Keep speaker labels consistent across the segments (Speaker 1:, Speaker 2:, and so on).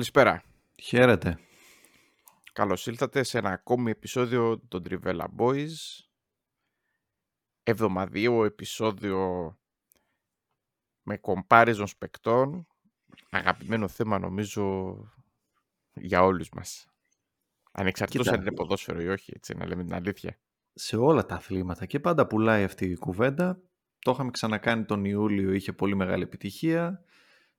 Speaker 1: Καλησπέρα.
Speaker 2: Χαίρετε.
Speaker 1: Καλώς ήλθατε σε ένα ακόμη επεισόδιο των Trivella Boys. Εβδομαδίο επεισόδιο με comparison παικτών. Αγαπημένο θέμα νομίζω για όλους μας. Ανεξαρτήτως
Speaker 2: Κοίτα.
Speaker 1: αν είναι ποδόσφαιρο ή όχι, έτσι, να λέμε την αλήθεια.
Speaker 2: Σε όλα τα αθλήματα και πάντα πουλάει αυτή η κουβέντα. Το είχαμε ξανακάνει τον Ιούλιο, είχε πολύ μεγάλη επιτυχία.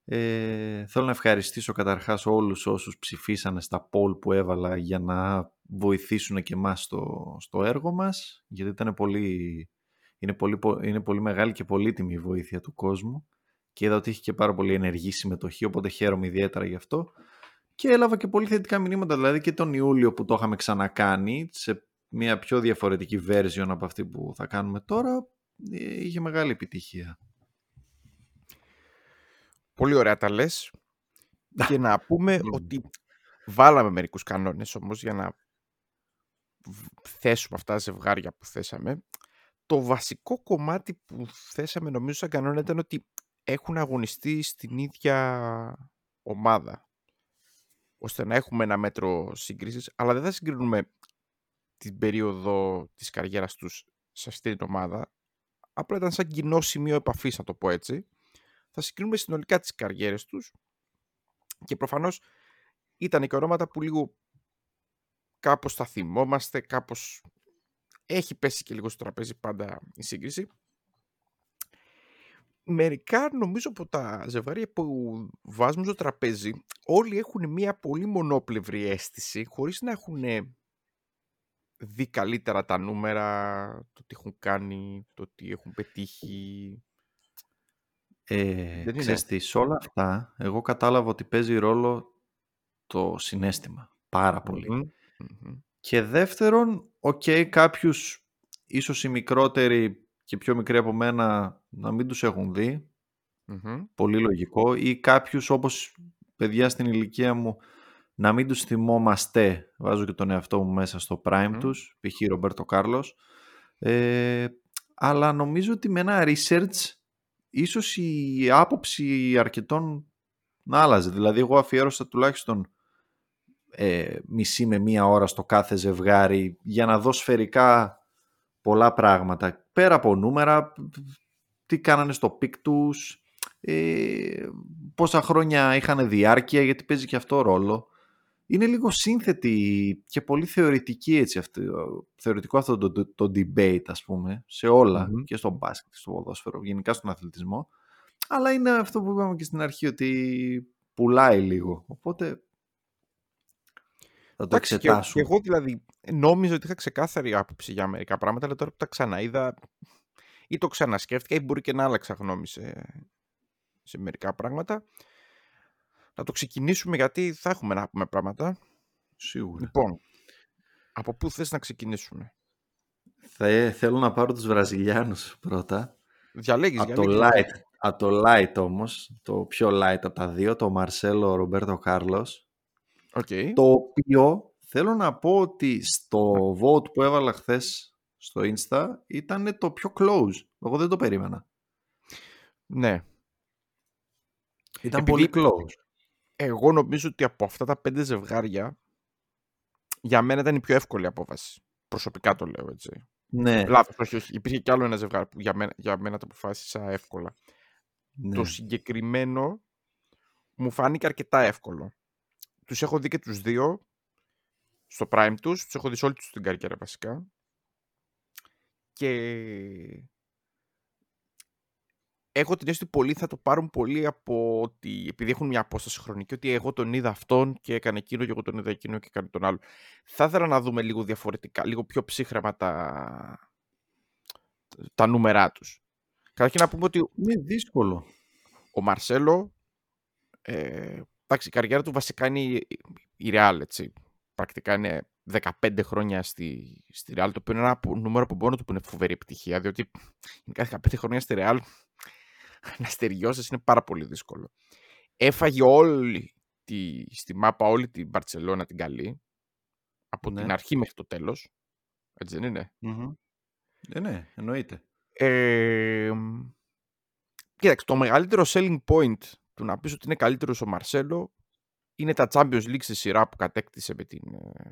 Speaker 2: Ε, θέλω να ευχαριστήσω καταρχάς όλους όσους ψηφίσανε στα poll που έβαλα για να βοηθήσουν και εμάς στο, στο έργο μας γιατί ήταν πολύ, είναι, πολύ, πο- είναι πολύ μεγάλη και πολύτιμη η βοήθεια του κόσμου και είδα ότι είχε και πάρα πολύ ενεργή συμμετοχή οπότε χαίρομαι ιδιαίτερα γι' αυτό και έλαβα και πολύ θετικά μηνύματα δηλαδή και τον Ιούλιο που το είχαμε ξανακάνει σε μια πιο διαφορετική version από αυτή που θα κάνουμε τώρα ε, είχε μεγάλη επιτυχία.
Speaker 1: Πολύ ωραία τα λες. Και να πούμε
Speaker 2: Μμμ.
Speaker 1: ότι βάλαμε μερικούς κανόνες όμως για να β- θέσουμε αυτά τα ζευγάρια που θέσαμε. Το βασικό κομμάτι που θέσαμε νομίζω σαν κανόνα ήταν ότι έχουν αγωνιστεί στην ίδια ομάδα. Ώστε να έχουμε ένα μέτρο σύγκρισης, αλλά δεν θα συγκρίνουμε την περίοδο της καριέρας τους σε αυτή την ομάδα. Απλά ήταν σαν κοινό σημείο επαφής, να το πω έτσι. Θα συγκρίνουμε συνολικά τις καριέρες τους και προφανώς ήταν και ονόματα που λίγο κάπως θα θυμόμαστε, κάπως έχει πέσει και λίγο στο τραπέζι πάντα η σύγκριση. Μερικά νομίζω από τα ζευγάρια που βάζουμε στο τραπέζι όλοι έχουν μια πολύ μονόπλευρη αίσθηση χωρίς να έχουν δει καλύτερα τα νούμερα, το τι έχουν κάνει, το τι έχουν πετύχει.
Speaker 2: Ε,
Speaker 1: Δεν
Speaker 2: ξέρεις
Speaker 1: είναι.
Speaker 2: τι, σε όλα αυτά εγώ κατάλαβα ότι παίζει ρόλο το συναίσθημα πάρα πολύ.
Speaker 1: Μμμ, μμμ.
Speaker 2: Και δεύτερον, οκ, κάποιους ίσως οι μικρότεροι και πιο μικροί από μένα να μην τους έχουν δει,
Speaker 1: Μμμ.
Speaker 2: πολύ λογικό, ή κάποιους όπως παιδιά στην ηλικία μου να μην τους θυμόμαστε, βάζω και τον εαυτό μου μέσα στο prime
Speaker 1: Μμμ.
Speaker 2: τους, π.χ. Ρομπέρτο Κάρλος, ε, αλλά νομίζω ότι με ένα research ίσως η άποψη αρκετών να άλλαζε. Δηλαδή εγώ αφιέρωσα τουλάχιστον ε, μισή με μία ώρα στο κάθε ζευγάρι για να δω σφαιρικά πολλά πράγματα. Πέρα από νούμερα, τι κάνανε στο peak τους, ε, πόσα χρόνια είχαν διάρκεια, γιατί παίζει και αυτό ρόλο. Είναι λίγο σύνθετη και πολύ θεωρητική έτσι αυτή, θεωρητικό αυτό το, το, το debate ας πούμε σε όλα
Speaker 1: Μμμ.
Speaker 2: και στο μπάσκετ, στο ποδόσφαιρο, γενικά στον αθλητισμό αλλά είναι αυτό που είπαμε και στην αρχή ότι πουλάει λίγο οπότε θα το
Speaker 1: Εντάξει, και, και
Speaker 2: εξετάσουμε.
Speaker 1: εγώ δηλαδή νόμιζα ότι είχα ξεκάθαρη άποψη για μερικά πράγματα, αλλά τώρα που τα ξαναείδα ή το ξανασκέφτηκα ή μπορεί και να άλλαξα γνώμη σε, σε μερικά πράγματα. Να το ξεκινήσουμε γιατί θα έχουμε να πούμε πράγματα.
Speaker 2: Σίγουρα.
Speaker 1: Λοιπόν, από πού θες να ξεκινήσουμε;
Speaker 2: Θα, ε, θέλω να πάρω τους Βραζιλιάνους πρώτα.
Speaker 1: Διαλέγεις,
Speaker 2: Από το
Speaker 1: διαλέγεις.
Speaker 2: light, από το light όμως, το πιο light από τα δύο, το Μαρσέλο Ρομπέρτο Κάρλος,
Speaker 1: Οκ.
Speaker 2: το οποίο θέλω να πω ότι στο vote που έβαλα χθες στο Insta ήταν το πιο close. Εγώ δεν το περίμενα.
Speaker 1: Ναι.
Speaker 2: Ήταν
Speaker 1: Επειδή-
Speaker 2: πολύ close.
Speaker 1: Εγώ νομίζω ότι από αυτά τα πέντε ζευγάρια για μένα ήταν η πιο εύκολη απόφαση. Προσωπικά το λέω έτσι.
Speaker 2: Ναι,
Speaker 1: Λάθος, όχι, όχι. Υπήρχε κι άλλο ένα ζευγάρι που για μένα, για μένα το αποφάσισα εύκολα.
Speaker 2: ναι.
Speaker 1: Το συγκεκριμένο μου φάνηκε αρκετά εύκολο. Τους έχω δει και τους δύο στο prime τους. Τους έχω δει σε όλη τους την καριέρα βασικά. Και έχω την αίσθηση ότι πολλοί θα το πάρουν πολύ από ότι επειδή έχουν μια απόσταση χρονική, ότι εγώ τον είδα αυτόν και έκανε εκείνο και εγώ τον είδα εκείνο και έκανε τον άλλο. Θα ήθελα να δούμε λίγο διαφορετικά, λίγο πιο ψύχρεμα τα, τα νούμερά τους. Καταρχήν να πούμε ότι
Speaker 2: Είναι δύσκολο.
Speaker 1: ο Μαρσέλο ε, εντάξει, η καριέρα του βασικά είναι η, η Real, έτσι. Πρακτικά είναι 15 χρόνια στη, στη Real, το οποίο είναι ένα νούμερο από μόνο του που είναι φοβερή επιτυχία, διότι κάθε 15 χρόνια στη Real να στεριώσεις είναι πάρα πολύ δύσκολο. Έφαγε όλη τη, στη μάπα όλη την Μπαρτσελώνα την καλή, από
Speaker 2: Ναι.
Speaker 1: την αρχή μέχρι το τέλος. Έτσι δεν είναι;
Speaker 2: Μμμ. Ε, ναι, εννοείται.
Speaker 1: Ε, κοίταξε, το μεγαλύτερο selling point του να πεις ότι είναι καλύτερος ο Μαρσέλο είναι τα Champions League στη σειρά που κατέκτησε με την, ε,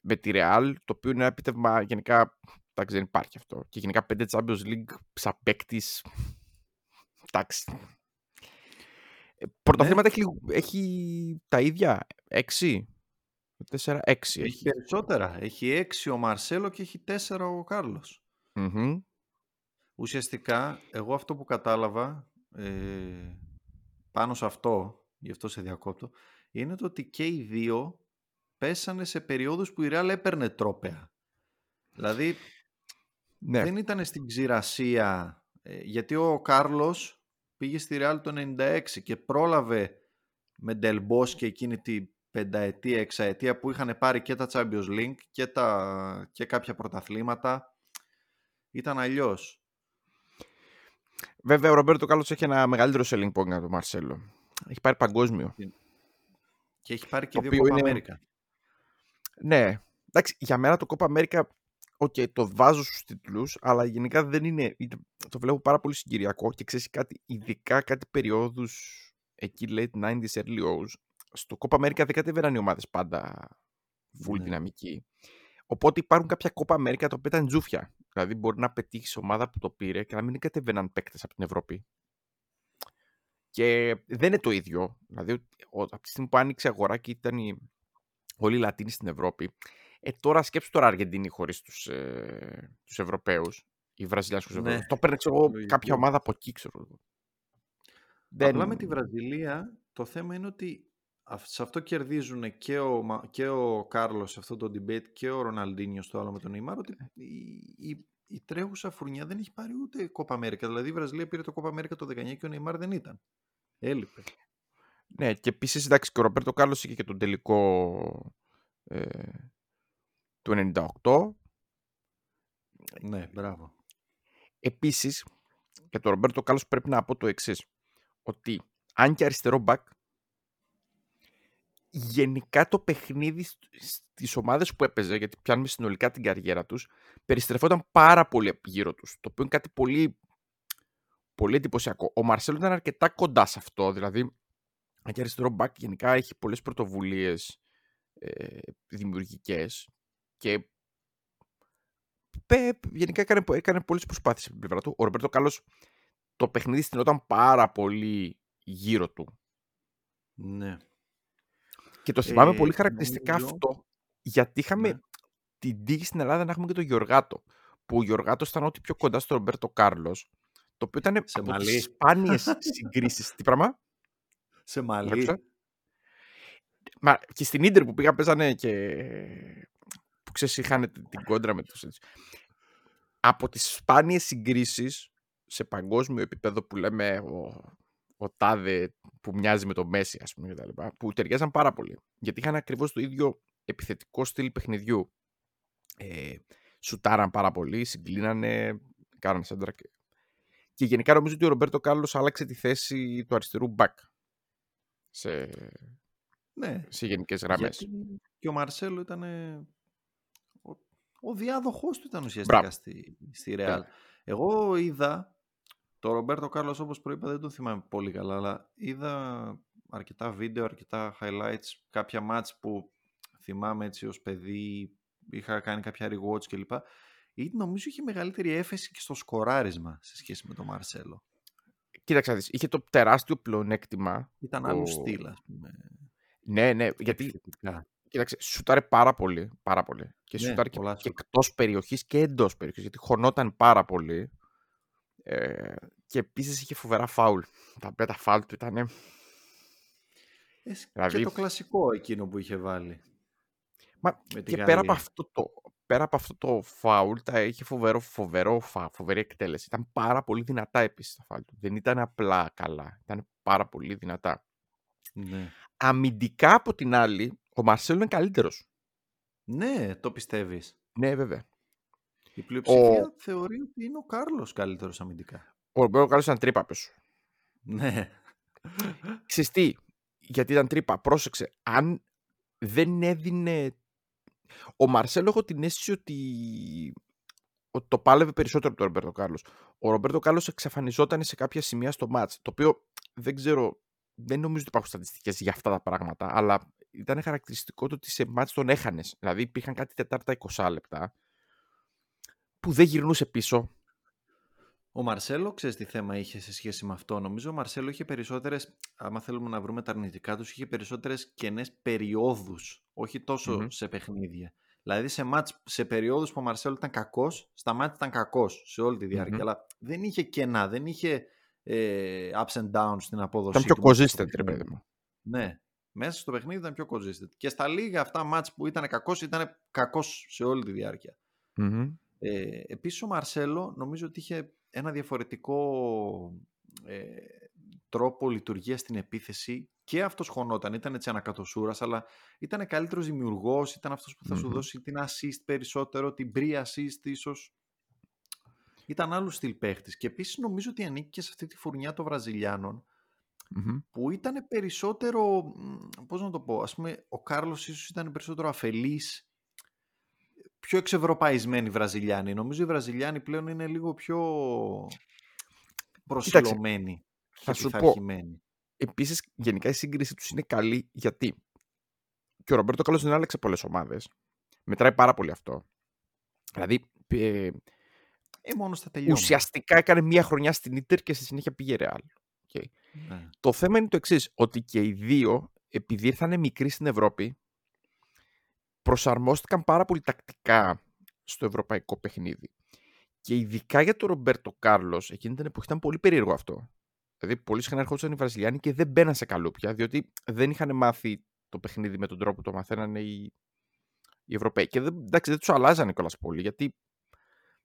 Speaker 1: με τη Real, το οποίο είναι ένα επίτευγμα γενικά, εντάξει δεν υπάρχει αυτό. Και γενικά πέντε Champions League σαν παίκτης, εντάξει. Ε, Πρωταθλήματα έχει, λίγο- έχει τα ίδια, έξι, τέσσερα, έξι
Speaker 2: Έχει
Speaker 1: έχει.
Speaker 2: περισσότερα. Έχει έξι ο Μαρσέλο και έχει τέσσερα ο Κάρλος.
Speaker 1: Μμμ.
Speaker 2: Ουσιαστικά, εγώ αυτό που κατάλαβα ε, πάνω σε αυτό, γι' αυτό σε διακόπτω, είναι το ότι και οι δύο πέσανε σε περιόδους που η Real έπαιρνε τρόπεα. Δηλαδή,
Speaker 1: Ναι.
Speaker 2: δεν ήταν στην ξηρασία, ε, γιατί ο Κάρλος πήγε στη Real το 96 και πρόλαβε με Ντελ Μπόσκε εκείνη τη πενταετία, εξαετία που είχαν πάρει και τα Champions League και, τα, και κάποια πρωταθλήματα. Ήταν αλλιώς.
Speaker 1: Βέβαια, ο Ρομπέρτο Κάρλος έχει ένα μεγαλύτερο selling point από τον Μαρσέλο. Έχει πάρει παγκόσμιο.
Speaker 2: Και έχει πάρει και
Speaker 1: Το
Speaker 2: δύο
Speaker 1: οποίο
Speaker 2: Copa
Speaker 1: είναι-
Speaker 2: Αμέρικα.
Speaker 1: Ναι. Εντάξει, για μένα το Copa America, OK, το βάζω στους τίτλους, αλλά γενικά δεν είναι, είναι- το βλέπω πάρα πολύ συγκυριακό και ξέρεις κάτι, ειδικά κάτι περιόδους εκεί late 90s, early O's, στο Copa America δεν κατέβαιναν οι ομάδες πάντα full
Speaker 2: Ναι.
Speaker 1: δυναμική. Οπότε υπάρχουν κάποια Copa America τα οποία ήταν τζούφια. Δηλαδή μπορεί να πετύχεις ομάδα που το πήρε και να μην κατεβαίναν παίκτες από την Ευρώπη. Και δεν είναι το ίδιο. Δηλαδή, ο- από τη στιγμή που άνοιξε η αγορά και ήταν οι, όλοι οι Λατίνοι στην Ευρώπη, ε, τώρα σκέψου τώρα Αργεντινή χωρίς τους ε, τους Ευρωπαίους, οι Βραζιλιάνους
Speaker 2: Ναι.
Speaker 1: Ευρωπαίους. Το παίρνει ξέρω, εγώ,
Speaker 2: Λογικό.
Speaker 1: κάποια ομάδα από εκεί, ξέρω εγώ. Δεν...
Speaker 2: Απλά με τη Βραζιλία το θέμα είναι ότι αυ- σε αυτό κερδίζουν και ο, Μα- και ο Κάρλος σε αυτό το debate και ο Ροναλντίνιο στο άλλο με τον Νεϊμάρ ότι η, η, η τρέχουσα φουρνιά δεν έχει πάρει ούτε Copa America. Δηλαδή η Βραζιλία πήρε το Copa America το 19 και ο Νεϊμάρ δεν ήταν. Έλειπε.
Speaker 1: Ναι, και επίσης εντάξει, και ο Ρομπέρτο Κάρλος είχε και τον τελικό ε, του 98.
Speaker 2: Ναι, μπράβο.
Speaker 1: Επίσης, για τον Ρομπέρτο Κάρλος πρέπει να πω το εξής. Ότι αν και αριστερό μπακ, γενικά το παιχνίδι σ- στις ομάδες που έπαιζε, γιατί πιάνουμε συνολικά την καριέρα τους, περιστρεφόταν πάρα πολύ γύρω τους, το οποίο είναι κάτι πολύ, πολύ εντυπωσιακό. Ο Μαρσέλο ήταν αρκετά κοντά σε αυτό, δηλαδή, αν και αριστερό μπακ γενικά έχει πολλές πρωτοβουλίες ε, δημιουργικές και πε- γενικά έκανε, έκανε πολλές προσπάθειες από την πλευρά του. Ο Ρομπέρτο Κάλλος το παιχνίδι στηνόταν πάρα πολύ γύρω του.
Speaker 2: Ναι.
Speaker 1: Και το θυμάμαι
Speaker 2: Ε,
Speaker 1: πολύ χαρακτηριστικά
Speaker 2: νομίζω-
Speaker 1: αυτό, γιατί είχαμε
Speaker 2: Ναι.
Speaker 1: την τύχη στην Ελλάδα να έχουμε και τον Γιωργάτο. Που ο Γιωργάτος ήταν ό,τι πιο κοντά στον Ρομπέρτο Κάρλο. Το οποίο ήταν
Speaker 2: Σε
Speaker 1: από
Speaker 2: μαλλί.
Speaker 1: τις σπάνιες συγκρίσεις. Τι πράγμα;
Speaker 2: Σε μαλλί.
Speaker 1: Βλέπεις, ε; Μα και στην Ίντερ που πήγα παίζανε και. Που ξέρεις είχαν την την κόντρα με τους έτσι. Από τις σπάνιες συγκρίσεις σε παγκόσμιο επίπεδο που λέμε ο, ο Τάδε που μοιάζει με το Μέση ας πούμε και τα λοιπά, που ταιριάζαν πάρα πολύ. Γιατί είχαν ακριβώς το ίδιο επιθετικό στυλ παιχνιδιού. Ε, σουτάραν πάρα πολύ, συγκλίνανε, κάνανε σέντρα και... και γενικά νομίζω ότι ο Ρομπέρτο Κάρλος άλλαξε τη θέση του αριστερού μπακ σε,
Speaker 2: Ναι.
Speaker 1: σε γενικές γραμμές.
Speaker 2: Γιατί και ο Μαρσέλο ήταν ο, ο διάδοχός του ήταν ουσιαστικά
Speaker 1: Μπράβο.
Speaker 2: στη, στη Real. Εγώ είδα το Ρομπέρτο Κάρλος όπως προείπα δεν τον θυμάμαι πολύ καλά αλλά είδα αρκετά βίντεο, αρκετά highlights, κάποια μάτς που θυμάμαι έτσι ως παιδί είχα κάνει κάποια rewatch κλπ. Ή νομίζω είχε μεγαλύτερη έφεση και στο σκοράρισμα σε σχέση με τον Μαρσέλο.
Speaker 1: Κοίταξε, να δεις, είχε το τεράστιο πλεονέκτημα.
Speaker 2: Ήταν άλλου
Speaker 1: Ο-
Speaker 2: στυλ, ας πούμε.
Speaker 1: Ναι, ναι, γιατί
Speaker 2: επιθετικά.
Speaker 1: Κοίταξε, σουτάρε πάρα πολύ. Πάρα πολύ. Και
Speaker 2: Ναι,
Speaker 1: σουτάρε και,
Speaker 2: πολλά
Speaker 1: και
Speaker 2: σουτ.
Speaker 1: εκτός περιοχής και εντός περιοχής. Γιατί χωνόταν πάρα πολύ. Ε, και επίσης είχε φοβερά φάουλ. Τα οποία τα φάουλ του ήταν.
Speaker 2: Ε, σ-
Speaker 1: Δηλαδή-
Speaker 2: Και το κλασικό εκείνο που είχε βάλει.
Speaker 1: Μα,
Speaker 2: Με την
Speaker 1: και πέρα από,
Speaker 2: Γαλλία.
Speaker 1: αυτό το, πέρα από αυτό το φάουλ, τα είχε φοβερό, φοβερό, φα, φοβερή εκτέλεση. Ήταν πάρα πολύ δυνατά επίσης τα φάουλ του. Δεν ήταν απλά καλά. Ήταν πάρα πολύ δυνατά.
Speaker 2: Ναι.
Speaker 1: Αμυντικά από την άλλη, ο Μαρσέλο είναι καλύτερος.
Speaker 2: ναι, το πιστεύεις.
Speaker 1: Ναι, βέβαια.
Speaker 2: Η πλειοψηφία
Speaker 1: Ο-
Speaker 2: θεωρεί ότι είναι ο Κάρλος καλύτερος αμυντικά.
Speaker 1: Ο Ρομπέρτο Κάρλος ήταν τρύπα πίσω.
Speaker 2: Ναι.
Speaker 1: Ξέρεις τι, γιατί ήταν τρύπα. Πρόσεξε, αν δεν έδινε... Ο Μαρσέλο έχω την αίσθηση ότι... ότι το πάλευε περισσότερο από τον Ρομπέρτο Κάρλος. Ο Ρομπέρτο Κάρλος εξαφανιζόταν σε κάποια σημεία στο μάτς, το οποίο δεν ξέρω, δεν νομίζω ότι υπάρχουν στατιστικές για αυτά τα πράγματα, αλλά ήταν χαρακτηριστικό το ότι σε μάτς τον έχανες. Δηλαδή υπήρχαν κάτι τετάρτα 20 λεπτά που δεν γυρνούσε πίσω.
Speaker 2: Ο Μαρσέλο, ξέρεις τι θέμα είχε σε σχέση με αυτό; Νομίζω ο Μαρσέλο είχε περισσότερες, άμα θέλουμε να βρούμε τα αρνητικά τους, είχε περισσότερες κενές περιόδους. Όχι τόσο
Speaker 1: Μμμ.
Speaker 2: σε παιχνίδια. Δηλαδή σε, μάτς, σε περιόδους που ο Μαρσέλο ήταν κακός, στα μάτια ήταν κακός σε όλη τη διάρκεια.
Speaker 1: Μμμ.
Speaker 2: Αλλά δεν είχε κενά, δεν είχε ε, ups and downs στην απόδοσή
Speaker 1: Ήταν πιο
Speaker 2: του μέσα στο
Speaker 1: consistent, ρε
Speaker 2: παιχνίδι.
Speaker 1: παιδί μου.
Speaker 2: Ναι. Μέσα στο παιχνίδι ήταν πιο consistent. Και στα λίγα αυτά μάτς που ήταν κακός, ήταν κακός σε όλη τη διάρκεια.
Speaker 1: Μμμ.
Speaker 2: Ε, επίσης ο Μαρσέλο νομίζω ότι είχε ένα διαφορετικό ε, τρόπο λειτουργίας στην επίθεση και αυτός χωνόταν, ήταν έτσι ανακατοσούρας αλλά ήταν καλύτερος δημιουργός, ήταν αυτός που θα σου
Speaker 1: Μμμ.
Speaker 2: δώσει την assist περισσότερο, την pre-assist ίσως. Ήταν άλλου στυλ παίχτης και επίσης νομίζω ότι ανήκει και σε αυτή τη φουρνιά των Βραζιλιάνων
Speaker 1: Μμμ.
Speaker 2: που ήταν περισσότερο, μ, πώς να το πω, ας πούμε ο Κάρλος ίσως ήταν περισσότερο αφελής, πιο εξευρωπαϊσμένοι Βραζιλιάνοι. Νομίζω οι Βραζιλιάνοι πλέον είναι λίγο πιο προσιλωμένοι
Speaker 1: θα
Speaker 2: και
Speaker 1: σου πω,
Speaker 2: πειθαρχημένοι.
Speaker 1: Επίσης, γενικά η σύγκριση τους είναι καλή γιατί και ο Ρομπέρτο Κάλλο δεν άλλαξε πολλές ομάδες. Μετράει πάρα πολύ αυτό. Δηλαδή, ε,
Speaker 2: Ε, μόνος στα τελειώματα.
Speaker 1: ουσιαστικά έκανε μία χρονιά στην Ιντερ και στη συνέχεια πήγε Ρεάλ. Okay.
Speaker 2: Ναι.
Speaker 1: Το θέμα είναι το εξής, ότι και οι δύο, επειδή ήρθαν μικροί στην Ευρώπη, προσαρμόστηκαν πάρα πολύ τακτικά στο ευρωπαϊκό παιχνίδι. Και ειδικά για τον Ρομπέρτο Κάρλος, εκείνη την εποχή ήταν πολύ περίεργο αυτό. Δηλαδή, πολύ συχνά ερχόντουσαν οι Βραζιλιάνοι και δεν μπαίναν σε καλούπια, διότι δεν είχαν μάθει το παιχνίδι με τον τρόπο που το μαθαίνανε οι, οι Ευρωπαίοι. Και δεν, εντάξει, δεν τους αλλάζανε κιόλας πολύ, γιατί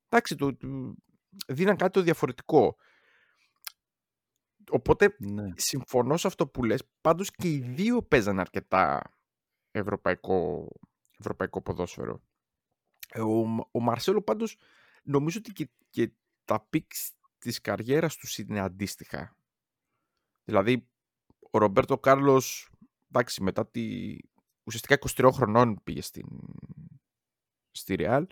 Speaker 1: εντάξει, του, του, δίναν κάτι το διαφορετικό. Οπότε
Speaker 2: Ναι.
Speaker 1: συμφωνώ σε αυτό που λες. Πάντως και οι δύο παίζαν αρκετά ευρωπαϊκό, ευρωπαϊκό ποδόσφαιρο. Ε, Ο, Μ- ο Μαρσέλο πάντως νομίζω ότι και, και τα πίξ της καριέρας τους είναι αντίστοιχα. Δηλαδή, ο Ρομπέρτο Κάρλος, εντάξει, μετά τη... ουσιαστικά 23 χρονών πήγε στην... στη Ρεάλ.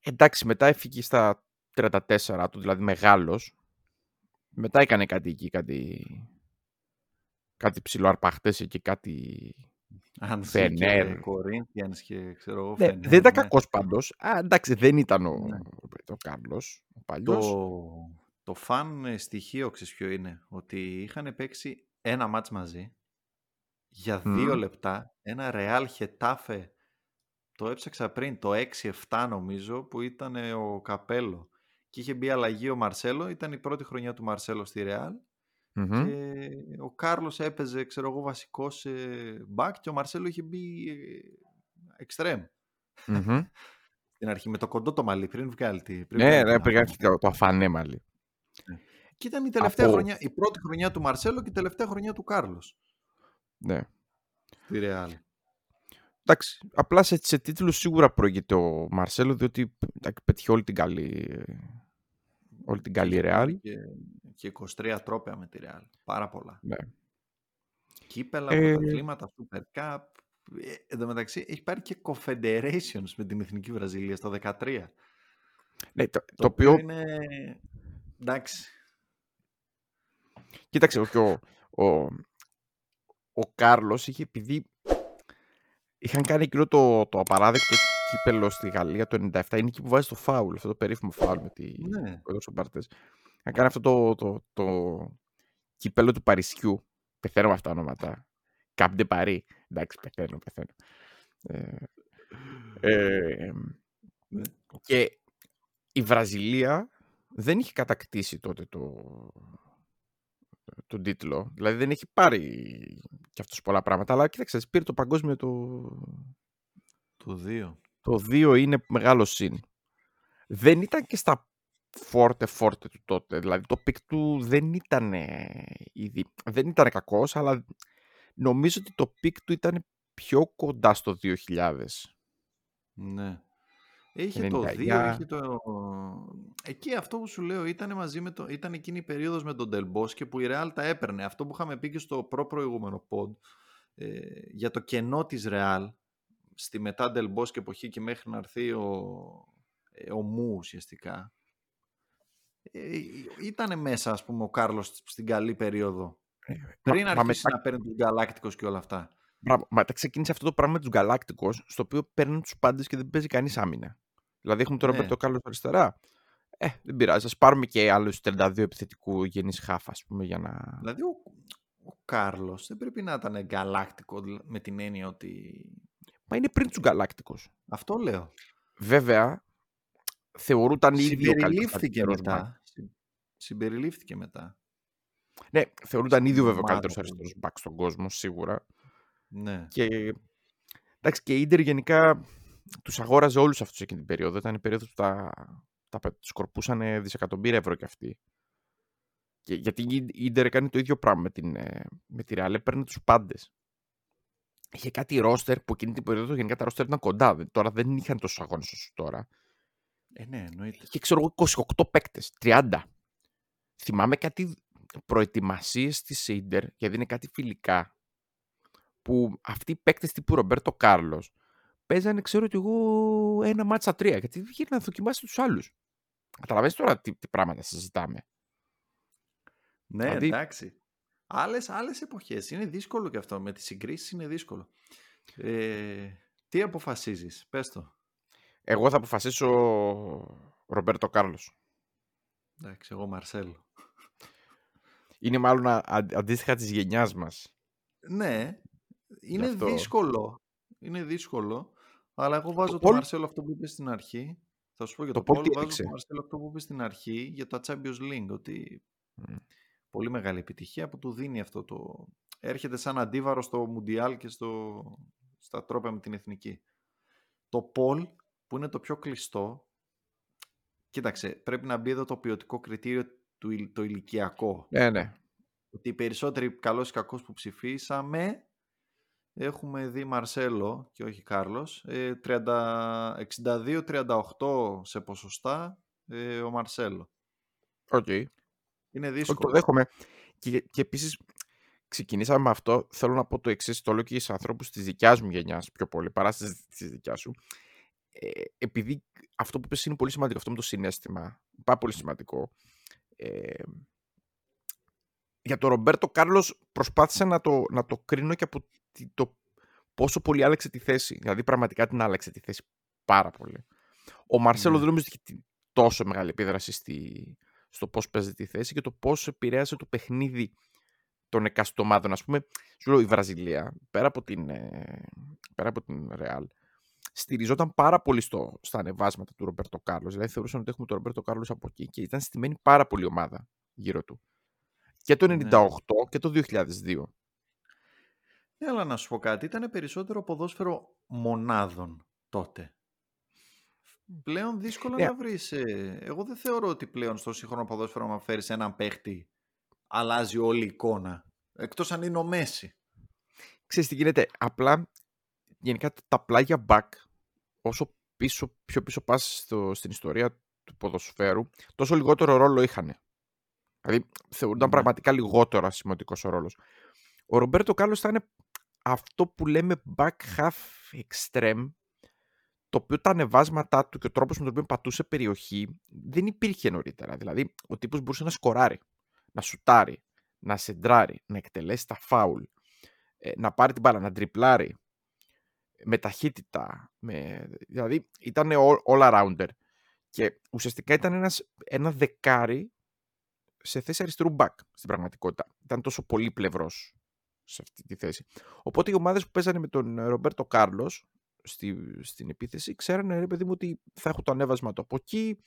Speaker 1: Εντάξει, μετά έφυγε στα 34 του, δηλαδή μεγάλος. Μετά έκανε κάτι εκεί, κάτι, κάτι ψηλό αρπαχτές εκεί, κάτι...
Speaker 2: Αν και
Speaker 1: Φενέρ.
Speaker 2: Κορίνθιανς και ξέρω εγώ
Speaker 1: Ναι,
Speaker 2: Φενέρ,
Speaker 1: δεν ήταν
Speaker 2: ναι.
Speaker 1: κακός πάντως. Α, εντάξει, δεν ήταν ο,
Speaker 2: Ναι.
Speaker 1: ο Κάρλος, ο παλιός.
Speaker 2: Το, το φαν ε, στοιχείο ξέρεις ποιο είναι, ότι είχαν παίξει ένα μάτς μαζί για δύο
Speaker 1: Μμμ.
Speaker 2: λεπτά, ένα Real Χετάφε, το έψαξα πριν, το 6-7 νομίζω, που ήταν ε, ο Καπέλο και είχε μπει αλλαγή ο Μαρσέλο, ήταν η πρώτη χρονιά του Μαρσέλο στη Real
Speaker 1: Μμμ.
Speaker 2: και ο Κάρλος έπαιζε, ξέρω εγώ, βασικός ε, back και ο Μαρσέλο είχε μπει ε, extreme
Speaker 1: Μμμ.
Speaker 2: στην αρχή με το κοντό το μαλλί πριν βγάλει τη πριν
Speaker 1: Ναι,
Speaker 2: βγάλει
Speaker 1: ναι,
Speaker 2: την
Speaker 1: πήγα
Speaker 2: αφάνεια.
Speaker 1: το, το αφανέ μαλλί.
Speaker 2: Και ήταν η τελευταία
Speaker 1: Από-
Speaker 2: χρονιά, η πρώτη χρονιά του Μαρσέλο και η τελευταία χρονιά του Κάρλος
Speaker 1: Ναι.
Speaker 2: στη Ρεάλ.
Speaker 1: Εντάξει, απλά σε, σε τίτλους σίγουρα προηγείται ο Μαρσέλο, διότι εντάξει, πέτυχε όλη την καλή, όλη την καλή Ρεάλ.
Speaker 2: Και, και 23 τρόπαια με τη Ρεάλ. Πάρα πολλά.
Speaker 1: Ναι.
Speaker 2: Κύπελα,
Speaker 1: Ε,
Speaker 2: πρωταθλήματα, Super Cup. Ε, εν τω μεταξύ έχει πάρει και Confederations με την Εθνική Βραζιλία στο 13.
Speaker 1: Ναι, το,
Speaker 2: Το,
Speaker 1: το οποίο,
Speaker 2: είναι... Εντάξει.
Speaker 1: κοίταξε, και ο, ο, ο Κάρλος είχε επειδή είχαν κάνει εκείνο το, το απαράδεκτο κύπελο στη Γαλλία το 97, είναι εκεί που βάζει το φάουλ, αυτό το περίφημο φάουλ με τη
Speaker 2: Ναι.
Speaker 1: Κόντρα Μπαρτές. Είχαν κάνει αυτό το, το, το κύπελο του Παρισιού, πεθαίνω με αυτά τα ονόματα. Καπντε Παρί. Εντάξει, πεθαίνω, πεθαίνω. Ε, ε,
Speaker 2: Ναι.
Speaker 1: και η Βραζιλία δεν είχε κατακτήσει τότε το, τον τίτλο. Δηλαδή δεν έχει πάρει και αυτός πολλά πράγματα. Αλλά κοίταξε, πήρε το παγκόσμιο το,
Speaker 2: Το 2.
Speaker 1: Το 2 είναι μεγάλο συν. Δεν ήταν και στα φόρτε φόρτε του τότε. Δηλαδή το peak του δεν ήταν ήδη, δεν ήταν κακός, αλλά νομίζω ότι το peak του ήταν πιο κοντά στο 2000.
Speaker 2: Ναι. Είχε το 2, είχε το... Εκεί αυτό που σου λέω ήταν μαζί με το... ήταν εκείνη η περίοδος με τον Ντελ Μπόσκε που η Real τα έπαιρνε. Αυτό που είχαμε πει και στο προ προηγούμενο pod ε, για το κενό της Real στη μετά Τελμπόσκε εποχή και μέχρι να έρθει ο, ε, ο Μου ουσιαστικά. Ε, ήταν μέσα ας πούμε ο Κάρλος στην καλή περίοδο. Ε, πριν αρχίσει να παίρνει τους Γκαλάκτικος και όλα αυτά.
Speaker 1: Μπράβο. Μα ξεκίνησε αυτό το πράγμα με τους Γκαλάκτικο, στο οποίο παίρνουν τους πάντες και δεν παίζει κανείς άμυνα. Δηλαδή έχουμε τον ναι. Ρομπέρτο Κάρλος αριστερά. Ε, δεν πειράζει. Α πάρουμε και άλλους 32 επιθετικού γενεί χάφα, ας πούμε, για να.
Speaker 2: Δηλαδή ο, ο Κάρλος δεν πρέπει να ήταν γκαλάκτικο με την έννοια ότι.
Speaker 1: Μα είναι πριν τους γκαλάκτικου.
Speaker 2: Αυτό λέω.
Speaker 1: Βέβαια, θεωρούταν ήδη ο
Speaker 2: καλύτερος μετά. Συμπεριλήφθηκε μετά.
Speaker 1: Ναι, θεωρούταν ήδη βέβαια ο καλύτερος αριστερός μπακ στον κόσμο, σίγουρα.
Speaker 2: Ναι.
Speaker 1: Και, εντάξει, και η Ίντερ γενικά τους αγόραζε όλους αυτούς εκείνη την περίοδο. Ήταν η περίοδος που τα, τα, σκορπούσαν δισεκατομμύρια ευρώ κι αυτοί. Και, γιατί η Ίντερ έκανε το ίδιο πράγμα με, την, ε, με τη Real, έπαιρνε τους πάντες. Είχε κάτι ρόστερ που εκείνη την περίοδο γενικά τα ρόστερ ήταν κοντά. Τώρα δεν είχαν τόσου αγώνες όσο τώρα.
Speaker 2: Ε, ναι, εννοείται.
Speaker 1: Είχε ξέρω εγώ 28 παίκτες, 30. Θυμάμαι κάτι προετοιμασίες της Ίντερ, γιατί είναι κάτι φιλικά. Που αυτοί οι παίκτες τύπου Ρομπέρτο Κάρλος παίζανε, ξέρω ότι εγώ, ένα μάτσα τρία. Γιατί δεν να δοκιμάσει τους άλλους. Καταλαβαίνετε τώρα τι, τι πράγματα συζητάμε.
Speaker 2: Ναι, δηλαδή... εντάξει. Άλλες, άλλες εποχές. Είναι δύσκολο και αυτό. Με τις συγκρίσεις είναι δύσκολο. Ε, τι αποφασίζεις, πες το.
Speaker 1: Εγώ θα αποφασίσω Ρομπέρτο Κάρλος.
Speaker 2: Εντάξει, εγώ Μαρσέλο.
Speaker 1: Είναι μάλλον α, αντίστοιχα της γενιάς μας.
Speaker 2: Ναι, είναι δύσκολο. Είναι δύσκολο. Αλλά εγώ βάζω το, το Μαρσέλο αυτό που είπες στην αρχή. Θα σου πω για το, το Πολ, βάζω το Μαρσέλο αυτό που είπες στην αρχή για το Champions League. Ότι πολύ μεγάλη επιτυχία που του δίνει αυτό το... Έρχεται σαν αντίβαρο στο Μουντιάλ και στο... στα τρόπια με την εθνική. Το Πολ που είναι το πιο κλειστό κοίταξε, πρέπει να μπει εδώ το ποιοτικό κριτήριο του, το ηλικιακό.
Speaker 1: Ναι, ναι.
Speaker 2: Ότι οι περισσότεροι καλός ή κακός που ψηφίσαμε έχουμε δει Μαρσέλο και όχι Κάρλος. 62-38 ε, σε ποσοστά ε, ο Μαρσέλο.
Speaker 1: OK. Okay.
Speaker 2: Είναι δύσκολο.
Speaker 1: Το δέχομαι. Και, και επίσης ξεκινήσαμε με αυτό. Θέλω να πω το εξής. Το λέω και στους ανθρώπους της δικιάς μου γενιάς πιο πολύ παρά της δικιάς σου. Ε, επειδή αυτό που πες είναι πολύ σημαντικό, αυτό με το συνέστημα, πάρα πολύ σημαντικό. Ε, για τον Ρομπέρτο Κάρλος προσπάθησα να το, να το κρίνω και από το πόσο πολύ άλλαξε τη θέση. Δηλαδή πραγματικά την άλλαξε τη θέση πάρα πολύ. Ο Μαρσέλο mm. δεν νομίζω ότι έχει τόσο μεγάλη επίδραση στη, στο πώς παίζει τη θέση και το πώς επηρέασε το παιχνίδι των εκάστοτε ομάδων. Α πούμε, σου λέω η Βραζιλία, πέρα από την, ε, πέρα από την Real, στηριζόταν πάρα πολύ στο, στα ανεβάσματα του Ρομπέρτο Κάρλος. Δηλαδή θεωρούσαν ότι έχουμε τον Ρομπέρτο Κάρλος από εκεί και ήταν στημένη πάρα πολύ ομάδα γύρω του. Και το 1998 ναι. και το 2002.
Speaker 2: Ναι, αλλά να σου πω κάτι, ήταν περισσότερο ποδόσφαιρο μονάδων τότε. Πλέον δύσκολο yeah. να βρεις. Ε, εγώ δεν θεωρώ ότι πλέον στο σύγχρονο ποδόσφαιρο να φέρεις έναν παίχτη αλλάζει όλη η εικόνα. Εκτός αν είναι ο Μέση.
Speaker 1: Ξέρεις τι γίνεται. Απλά γενικά τα πλάγια back όσο πίσω, πιο πίσω πας στην ιστορία του ποδοσφαίρου τόσο λιγότερο ρόλο είχαν. Δηλαδή θεωρούνταν ναι. πραγματικά λιγότερο σημαντικός ο ρόλος. Ο Ρομπέρτο Κάλλος θα είναι αυτό που λέμε back half extreme το οποίο τα ανεβάσματά του και ο τρόπος με τον οποίο πατούσε περιοχή δεν υπήρχε νωρίτερα. Δηλαδή, ο τύπος μπορούσε να σκοράρει, να σουτάρει, να σεντράρει, να εκτελέσει τα φάουλ, ε, να πάρει την μπάλα, να τριπλάρει, με ταχύτητα. Με... Δηλαδή, ήταν all, all-arounder. Και ουσιαστικά ήταν ένας, ένα δεκάρι σε θέση αριστερού back στην πραγματικότητα. Ήταν τόσο πολύ πλευρός σε αυτή τη θέση. Οπότε οι ομάδες που παίζανε με τον Ρομπέρτο Κάρλος στη, στην επίθεση, ξέρανε ρε παιδί μου ότι θα έχω το ανέβασμα του από εκεί,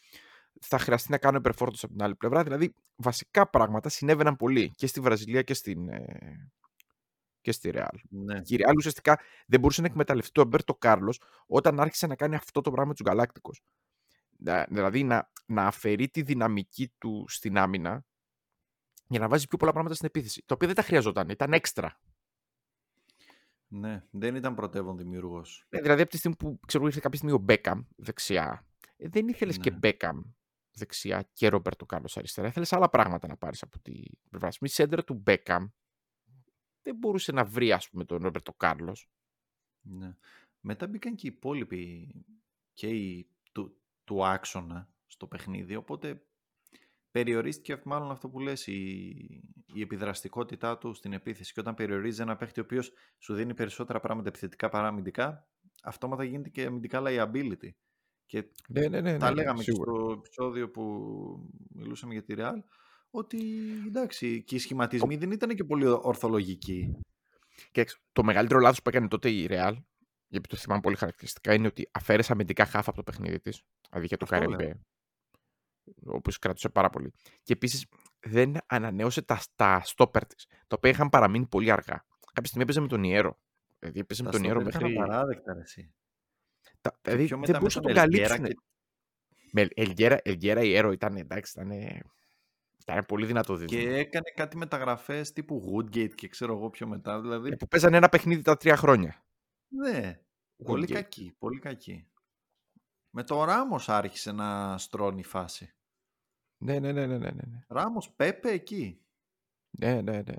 Speaker 1: θα χρειαστεί να κάνω υπερφόρτωση από την άλλη πλευρά. Δηλαδή, βασικά πράγματα συνέβαιναν πολύ και στη Βραζιλία και, στην, ε, και στη Ρεάλ.
Speaker 2: Ναι.
Speaker 1: Και η Ρεάλ ουσιαστικά δεν μπορούσε να εκμεταλλευτεί τον Μπέρτο Κάρλος όταν άρχισε να κάνει αυτό το πράγμα με τους Γκαλάκτικου. Δηλαδή να, να αφαιρεί τη δυναμική του στην άμυνα για να βάζει πιο πολλά πράγματα στην επίθεση. Τα οποία δεν τα χρειαζόταν, ήταν έξτρα.
Speaker 2: Ναι, δεν ήταν πρωτεύον δημιουργός.
Speaker 1: Ναι, δηλαδή από τη στιγμή που ξέρω ήρθε κάποια στιγμή ο Μπέκαμ δεξιά, ε, δεν ήθελες και
Speaker 2: Ναι.
Speaker 1: Μπέκαμ δεξιά και Ρομπέρτο Κάρλος αριστερά. Ήθελες άλλα πράγματα να πάρεις από την πλευρά σου. Η σέντρα του Μπέκαμ δεν μπορούσε να βρει, ας πούμε, τον Ρομπέρτο Κάρλος.
Speaker 2: Ναι. Μετά μπήκαν και οι υπόλοιποι και οι του, του άξονα στο παιχνίδι, οπότε περιορίστηκε μάλλον αυτό που λες η, η επιδραστικότητά του στην επίθεση και όταν περιορίζει ένα παίχτη ο οποίος σου δίνει περισσότερα πράγματα επιθετικά παρά αμυντικά αυτόματα γίνεται και αμυντικά liability και
Speaker 1: Ναι, ναι, ναι.
Speaker 2: τα
Speaker 1: ναι, ναι,
Speaker 2: λέγαμε και
Speaker 1: σίγουρα.
Speaker 2: στο επεισόδιο που μιλούσαμε για τη Real ότι εντάξει και οι σχηματισμοί δεν ήταν και πολύ ορθολογικοί
Speaker 1: Κοίταξε, το μεγαλύτερο λάθος που έκανε τότε η Real, γιατί το θυμάμαι πολύ χαρακτηριστικά, είναι ότι αφαίρεσε αμυντικά χάφ από το παιχνίδι της. Δηλαδή για το
Speaker 2: Αυτό λέω.
Speaker 1: Καρεμπέ. Όπω κρατούσε πάρα πολύ. Και επίσης δεν ανανέωσε τα, τα στόπερ της, τα οποία είχαν παραμείνει πολύ αργά. Κάποια στιγμή έπαιζε με τον Ιέρο. Δηλαδή έπαιζε με
Speaker 2: τα
Speaker 1: τον Ιέρο
Speaker 2: στόπερ ήταν
Speaker 1: μέχρι.
Speaker 2: απαράδεκτα ρε εσύ.
Speaker 1: Τα,
Speaker 2: Και
Speaker 1: δηλαδή
Speaker 2: πιο
Speaker 1: δεν
Speaker 2: μετά με
Speaker 1: μπορούσαν να
Speaker 2: τον
Speaker 1: τον
Speaker 2: Ελγκέρα
Speaker 1: καλύψουν.
Speaker 2: και-
Speaker 1: Με Ελγέρα, Ελγέρα Ιέρο ήταν εντάξει, ήταν, ήταν πολύ δυνατό δίδυμο.
Speaker 2: Και έκανε κάτι μεταγραφές τύπου Woodgate και ξέρω εγώ πιο μετά. Δηλαδή,
Speaker 1: Ε, που παίζανε ένα παιχνίδι τα τρία χρόνια.
Speaker 2: ναι, πολύ
Speaker 1: Woodgate.
Speaker 2: κακή, πολύ κακή. Με το Ράμος άρχισε να στρώνει η φάση.
Speaker 1: Ναι, ναι, ναι, ναι, ναι, ναι.
Speaker 2: Ράμος, Πέπε εκεί.
Speaker 1: Ναι, ναι, ναι.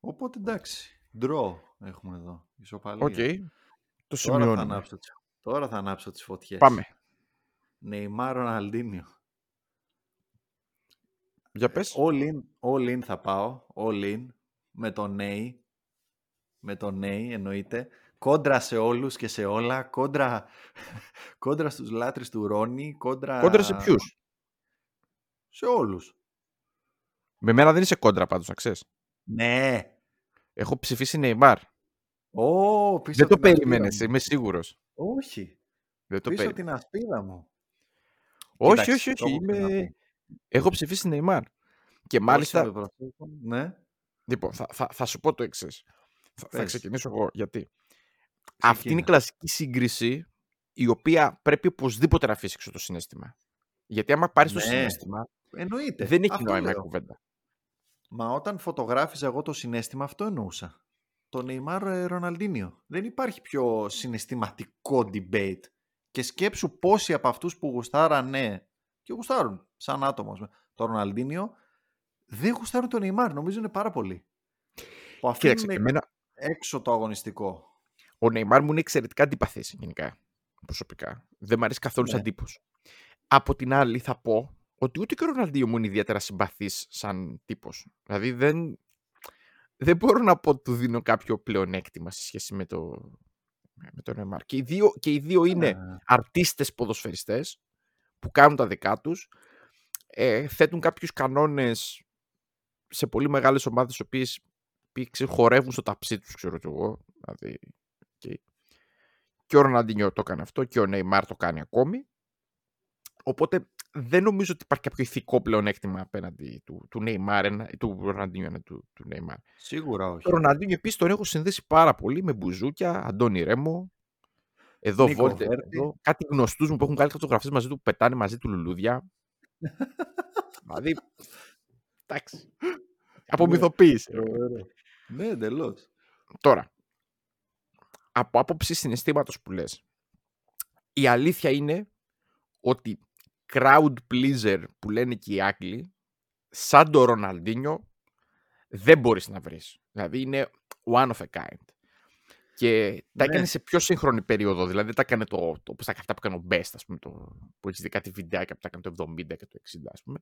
Speaker 2: Οπότε εντάξει, draw έχουμε εδώ, ισοπαλία.
Speaker 1: Οκ. Το
Speaker 2: Τώρα θα,
Speaker 1: σημειώνουμε.
Speaker 2: ανάψω τις, τώρα θα ανάψω τις φωτιές.
Speaker 1: Πάμε.
Speaker 2: Νεϊμάρ Ροναλντίνιο.
Speaker 1: Για πες.
Speaker 2: All in, all in θα πάω, all in, με το Νέι. Με το Νέι εννοείται. Κόντρα σε όλους και σε όλα. Κόντρα, κόντρα στους λάτρεις του Ρόνι. Κόντρα,
Speaker 1: Κόντρα σε ποιους;
Speaker 2: Σε όλους.
Speaker 1: Με μένα δεν είσαι κόντρα πάντως, να ξέρεις.
Speaker 2: Ναι.
Speaker 1: Έχω ψηφίσει Neymar.
Speaker 2: Ω, πίσω
Speaker 1: Δεν το
Speaker 2: από την ασπίδα
Speaker 1: περίμενες,
Speaker 2: μου.
Speaker 1: είμαι σίγουρος.
Speaker 2: Όχι.
Speaker 1: Δεν το
Speaker 2: πίσω από
Speaker 1: περίμενες.
Speaker 2: την ασπίδα μου.
Speaker 1: Όχι,
Speaker 2: Κοίταξε,
Speaker 1: όχι,
Speaker 2: το
Speaker 1: όχι.
Speaker 2: έχω ξαναπεί.
Speaker 1: Είμαι... Έχω ψηφίσει Neymar. Και
Speaker 2: Όχι
Speaker 1: μάλιστα,
Speaker 2: με προσέχουν. Ναι.
Speaker 1: λοιπόν, θα, θα, θα σου πω το εξής. Θα, θα
Speaker 2: Πες.
Speaker 1: ξεκινήσω εγώ γιατί αυτή είναι η
Speaker 2: Ξεκίνα.
Speaker 1: κλασική σύγκριση η οποία πρέπει οπωσδήποτε να αφήσει έξω το συνέστημα. Γιατί άμα πάρεις το
Speaker 2: Ναι.
Speaker 1: συνέστημα,
Speaker 2: Εννοείται.
Speaker 1: δεν έχει
Speaker 2: Αυτό
Speaker 1: νόημα η
Speaker 2: λέω.
Speaker 1: κουβέντα.
Speaker 2: Μα όταν φωτογράφιζα εγώ το συνέστημα, αυτό εννοούσα. Το Neymar ε, Ροναλντίνιο. Δεν υπάρχει πιο συναισθηματικό debate. Και σκέψου πόσοι από αυτούς που γουστάρανε και γουστάρουν σαν άτομο ας πούμε, το Ροναλντίνιο δεν γουστάρουν το Neymar. Νομίζω είναι πάρα πολύ. Που αφήνουν
Speaker 1: Κοίταξε, εμένα
Speaker 2: έξω το αγωνιστικό.
Speaker 1: ο Neymar μου είναι εξαιρετικά αντιπαθής γενικά, προσωπικά. Δεν μου αρέσει καθόλου σαν
Speaker 2: Ναι.
Speaker 1: τύπος. Από την άλλη θα πω ότι ούτε και ο Ροναλντίνο μου είναι ιδιαίτερα συμπαθής σαν τύπος. Δηλαδή δεν, δεν μπορώ να πω ότι του δίνω κάποιο πλεονέκτημα σε σχέση με το, με το Neymar. Και οι δύο, και οι δύο είναι
Speaker 2: Ε,
Speaker 1: αρτίστες ποδοσφαιριστές που κάνουν τα δικά τους, ε, θέτουν κάποιους κανόνες σε πολύ μεγάλες ομάδες οι οποίες οι οποίοι χορεύουν στο ταψί τους, ξέρω κι εγώ. Δηλαδή, και, και ο Ροναντινιό το έκανε αυτό και ο Νεϊμάρ το κάνει ακόμη. Οπότε δεν νομίζω ότι υπάρχει κάποιο ηθικό πλεονέκτημα απέναντι του, του Νεϊμάρ, ένα- του Ροναντινιό, ένα του, του Νεϊμάρ.
Speaker 2: σίγουρα όχι.
Speaker 1: Το Ροναντίνιο επίσης τον έχω συνδέσει πάρα πολύ με μπουζούκια, Αντώνη Ρέμο. Εδώ
Speaker 2: Νίκο
Speaker 1: βόλτε,
Speaker 2: Βέρτη.
Speaker 1: εδώ, κάτι γνωστούς μου που έχουν κάνει φωτογραφίες μαζί του που πετάνε μαζί του λουλούδια. δηλαδή. Εντάξει. Απομυθοποίησε.
Speaker 2: Ναι, εντελώς.
Speaker 1: Τώρα, από άποψη συναισθήματος που λες, η αλήθεια είναι ότι crowd pleaser που λένε και οι Άγγλοι, σαν το Ροναλντίνιο, δεν μπορείς να βρεις. Δηλαδή είναι one of a kind. Και τα
Speaker 2: Ναι.
Speaker 1: έκανε σε πιο σύγχρονη περίοδο. Δηλαδή δεν τα έκανε το, το, όπως τα, αυτά που έκανε ο Best, ας πούμε, το, που έχεις δει κάτι βιντεάκια που τα έκανε το 70 και το 60, ας πούμε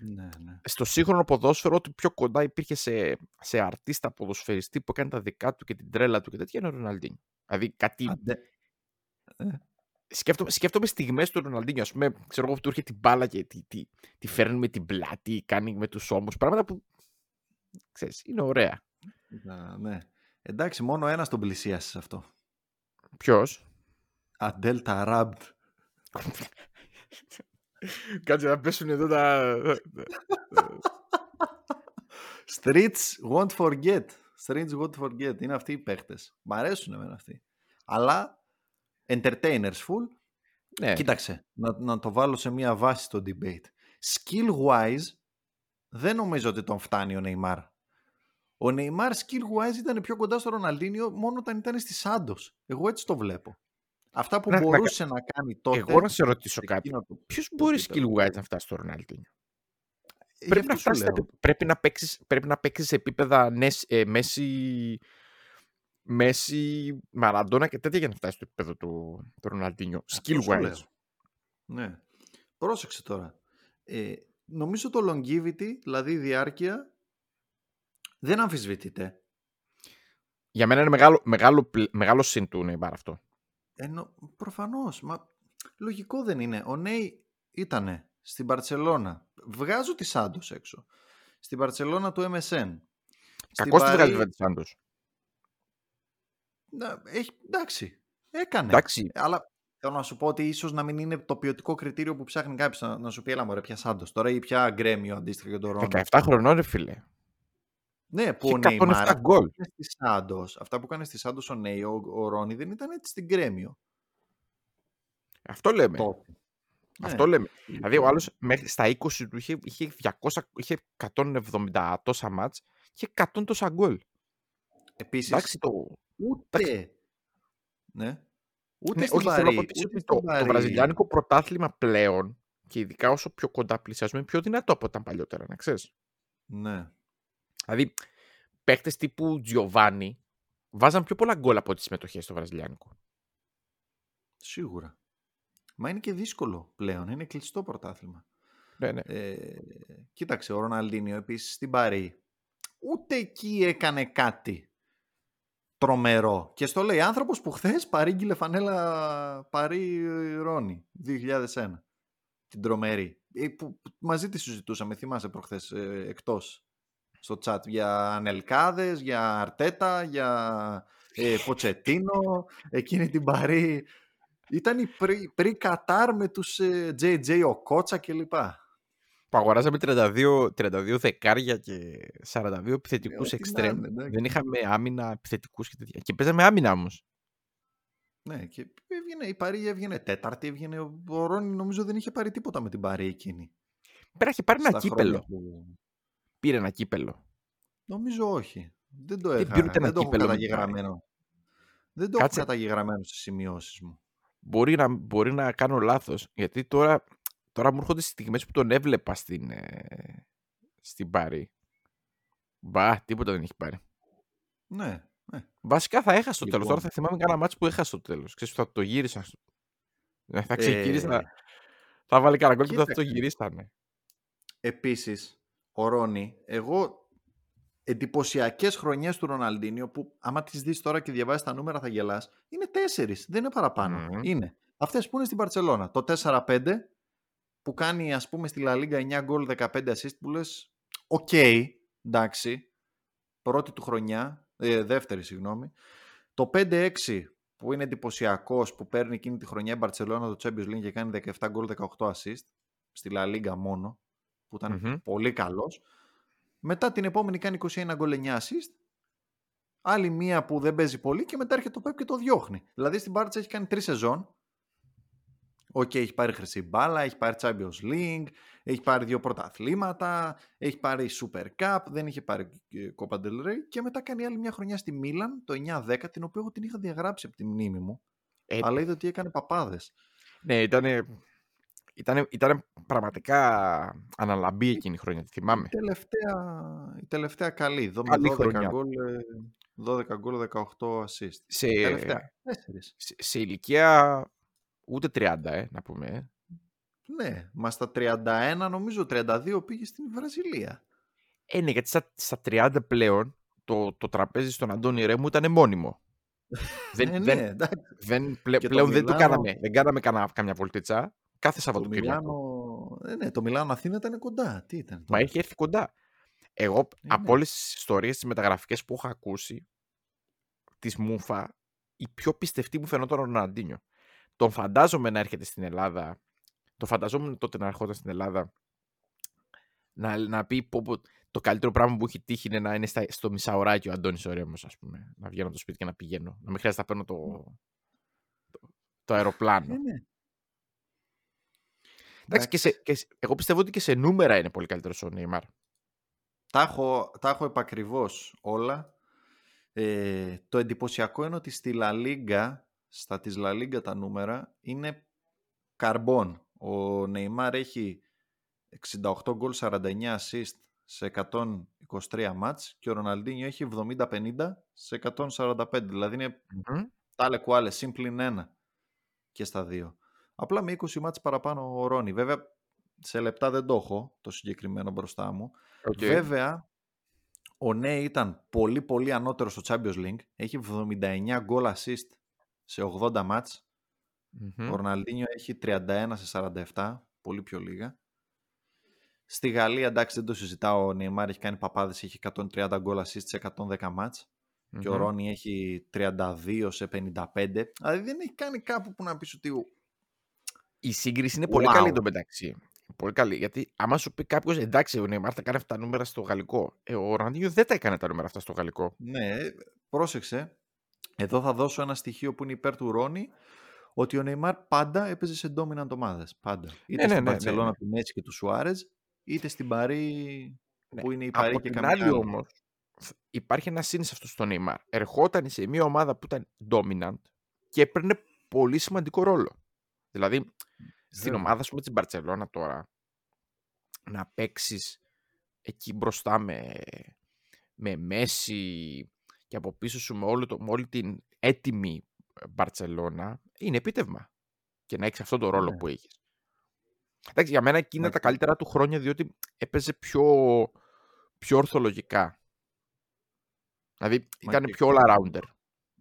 Speaker 2: Ναι, ναι.
Speaker 1: στο σύγχρονο ποδόσφαιρο, ό,τι πιο κοντά υπήρχε σε, σε αρτίστα ποδοσφαιριστή που έκανε τα δικά του και την τρέλα του και τέτοια είναι ο Ροναλντίνιο. Δηλαδή κάτι.
Speaker 2: Αντε...
Speaker 1: Σκέφτομαι, σκέφτομαι στιγμές του Ροναλντίνιο. Α πούμε, ξέρω εγώ, που του έρχεται την μπάλα και τη, τη, τη φέρνει με την πλάτη, κάνει με τους ώμους. Πράγματα που. ξέρεις, είναι ωραία.
Speaker 2: Να, ναι. Εντάξει, μόνο ένας τον πλησίασες σε αυτό.
Speaker 1: Ποιος;
Speaker 2: Αντέλ Ταράμπτ.
Speaker 1: Κάτσε να πέσουν εδώ τα.
Speaker 2: Streets won't forget. Streets won't forget. Είναι αυτοί οι παίχτες. Μ' αρέσουν εμένα αυτοί. Αλλά entertainers full.
Speaker 1: ναι,
Speaker 2: Κοίταξε, να, να το βάλω σε μία βάση στο debate. Skill wise, δεν νομίζω ότι τον φτάνει ο Neymar. Ο Νεϊμάρ skill wise ήταν πιο κοντά στο Ροναλντίνιο μόνο όταν ήταν στη Σάντος. Εγώ έτσι το βλέπω. Αυτά που
Speaker 1: Να- να-
Speaker 2: μπορούσε να, κάνει τότε.
Speaker 1: Εγώ να σε ρωτήσω κάτι.
Speaker 2: εκείνο το-
Speaker 1: Ποιος
Speaker 2: το
Speaker 1: μπορεί
Speaker 2: επίπεδο.
Speaker 1: skill wise να φτάσει στο Ροναλντίνιο.
Speaker 2: Ε,
Speaker 1: Πρέπει
Speaker 2: γι'
Speaker 1: να,
Speaker 2: αυτό σου
Speaker 1: φτάσεις,
Speaker 2: λέω.
Speaker 1: στα- πρέπει, να παίξεις, πρέπει να παίξεις σε επίπεδα Νες- ε, Μέση, Μέση, Μαραντόνα και τέτοια για να φτάσει στο επίπεδο του, του Ροναλντίνιο. Skill
Speaker 2: Αυτό σου
Speaker 1: wise.
Speaker 2: λέω. Ναι. Πρόσεξε τώρα. Ε, νομίζω το longevity, δηλαδή η διάρκεια, δεν αμφισβητείται.
Speaker 1: Για μένα είναι μεγάλο, μεγάλο, πλ- μεγάλο συν του Neymar αυτό.
Speaker 2: Ενώ προφανώς, μα λογικό δεν είναι. Ο Νέι ήτανε στην Παρσελώνα. Βγάζω τη Σάντος έξω. Στην Παρσελώνα του MSN. Στην
Speaker 1: Κακώς τη
Speaker 2: Παρί-
Speaker 1: βγάζει βέβαια τη Σάντος.
Speaker 2: Να, έχει, εντάξει, έκανε.
Speaker 1: Εντάξει,
Speaker 2: Αλλά θέλω να σου πω ότι ίσως να μην είναι το ποιοτικό κριτήριο που ψάχνει κάποιος να, να σου πει: Έλα, μωρέ, πια Σάντος τώρα ή πια γκρέμιο αντίστοιχα για τον Ρόνο.
Speaker 1: 17 χρονών ρε φίλε.
Speaker 2: Ναι, που
Speaker 1: Και
Speaker 2: ο Νέιμαρ.
Speaker 1: 107
Speaker 2: αυτά που
Speaker 1: γκολ.
Speaker 2: έκανε Στη Σάντος, αυτά που έκανε στη Σάντος ο Νέι, ο, ο Ρόνι δεν ήταν έτσι στην γκρέμιο.
Speaker 1: Αυτό λέμε.
Speaker 2: Τότε.
Speaker 1: Αυτό
Speaker 2: Ναι.
Speaker 1: λέμε. Δηλαδή ο άλλος μέχρι στα 20 του είχε, είχε, 200, είχε 170 τόσα μάτς και 100 τόσα γκολ.
Speaker 2: Επίσης,
Speaker 1: Εντάξει το...
Speaker 2: ούτε. Ναι. Ούτε
Speaker 1: Ναι,
Speaker 2: στην
Speaker 1: όχι, θέλω να
Speaker 2: Παρί,
Speaker 1: πω επίσης
Speaker 2: ούτε
Speaker 1: ότι το,
Speaker 2: στην
Speaker 1: το
Speaker 2: Παρί.
Speaker 1: βραζιλιάνικο πρωτάθλημα πλέον και ειδικά όσο πιο κοντά πλησιάζουμε είναι πιο δυνατό από όταν παλιότερα, να ξέρεις.
Speaker 2: Ναι.
Speaker 1: Δηλαδή, παίκτες τύπου Giovanni βάζαν πιο πολλά γκολ από τις συμμετοχές στο βραζιλιάνικο.
Speaker 2: Σίγουρα. Μα είναι και δύσκολο πλέον. Είναι κλειστό πρωτάθλημα.
Speaker 1: Ναι, ναι.
Speaker 2: Ε, κοίταξε, ο Ροναλντίνιο επίσης στην Παρή ούτε εκεί έκανε κάτι τρομερό. Και στο λέει άνθρωπος που χθες παρήγγειλε φανέλα Παρή Ρόνι 2001. Την τρομερή. Ε, Που, που μαζί τη συζητούσαμε, θυμάσαι προχθές ε, εκτός στο chat για Ανελκάδες, για Αρτέτα, για ε, Ποτσετίνο, εκείνη την Παρή. Ήταν η πρι, πρι Κατάρ με τους ε, JJ ο Κότσα κλπ.
Speaker 1: Που αγοράζαμε 32, 32 δεκάρια και 42 επιθετικούς
Speaker 2: ό,τι να
Speaker 1: εξτρέμ.
Speaker 2: είναι, εντάξει.
Speaker 1: Δεν είχαμε άμυνα επιθετικούς και τέτοια. Και παίζαμε άμυνα όμως.
Speaker 2: Ναι, και έβγαινε, η Παρή έβγαινε τέταρτη, έβγαινε. Ο Ρόνι νομίζω δεν είχε πάρει τίποτα με την Παρή εκείνη.
Speaker 1: Πέρα είχε πάρει ένα
Speaker 2: στα χρόνια
Speaker 1: κύπελο.
Speaker 2: που-
Speaker 1: Πήρε ένα κύπελο.
Speaker 2: Νομίζω όχι. Δεν το
Speaker 1: Δεν
Speaker 2: είχα.
Speaker 1: πήρε ούτε ένα
Speaker 2: δεν το έχω
Speaker 1: κύπελο με την
Speaker 2: καταγεγραμμένο. Δεν το
Speaker 1: Κάτσε.
Speaker 2: έχω καταγεγραμμένο στις σημειώσεις μου.
Speaker 1: Μπορεί να, μπορεί να κάνω λάθος. Γιατί τώρα, τώρα μου έρχονται στιγμές που τον έβλεπα στην, ε, στην Πάρη. Μπα, τίποτα δεν έχει πάρει.
Speaker 2: Ναι, ναι.
Speaker 1: Βασικά θα έχασε το τέλος.
Speaker 2: Λοιπόν.
Speaker 1: Τώρα θα θυμάμαι κανένα μάτσο που έχασε το τέλος. Ξέρεις, θα το γύρισα. στο- Ε, Θα ξεκίνησα.
Speaker 2: Ε,
Speaker 1: Θα βάλει κανένα γκολ και θα το
Speaker 2: κοίταξε.
Speaker 1: γυρίσανε.
Speaker 2: Επίσης, ο Ρόνι, εγώ εντυπωσιακές χρονιές του Ροναλντίνιο που άμα τις δεις τώρα και διαβάζεις τα νούμερα θα γελάς, είναι τέσσερις, δεν είναι παραπάνω.
Speaker 1: Μμμ.
Speaker 2: Είναι αυτές που είναι στην Μπαρσελόνα. Το 4-5 που κάνει ας πούμε στη Λα Λίγκα 9 γκολ 15 assist που λες οκ, εντάξει, πρώτη του χρονιά, ε, δεύτερη συγγνώμη. Το 5-6 που είναι εντυπωσιακός που παίρνει εκείνη τη χρονιά η Μπαρσελόνα το Champions League και κάνει 17 γκολ 18 assist στη Λα Λίγκα μόνο που ήταν
Speaker 1: Μμμ.
Speaker 2: πολύ καλός. Μετά την επόμενη κάνει 21 γκολ 9 assist. Άλλη μία που δεν παίζει πολύ και μετά έρχεται ο Πεπ και τον διώχνει. Δηλαδή στην Μπάρτσα έχει κάνει τρεις σεζόν. Οκ, έχει πάρει χρυσή μπάλα, έχει πάρει Champions League, έχει πάρει δύο πρωταθλήματα, έχει πάρει Super Cup, δεν είχε πάρει ε, Copa del Rey και μετά κάνει άλλη μια χρονιά στη Μίλαν το 9-10, την οποία εγώ την είχα διαγράψει από τη μνήμη μου.
Speaker 1: Ε,
Speaker 2: Αλλά είδα ότι έκανε παπάδες.
Speaker 1: Ναι, ήταν. Ήτανε, ήτανε πραγματικά αναλαμπή εκείνη η χρονιά, τη θυμάμαι.
Speaker 2: Η τελευταία, η τελευταία καλή, δω- με
Speaker 1: Καλή
Speaker 2: 12
Speaker 1: χρονιά.
Speaker 2: γκολ, ε, 12 γκολ, 18 assist.
Speaker 1: Σε,
Speaker 2: Τελευταία, τέσσερις.
Speaker 1: σε, σε ηλικία ούτε 30, ε, να πούμε. ε.
Speaker 2: Ναι, μα στα 31 νομίζω 32 πήγε στην Βραζιλία.
Speaker 1: Ε, ναι, γιατί στα, στα 30 πλέον το, το τραπέζι στον Αντώνη Ρέμου ήταν μόνιμο. δεν,
Speaker 2: Ε, ναι,
Speaker 1: δεν,
Speaker 2: εντάξει.
Speaker 1: δεν, πλε-
Speaker 2: Και το
Speaker 1: πλέον δεν το
Speaker 2: Μιλάνο-
Speaker 1: κάναμε. Δεν κάναμε κανένα, καμιά βολτίτσα. Κάθε
Speaker 2: Το
Speaker 1: Σαββατοκύριακο.
Speaker 2: Μιλάνο, ε, ναι, το Μιλάνο Αθήνα ήταν κοντά. Τι ήταν
Speaker 1: Μα
Speaker 2: τώρα;
Speaker 1: έχει έρθει κοντά. Εγώ
Speaker 2: Ε,
Speaker 1: από
Speaker 2: ναι.
Speaker 1: όλες τις ιστορίες, τις μεταγραφικές που έχω ακούσει της Μούφα, η πιο πιστευτή μου φαινόταν ο Ροναντίνιο. Τον φαντάζομαι να έρχεται στην Ελλάδα. Το φανταζόμουν τότε να ερχόταν στην Ελλάδα να, να πει πω, πω, το καλύτερο πράγμα που έχει τύχει είναι να είναι στα, στο μισάωράκι ο Αντώνης ο Ρέμος, ας πούμε. Να βγαίνω από το σπίτι και να πηγαίνω. Να μην χρειάζεται να παίρνω το, το, το αεροπλάνο.
Speaker 2: Ε, ναι.
Speaker 1: Εντάξει, και σε, και σε- εγώ πιστεύω ότι και σε νούμερα είναι πολύ καλύτερος ο Νέιμαρ.
Speaker 2: Τα έχω, τα έχω επακριβώς όλα. Ε, το εντυπωσιακό είναι ότι στη La Liga, στα της La Liga τα νούμερα, είναι καρμπών. Ο Νεϊμάρ έχει 68 γκολ 49 assist σε 123 μάτς και ο Ροναλντίνιο έχει 70-50 σε 145. Δηλαδή είναι mm-hmm. τάλε κουάλε, σύμπλην ένα και στα δύο. Απλά με 20 μάτς παραπάνω ο Ρόνι. Βέβαια σε λεπτά δεν το έχω το συγκεκριμένο μπροστά μου. Okay. Βέβαια ο Νέι ήταν πολύ πολύ ανώτερος στο Champions League. Έχει 79 γκολ assist σε 80 μάτς. Mm-hmm. Ο Ροναλντίνιο έχει 31 σε 47, πολύ πιο λίγα. Στη Γαλλία, εντάξει, δεν το συζητάω. Ο Νεϊμάρ έχει κάνει παπάδες, έχει 130 γκολ assist σε 110 μάτς. Mm-hmm. Και ο Ρόνι έχει 32 σε 55. Δηλαδή δεν έχει κάνει κάπου που να πεις ότι...
Speaker 1: Η σύγκριση είναι πολύ καλή το μεταξύ. Πολύ καλή. Γιατί άμα σου πει κάποιος, εντάξει, ο Νεϊμάρ θα κάνει αυτά τα νούμερα στο γαλλικό. Ε, ο Ροναντίνιο δεν τα έκανε τα νούμερα αυτά στο γαλλικό.
Speaker 2: Ναι, πρόσεξε. Εδώ θα δώσω ένα στοιχείο που είναι υπέρ του Ρόνι ότι ο Νεϊμάρ πάντα έπαιζε σε dominant ομάδες. Πάντα. Είτε ναι, στην ναι, ναι, ναι, ναι. του Μέση και του Σουάρες, είτε στην Παρή ναι. που είναι η Παρή Από
Speaker 1: και την άλλη όμως, υπάρχει ένα σύνη αυτό στο Νεϊμάρ. Ερχόταν σε μια ομάδα που ήταν dominant και έπαιρνε πολύ σημαντικό ρόλο. Δηλαδή, στην ομάδα σου με την Μπαρτσελώνα τώρα, να παίξεις εκεί μπροστά με, με Μέση και από πίσω σου με, όλο το, με όλη την έτοιμη Μπαρτσελώνα, είναι επίτευγμα. Και να έχεις αυτόν τον ρόλο ναι. που έχεις. Εντάξει, για μένα εκείνα τα καλύτερα του χρόνια διότι έπαιζε πιο, πιο ορθολογικά. Δηλαδή ήταν πιο all-rounder.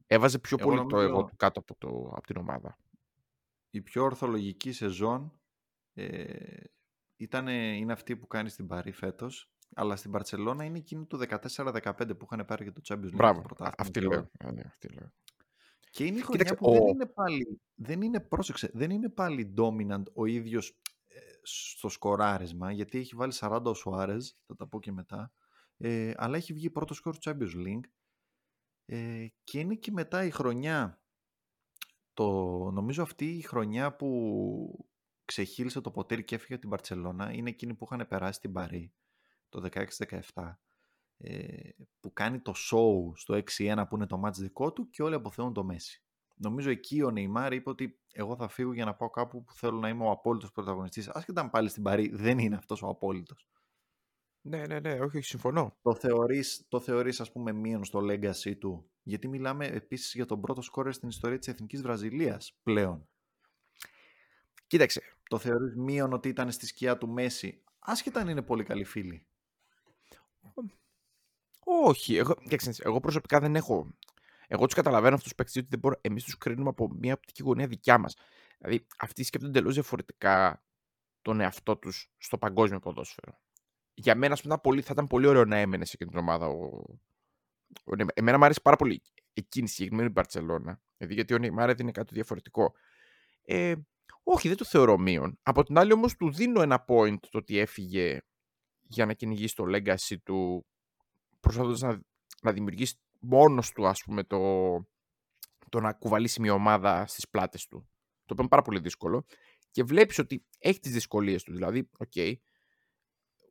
Speaker 1: Έβαζε πιο πολύ το εγώ του κάτω από, το, από την ομάδα.
Speaker 2: Η πιο ορθολογική σεζόν ε, ήταν, είναι αυτή που κάνει στην Παρή φέτος. Αλλά στην Παρσελώνα είναι εκείνη του 14-15 που είχαν πάρει και το Champions League.
Speaker 1: Μπράβο, αυτή λέω. Ναι, αυτή λέω.
Speaker 2: Και είναι η χρονιά που ο... δεν είναι πάλι, δεν είναι, πρόσεξε, δεν είναι πάλι dominant ο ίδιος ε, στο σκοράρισμα, γιατί έχει βάλει 40 ο Σουάρες, θα τα πω και μετά, ε, αλλά έχει βγει πρώτο σκορ του Champions League ε, και είναι και μετά η χρονιά, το, νομίζω αυτή η χρονιά που ξεχύλισε το ποτήρι και έφυγε από την Παρτσελώνα, είναι εκείνη που είχαν περάσει την Παρή το 16-17 ε, που κάνει το show στο 6-1 που είναι το match δικό του και όλοι αποθεώνουν το Μέση. Νομίζω εκεί ο Νεϊμάρ είπε ότι εγώ θα φύγω για να πάω κάπου που θέλω να είμαι ο απόλυτος πρωταγωνιστής. Άσχετα αν πάλι στην Παρή δεν είναι αυτός ο απόλυτος.
Speaker 1: Ναι, ναι, ναι, όχι, συμφωνώ.
Speaker 2: Το θεωρείς, το θεωρείς ας πούμε μείον στο legacy του; Γιατί μιλάμε επίσης για τον πρώτο σκόρερ στην ιστορία της Εθνικής Βραζιλίας πλέον.
Speaker 1: Κοίταξε.
Speaker 2: Το θεωρείς μείον ότι ήταν στη σκιά του Μέση. Άσχετα αν είναι πολύ καλοί φίλοι;
Speaker 1: Όχι. Εγώ, εγώ προσωπικά δεν έχω. Εγώ τους καταλαβαίνω αυτούς τους παίκτες ότι δεν μπορώ. Εμείς τους κρίνουμε από μια οπτική γωνία δικιά μας. Δηλαδή, αυτοί σκέφτονται εντελώς διαφορετικά τον εαυτό τους στο παγκόσμιο ποδόσφαιρο. Για μένα, πούμε, πολύ, θα ήταν πολύ ωραίο να έμενε σε εκείνη την ομάδα. Ο... Ο... Εμένα μου αρέσει πάρα πολύ εκείνη η συγκεκριμένη Μπαρσελόνα. Δηλαδή, γιατί ο Νεϊμάρ έδινε κάτι διαφορετικό. Ε, όχι, δεν το θεωρώ μείον. Από την άλλη, όμως, του δίνω ένα point το ότι έφυγε για να κυνηγήσει το legacy του προσπαθώντας να, να δημιουργήσεις μόνος του, ας πούμε, το, το να κουβαλήσει μια ομάδα στις πλάτες του. Το οποίο είναι πάρα πολύ δύσκολο. Και βλέπεις ότι έχει τις δυσκολίες του. Δηλαδή, OK, okay,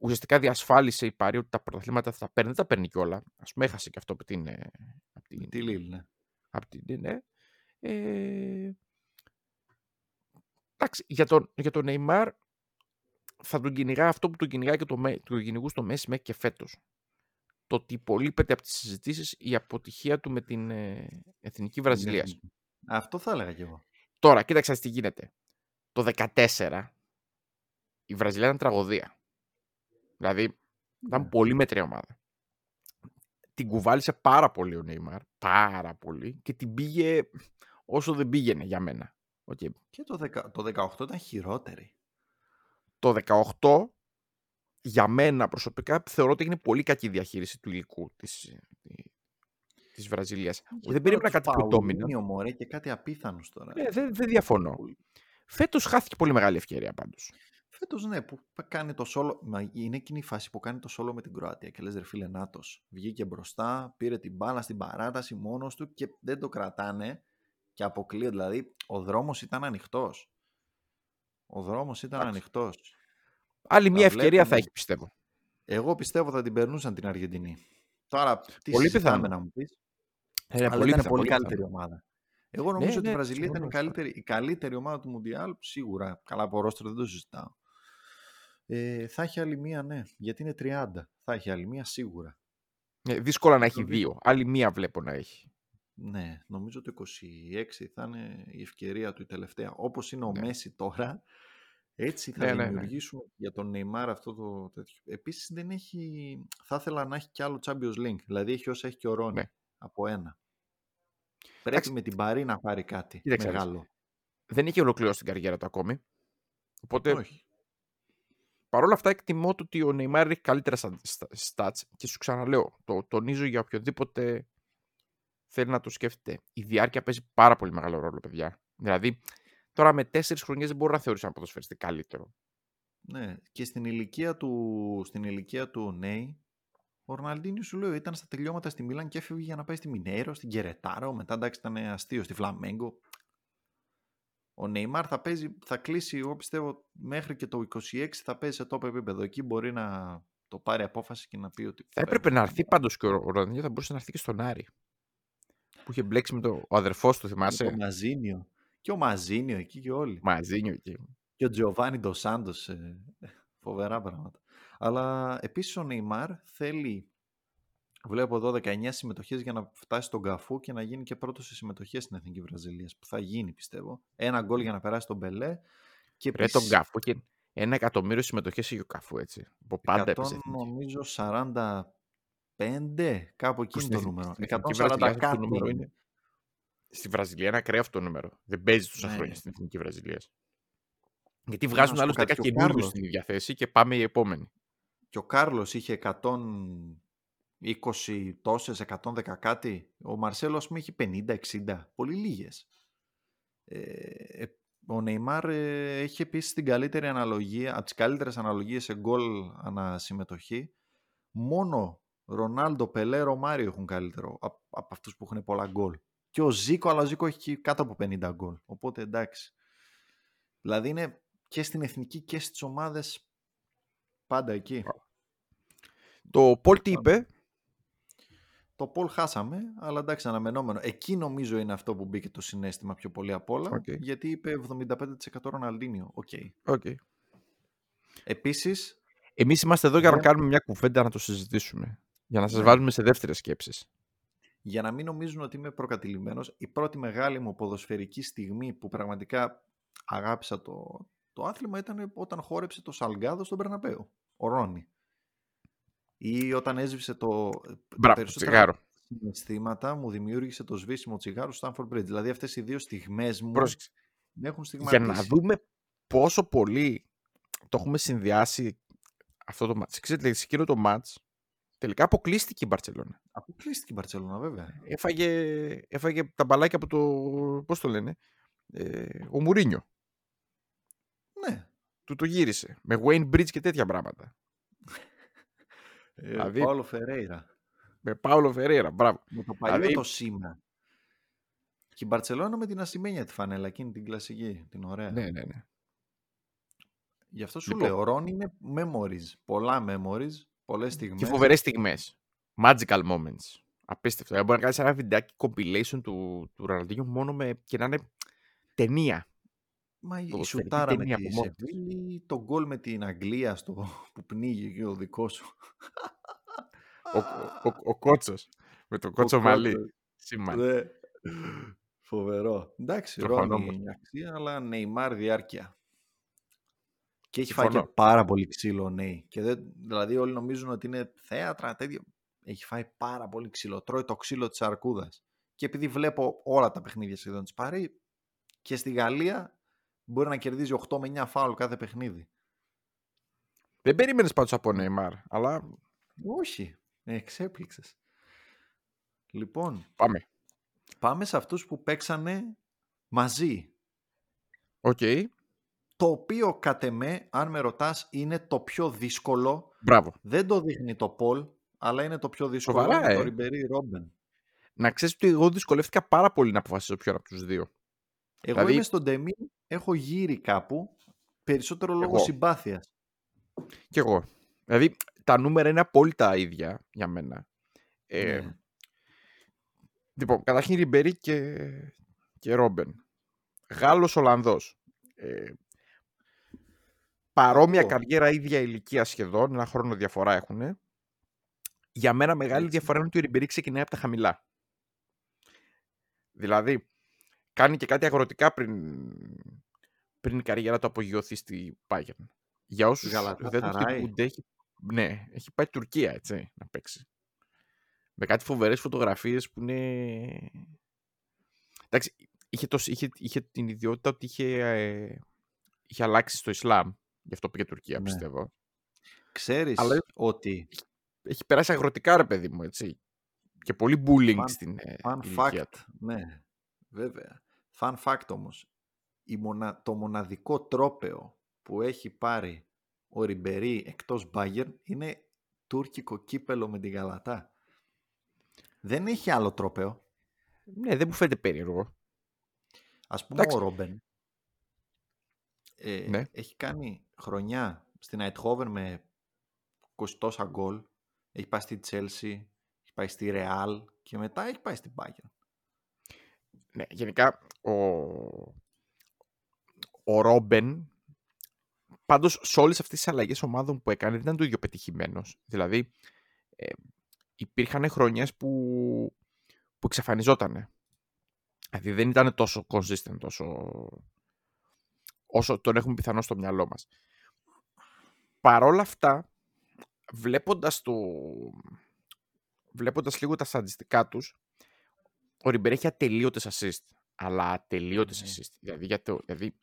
Speaker 1: ουσιαστικά διασφάλισε η Παρί ότι τα πρωταθλήματα θα τα παίρνει. Δεν τα παίρνει κιόλα. Α πούμε, έχασε και αυτό από την. Ε,
Speaker 2: από την τη Λίλ, ναι.
Speaker 1: Από την, ναι. Ε, εντάξει, για τον, για τον Neymar θα τον κυνηγά αυτό που τον κυνηγάει και το, το κυνηγού στο Μέση μέχρι και φέτος το ότι υπολείπεται από τις συζητήσεις η αποτυχία του με την ε, Εθνική Βραζιλία. Ναι,
Speaker 2: αυτό θα έλεγα κι εγώ.
Speaker 1: Τώρα, κοίταξε τι γίνεται. Το 14 η Βραζιλία ήταν τραγωδία. Δηλαδή, ήταν ναι. πολύ μέτρια ομάδα. Την κουβάλισε πάρα πολύ ο Νέιμαρ. Πάρα πολύ. Και την πήγε όσο δεν πήγαινε για μένα. Okay.
Speaker 2: Και το, 10, το 18 ήταν χειρότερη.
Speaker 1: Το 18 για μένα προσωπικά θεωρώ ότι έγινε πολύ κακή διαχείριση του υλικού της, της Βραζιλίας. δεν περίμενα κάτι πιο ντόμινα.
Speaker 2: Μωρέ, και κάτι απίθανος τώρα.
Speaker 1: Ε, δεν, δεν διαφωνώ. Φέτος χάθηκε πολύ μεγάλη ευκαιρία πάντως.
Speaker 2: Φέτος ναι, που κάνει το σόλο. είναι εκείνη η φάση που κάνει το σόλο με την Κροατία. Και λες, ρε φίλε, Νάτο. Βγήκε μπροστά, πήρε την μπάλα στην παράταση μόνος του και δεν το κρατάνε και αποκλείεται. Δηλαδή, ο δρόμος ήταν ανοιχτός. Ο δρόμος ήταν ανοιχτός.
Speaker 1: Άλλη μια ευκαιρία θα έχει, πιστεύω.
Speaker 2: Εγώ πιστεύω θα την περνούσαν την Αργεντινή. Τώρα, τι
Speaker 1: Πολύ
Speaker 2: συζητάμε
Speaker 1: πιθανό.
Speaker 2: να μου πεις;
Speaker 1: Ε,
Speaker 2: αλλά ήταν
Speaker 1: πιθανό,
Speaker 2: πολύ
Speaker 1: πιθανό.
Speaker 2: καλύτερη ομάδα. Εγώ νομίζω
Speaker 1: Ναι,
Speaker 2: ότι η
Speaker 1: ναι,
Speaker 2: Βραζιλία ήταν η
Speaker 1: συμφωνώ.
Speaker 2: καλύτερη, η καλύτερη ομάδα του Μουντιάλ, σίγουρα. Καλά από ρόστρο δεν το συζητάω. Ε, θα έχει άλλη μία, ναι, γιατί είναι 30. Θα έχει άλλη μία, σίγουρα.
Speaker 1: Ε, δύσκολα να έχει
Speaker 2: Νομίζω-
Speaker 1: δύο. Άλλη μία βλέπω να έχει.
Speaker 2: Ναι, νομίζω το 26 θα είναι η ευκαιρία του η τελευταία. Όπως είναι ο
Speaker 1: Ναι.
Speaker 2: Μέση τώρα, έτσι θα
Speaker 1: Ναι, ναι, ναι.
Speaker 2: δημιουργήσουμε για τον Neymar αυτό το τέτοιο. Επίσης δεν έχει, θα ήθελα να έχει κι άλλο Champions League. Δηλαδή έχει όσα έχει και ο Ρόνι
Speaker 1: Ναι.
Speaker 2: από ένα. Πρέπει
Speaker 1: Εντάξει.
Speaker 2: με την Παρή να πάρει κάτι
Speaker 1: Κοίταξε να δεις.
Speaker 2: μεγάλο.
Speaker 1: Δεν είχε ολοκληρώσει την καριέρα του ακόμη. Οπότε
Speaker 2: Όχι.
Speaker 1: παρόλα αυτά εκτιμώ το ότι ο Neymar έχει καλύτερα στα- στα- stats και σου ξαναλέω, το τονίζω για οποιοδήποτε θέλει να το σκέφτεται. Η διάρκεια παίζει πάρα πολύ μεγάλο ρόλο, παιδιά. Δηλαδή, τώρα με τέσσερις χρονιές δεν μπορώ να θεωρήσω ένα ποδοσφαιριστή καλύτερο.
Speaker 2: Ναι, και στην ηλικία του, στην ηλικία του Νέι, ο Ροναλντίνιος σου λέω ήταν στα τελειώματα στη Μίλαν και έφευγε για να πάει στη Μινέρο, στην Κερετάρο, μετά εντάξει ήταν αστείο στη Φλαμέγκο. Ο Νεϊμάρ θα παίζει, θα κλείσει, εγώ πιστεύω, μέχρι και το 26 θα παίζει σε τόπο επίπεδο. Εκεί μπορεί να το πάρει απόφαση και να πει ότι.
Speaker 1: Θα έπρεπε να έρθει πάντως και ο Ροναλντίνιο, θα μπορούσε να έρθει και στον Άρη. Που είχε μπλέξει με το, ο αδερφός του,
Speaker 2: Με
Speaker 1: θυμάσαι.
Speaker 2: το Μαζίνιο. Και ο Μαζίνιο εκεί και όλοι.
Speaker 1: Μαζίνιο εκεί.
Speaker 2: Και ο Τζιοβάνι Ντοσάντο. φοβερά πράγματα. Αλλά επίσης ο Νεϊμάρ θέλει. Βλέπω εδώ 19 συμμετοχές για να φτάσει στον Καφού και να γίνει και πρώτος σε συμμετοχές στην Εθνική Βραζιλίας. Που θα γίνει, πιστεύω. Ένα γκολ για να περάσει τον Μπελέ. Και
Speaker 1: Ρε τον
Speaker 2: επίσης
Speaker 1: Καφού και ένα εκατομμύριο συμμετοχές είχε ο Καφού έτσι. Από πάντα
Speaker 2: 100,
Speaker 1: έπαιζε. εθνική.
Speaker 2: νομίζω 45, κάπου εκεί
Speaker 1: Στην
Speaker 2: είναι το
Speaker 1: εθνική-
Speaker 2: νούμερο.
Speaker 1: στην εθνική
Speaker 2: 140
Speaker 1: Βραζιλία αυτό το
Speaker 2: κάτι
Speaker 1: νούμερο
Speaker 2: είναι.
Speaker 1: Είναι. Στη Βραζιλία είναι ακραίο αυτό το νούμερο. Δεν παίζει τόσα
Speaker 2: Ναι.
Speaker 1: χρόνια στην εθνική Βραζιλία. Γιατί
Speaker 2: να
Speaker 1: βγάζουν
Speaker 2: σου
Speaker 1: άλλου
Speaker 2: πω
Speaker 1: 10
Speaker 2: κάτι, και ο
Speaker 1: καινούριου
Speaker 2: Κάρλος.
Speaker 1: στην ίδια θέση και πάμε οι επόμενοι.
Speaker 2: Και ο Κάρλος είχε 120 τόσες, 110 κάτι. Ο Μαρσέλο, ας πούμε, είχε 50-60. Πολύ λίγες. Ε, ε, ο Νεϊμάρ ε, έχει επίσης την καλύτερη αναλογία, από τις καλύτερες αναλογίες σε γκολ ανασυμμετοχή. Μόνο Ρονάλντο, Πελέ, Ρωμάριο έχουν καλύτερο από, από αυτούς που έχουν πολλά γκολ. Και ο Ζήκο, αλλά ο Ζήκο έχει κάτω από 50 γκολ. Οπότε εντάξει. Δηλαδή είναι και στην εθνική και στις ομάδες πάντα εκεί.
Speaker 1: Το poll τι είπε;
Speaker 2: Το poll χάσαμε, αλλά εντάξει, αναμενόμενο. Εκεί νομίζω είναι αυτό που μπήκε το συναίσθημα πιο πολύ απ' όλα,
Speaker 1: Οκ.
Speaker 2: γιατί είπε 75% Ροναλντίνιο. OK.
Speaker 1: Okay.
Speaker 2: Επίσης,
Speaker 1: Εμείς είμαστε εδώ για να
Speaker 2: Ναι.
Speaker 1: κάνουμε μια κουβέντα να το συζητήσουμε. Για να σας
Speaker 2: Ναι.
Speaker 1: βάλουμε σε δεύτερες σκέψεις.
Speaker 2: Για να μην νομίζουν ότι είμαι προκατειλημμένος, η πρώτη μεγάλη μου ποδοσφαιρική στιγμή που πραγματικά αγάπησα το, το άθλημα ήταν όταν χόρεψε το Σαλγκάδο στον Περναπέο, ο Ρόνι. Ή όταν έσβησε το... τα
Speaker 1: Μπράβο,
Speaker 2: περισσότερα
Speaker 1: τσιγάρο.
Speaker 2: συναισθήματα μου δημιούργησε το σβήσιμο τσιγάρου στο Stanford Bridge. Δηλαδή αυτές οι δύο στιγμές μου
Speaker 1: Πρόσεξε.
Speaker 2: με έχουν
Speaker 1: Για
Speaker 2: στιγματίσει.
Speaker 1: να δούμε πόσο πολύ το έχουμε συνδυάσει αυτό το μάτς. Ξέρετε, σε εκείνο το μάτς τελικά αποκλείστηκε η Μπαρτσελώνα.
Speaker 2: Αποκλείστηκε η Μπαρτσελώνα βέβαια.
Speaker 1: Έφαγε, έφαγε τα μπαλάκια από το, πώς το λένε, ε, ο Μουρίνιο.
Speaker 2: Ναι.
Speaker 1: Του το γύρισε. Με Wayne Bridge και τέτοια πράγματα.
Speaker 2: Ε,
Speaker 1: Δηλαδή-
Speaker 2: Πάολο Φερέιρα.
Speaker 1: Με Πάολο Φερέρα, μπράβο.
Speaker 2: Με το παλιό
Speaker 1: Δηλαδή-
Speaker 2: το σήμα. Και η Μπαρτσελώνα με την ασημένια τη φανέλα, εκείνη την κλασική, την ωραία.
Speaker 1: Ναι, ναι, ναι.
Speaker 2: Γι' αυτό σου
Speaker 1: Λοιπόν.
Speaker 2: λέω, ο Ρόν είναι memories. Πολλά memories, πολλές στιγμές.
Speaker 1: Και φοβερές στιγμές. Magical moments. Απίστευτο. Ε, Μπορεί να κάνεις ένα βιντεάκι compilation του, του Ροναλντίνιο μόνο με. και να είναι ταινία.
Speaker 2: Μα η
Speaker 1: ποδοσφαιρική
Speaker 2: σουτάρα με
Speaker 1: ταινία
Speaker 2: τη
Speaker 1: από μόνη της.
Speaker 2: Σεβίλη, το γκολ με την Αγγλία στο, που πνίγει και ο δικός σου.
Speaker 1: Ο, ο, ο, ο Κότσος. Με το Κότσο Μαλί.
Speaker 2: Κότσος.
Speaker 1: Σήμα.
Speaker 2: Ναι. Φοβερό. Εντάξει,
Speaker 1: Συμφωνώ
Speaker 2: Ρόνι
Speaker 1: όμως.
Speaker 2: αξία, αλλά Νεϊμάρ διάρκεια. Και έχει
Speaker 1: Συμφωνώ.
Speaker 2: φάει και πάρα πολύ ξύλο ο Νέι. Και δεν, δηλαδή όλοι νομίζουν ότι είναι θέατρα, τέτοιο. Έχει φάει πάρα πολύ ξύλο. Τρώει το ξύλο της αρκούδας. Και επειδή βλέπω όλα τα παιχνίδια σχεδόν της πάρει και στη Γαλλία μπορεί να κερδίζει 8 με 9 φάουλ κάθε παιχνίδι.
Speaker 1: Δεν περίμενες πάντως από Νεϊμάρ, αλλά
Speaker 2: Όχι. Εξέπληξες. Λοιπόν,
Speaker 1: πάμε.
Speaker 2: πάμε σε αυτούς που παίξανε μαζί.
Speaker 1: Οκ.
Speaker 2: Το οποίο κατ' εμέ, αν με ρωτάς, είναι το πιο δύσκολο.
Speaker 1: Μπράβο.
Speaker 2: Δεν το δείχνει το poll, αλλά είναι το πιο δύσκολο.
Speaker 1: Σοβαρά,
Speaker 2: είναι το
Speaker 1: ε.
Speaker 2: Ριμπερί Ρόμπεν.
Speaker 1: Να ξέρεις ότι εγώ δυσκολεύτηκα πάρα πολύ να αποφασίσω ποιον από τους δύο.
Speaker 2: Εγώ
Speaker 1: Δηλαδή-
Speaker 2: είμαι στον Ντεμί, έχω γύρει κάπου, περισσότερο λόγω
Speaker 1: Εγώ.
Speaker 2: συμπάθειας.
Speaker 1: Κι εγώ. Δηλαδή, τα νούμερα είναι απόλυτα ίδια για μένα. Ε,
Speaker 2: Ναι.
Speaker 1: Λοιπόν, καταρχήν Ριμπερί και, και Ρόμπεν. Γάλλος Ολλανδός. Ε, παρόμοια
Speaker 2: Αυτό.
Speaker 1: καριέρα, ίδια ηλικία σχεδόν, ένα χρόνο διαφορά έχουν. Για μένα μεγάλη
Speaker 2: Έτσι.
Speaker 1: διαφορά είναι ότι ο Ριμπερί ξεκινάει από τα χαμηλά. Δηλαδή, κάνει και κάτι αγροτικά πριν, πριν η καριέρα του απογειωθεί στη Bayern. Για όσους δεν το
Speaker 2: Γαλατασαράι.
Speaker 1: θυμούνται, έχει, ναι, έχει πάει Τουρκία, έτσι, να παίξει. Με κάτι φοβερές φωτογραφίες που είναι... Εντάξει, είχε, το, είχε, είχε την ιδιότητα ότι είχε, ε, είχε αλλάξει στο Ισλάμ. Γι' αυτό πήγε Τουρκία,
Speaker 2: Ναι.
Speaker 1: πιστεύω.
Speaker 2: Ξέρεις
Speaker 1: Αλλά-
Speaker 2: ότι
Speaker 1: Έχει περάσει αγροτικά, ρε παιδί μου, έτσι. Και πολύ bullying
Speaker 2: Fun-
Speaker 1: στην ε,
Speaker 2: Fun
Speaker 1: ηλικία
Speaker 2: fact,
Speaker 1: του.
Speaker 2: ναι, βέβαια. Fun fact όμως, η μονα... το μοναδικό τρόπεο που έχει πάρει ο Ριμπερί εκτός Bayern είναι τουρκικό κύπελο με τη Γαλατά. Δεν έχει άλλο τρόπεο.
Speaker 1: Ναι, δεν μου φαίνεται περίεργο.
Speaker 2: Ας πούμε
Speaker 1: Εντάξει.
Speaker 2: ο Ρόμπεν ε,
Speaker 1: Ναι.
Speaker 2: έχει κάνει χρονιά στην Αιτχόβεν με 20 τόσα γκολ. Έχει πάει στη Chelsea, έχει πάει στη Real και μετά έχει πάει στην Bayern.
Speaker 1: Ναι, γενικά ο, ο Ρόμπεν πάντως σε όλες αυτές τις αλλαγές ομάδων που έκανε δεν ήταν το ίδιο πετυχημένος. Δηλαδή ε, υπήρχαν χρονιές που, που εξαφανιζόταν. Δηλαδή δεν ήταν τόσο consistent όσο, όσο τον έχουμε πιθανό στο μυαλό μας. Παρόλα αυτά, βλέποντας, το, βλέποντας λίγο τα στατιστικά τους, ο Ριμπερ έχει ατελείωτες assist. Αλλά ατελείωτες
Speaker 2: Ναι.
Speaker 1: assist. Δηλαδή, για το, δηλαδή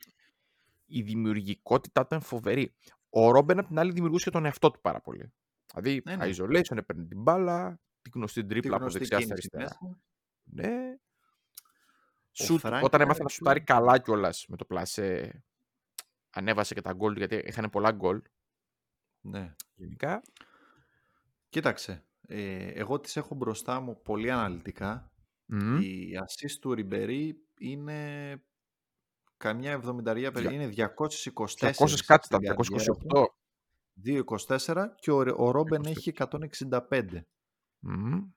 Speaker 1: η δημιουργικότητά του είναι φοβερή. Ο Ρόμπεν απ' την άλλη δημιουργούσε τον εαυτό του πάρα πολύ. Δηλαδή,
Speaker 2: Ναι, ναι.
Speaker 1: isolation, έπαιρνε την μπάλα, την γνωστή
Speaker 2: Τη
Speaker 1: τρίπλα από
Speaker 2: γνωστή
Speaker 1: δεξιά στα
Speaker 2: κίνηση
Speaker 1: αριστερά.
Speaker 2: μέσα.
Speaker 1: Ναι. Σουτ,
Speaker 2: Φρανκ
Speaker 1: όταν
Speaker 2: ήταν
Speaker 1: έμαθε να
Speaker 2: πιο-
Speaker 1: σουτάρει καλά κιόλας με το πλασέ, ανέβασε και τα γκολ του, γιατί είχαν πολλά γκολ.
Speaker 2: Ναι.
Speaker 1: Γενικά,
Speaker 2: Κοίταξε, ε, εγώ τις έχω μπροστά μου πολύ αναλυτικά.
Speaker 1: μμμ,
Speaker 2: Η assist του Ριμπερί είναι καμιά εβδομηνταριά περί...
Speaker 1: Δια-
Speaker 2: είναι 224
Speaker 1: 200 κάτι
Speaker 2: στην
Speaker 1: ήταν,
Speaker 2: καριέρα
Speaker 1: 228.
Speaker 2: του, 224 και ο, Ρε- ο Ρόμπεν
Speaker 1: 224.
Speaker 2: έχει 165.
Speaker 1: Μμμ.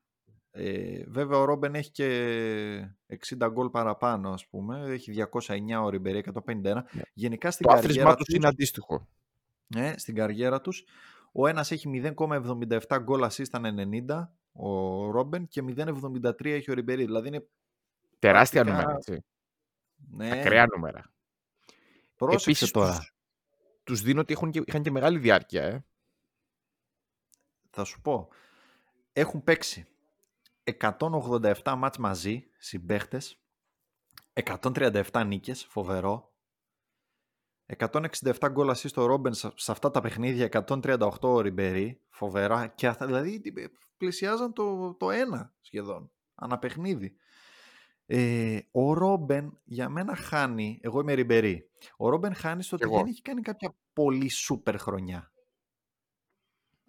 Speaker 2: Ε, βέβαια ο Ρόμπεν έχει και 60 γκολ παραπάνω ας πούμε, έχει 209 ο Ριμπερί 151.
Speaker 1: Ναι.
Speaker 2: Γενικά στην
Speaker 1: Το άθροισμά
Speaker 2: καριέρα
Speaker 1: του
Speaker 2: τους,
Speaker 1: είναι αντίστοιχο.
Speaker 2: Ναι, στην καριέρα τους ο ένας έχει 0,77 γκολ assist στα 90 ο Ρόμπεν και 0,73 έχει ο Ριμπερί. Δηλαδή είναι
Speaker 1: Τεράστια
Speaker 2: Πρακτικά,
Speaker 1: νούμερα, έτσι.
Speaker 2: ναι,
Speaker 1: Ακραία νούμερα.
Speaker 2: πρόσεξε
Speaker 1: Επίσης,
Speaker 2: τώρα.
Speaker 1: τους, τους δίνω ότι έχουν και, είχαν και μεγάλη διάρκεια, ε.
Speaker 2: Θα σου πω. Έχουν παίξει 187 μάτς μαζί, συμπαίχτες. 137 νίκες, φοβερό. 167 γκολ assist ο Ρόμπεν σε σε αυτά τα παιχνίδια, 138 ο Ριμπερί, φοβερά. Και αυτά, δηλαδή τι- πλησιάζαν το, το ένα σχεδόν, ανά παιχνίδι. Ε, ο Ρόμπεν για μένα χάνει, εγώ είμαι Ριμπερί, ο Ρόμπεν χάνει στο
Speaker 1: Κι
Speaker 2: ότι
Speaker 1: εγώ.
Speaker 2: δεν έχει κάνει κάποια πολύ σούπερ χρονιά.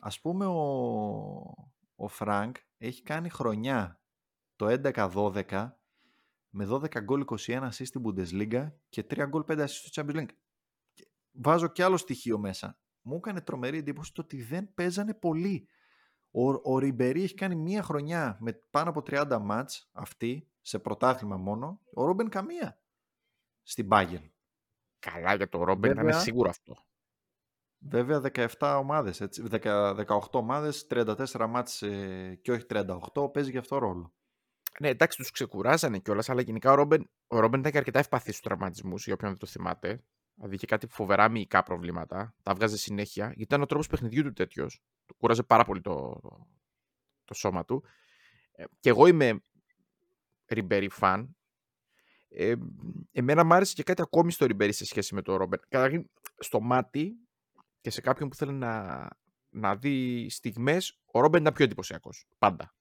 Speaker 2: Ας πούμε ο, ο Φρανκ έχει κάνει χρονιά το 11-12 με 12 γκολ 21 assist στην Bundesliga και 3 γκολ 5 assist στο Champions League. Και Βάζω κι άλλο στοιχείο μέσα. Μου έκανε τρομερή εντύπωση το ότι δεν παίζανε πολύ. Ο, ο Ριμπερί έχει κάνει μία χρονιά με πάνω από 30 μάτς αυτή, σε πρωτάθλημα μόνο. Ο Ρόμπεν καμία στην Bayern.
Speaker 1: Καλά για το Ρόμπεν ήταν
Speaker 2: Βέβαια.
Speaker 1: σίγουρο αυτό.
Speaker 2: Βέβαια 17 ομάδες, έτσι, 10 18 ομάδες, 34 μάτς ε, και όχι 38, παίζει γι' αυτό ρόλο.
Speaker 1: Ναι, εντάξει, τους ξεκουράζανε κιόλας, αλλά γενικά ο Ρόμπεν, ο Ρόμπεν ήταν και αρκετά ευπαθής στους τραυματισμούς, για όποιον δεν το θυμάται. Δηλαδή είχε κάτι φοβερά μυϊκά προβλήματα. Τα βγάζε συνέχεια, γιατί ήταν ο τρόπος παιχνιδιού του τέτοιος. Του κούραζε πάρα πολύ το, το σώμα του. Ε, και εγώ είμαι Ριμπέρι φαν. Ε, εμένα μου άρεσε και κάτι ακόμη στο Ριμπέρι σε σχέση με το Ρόμπεν. Καταρχήν, στο μάτι και σε κάποιον που θέλει να, να δει στιγμές, ο Ρόμπεν ήταν πιο εντυπωσιακός. Πάντα.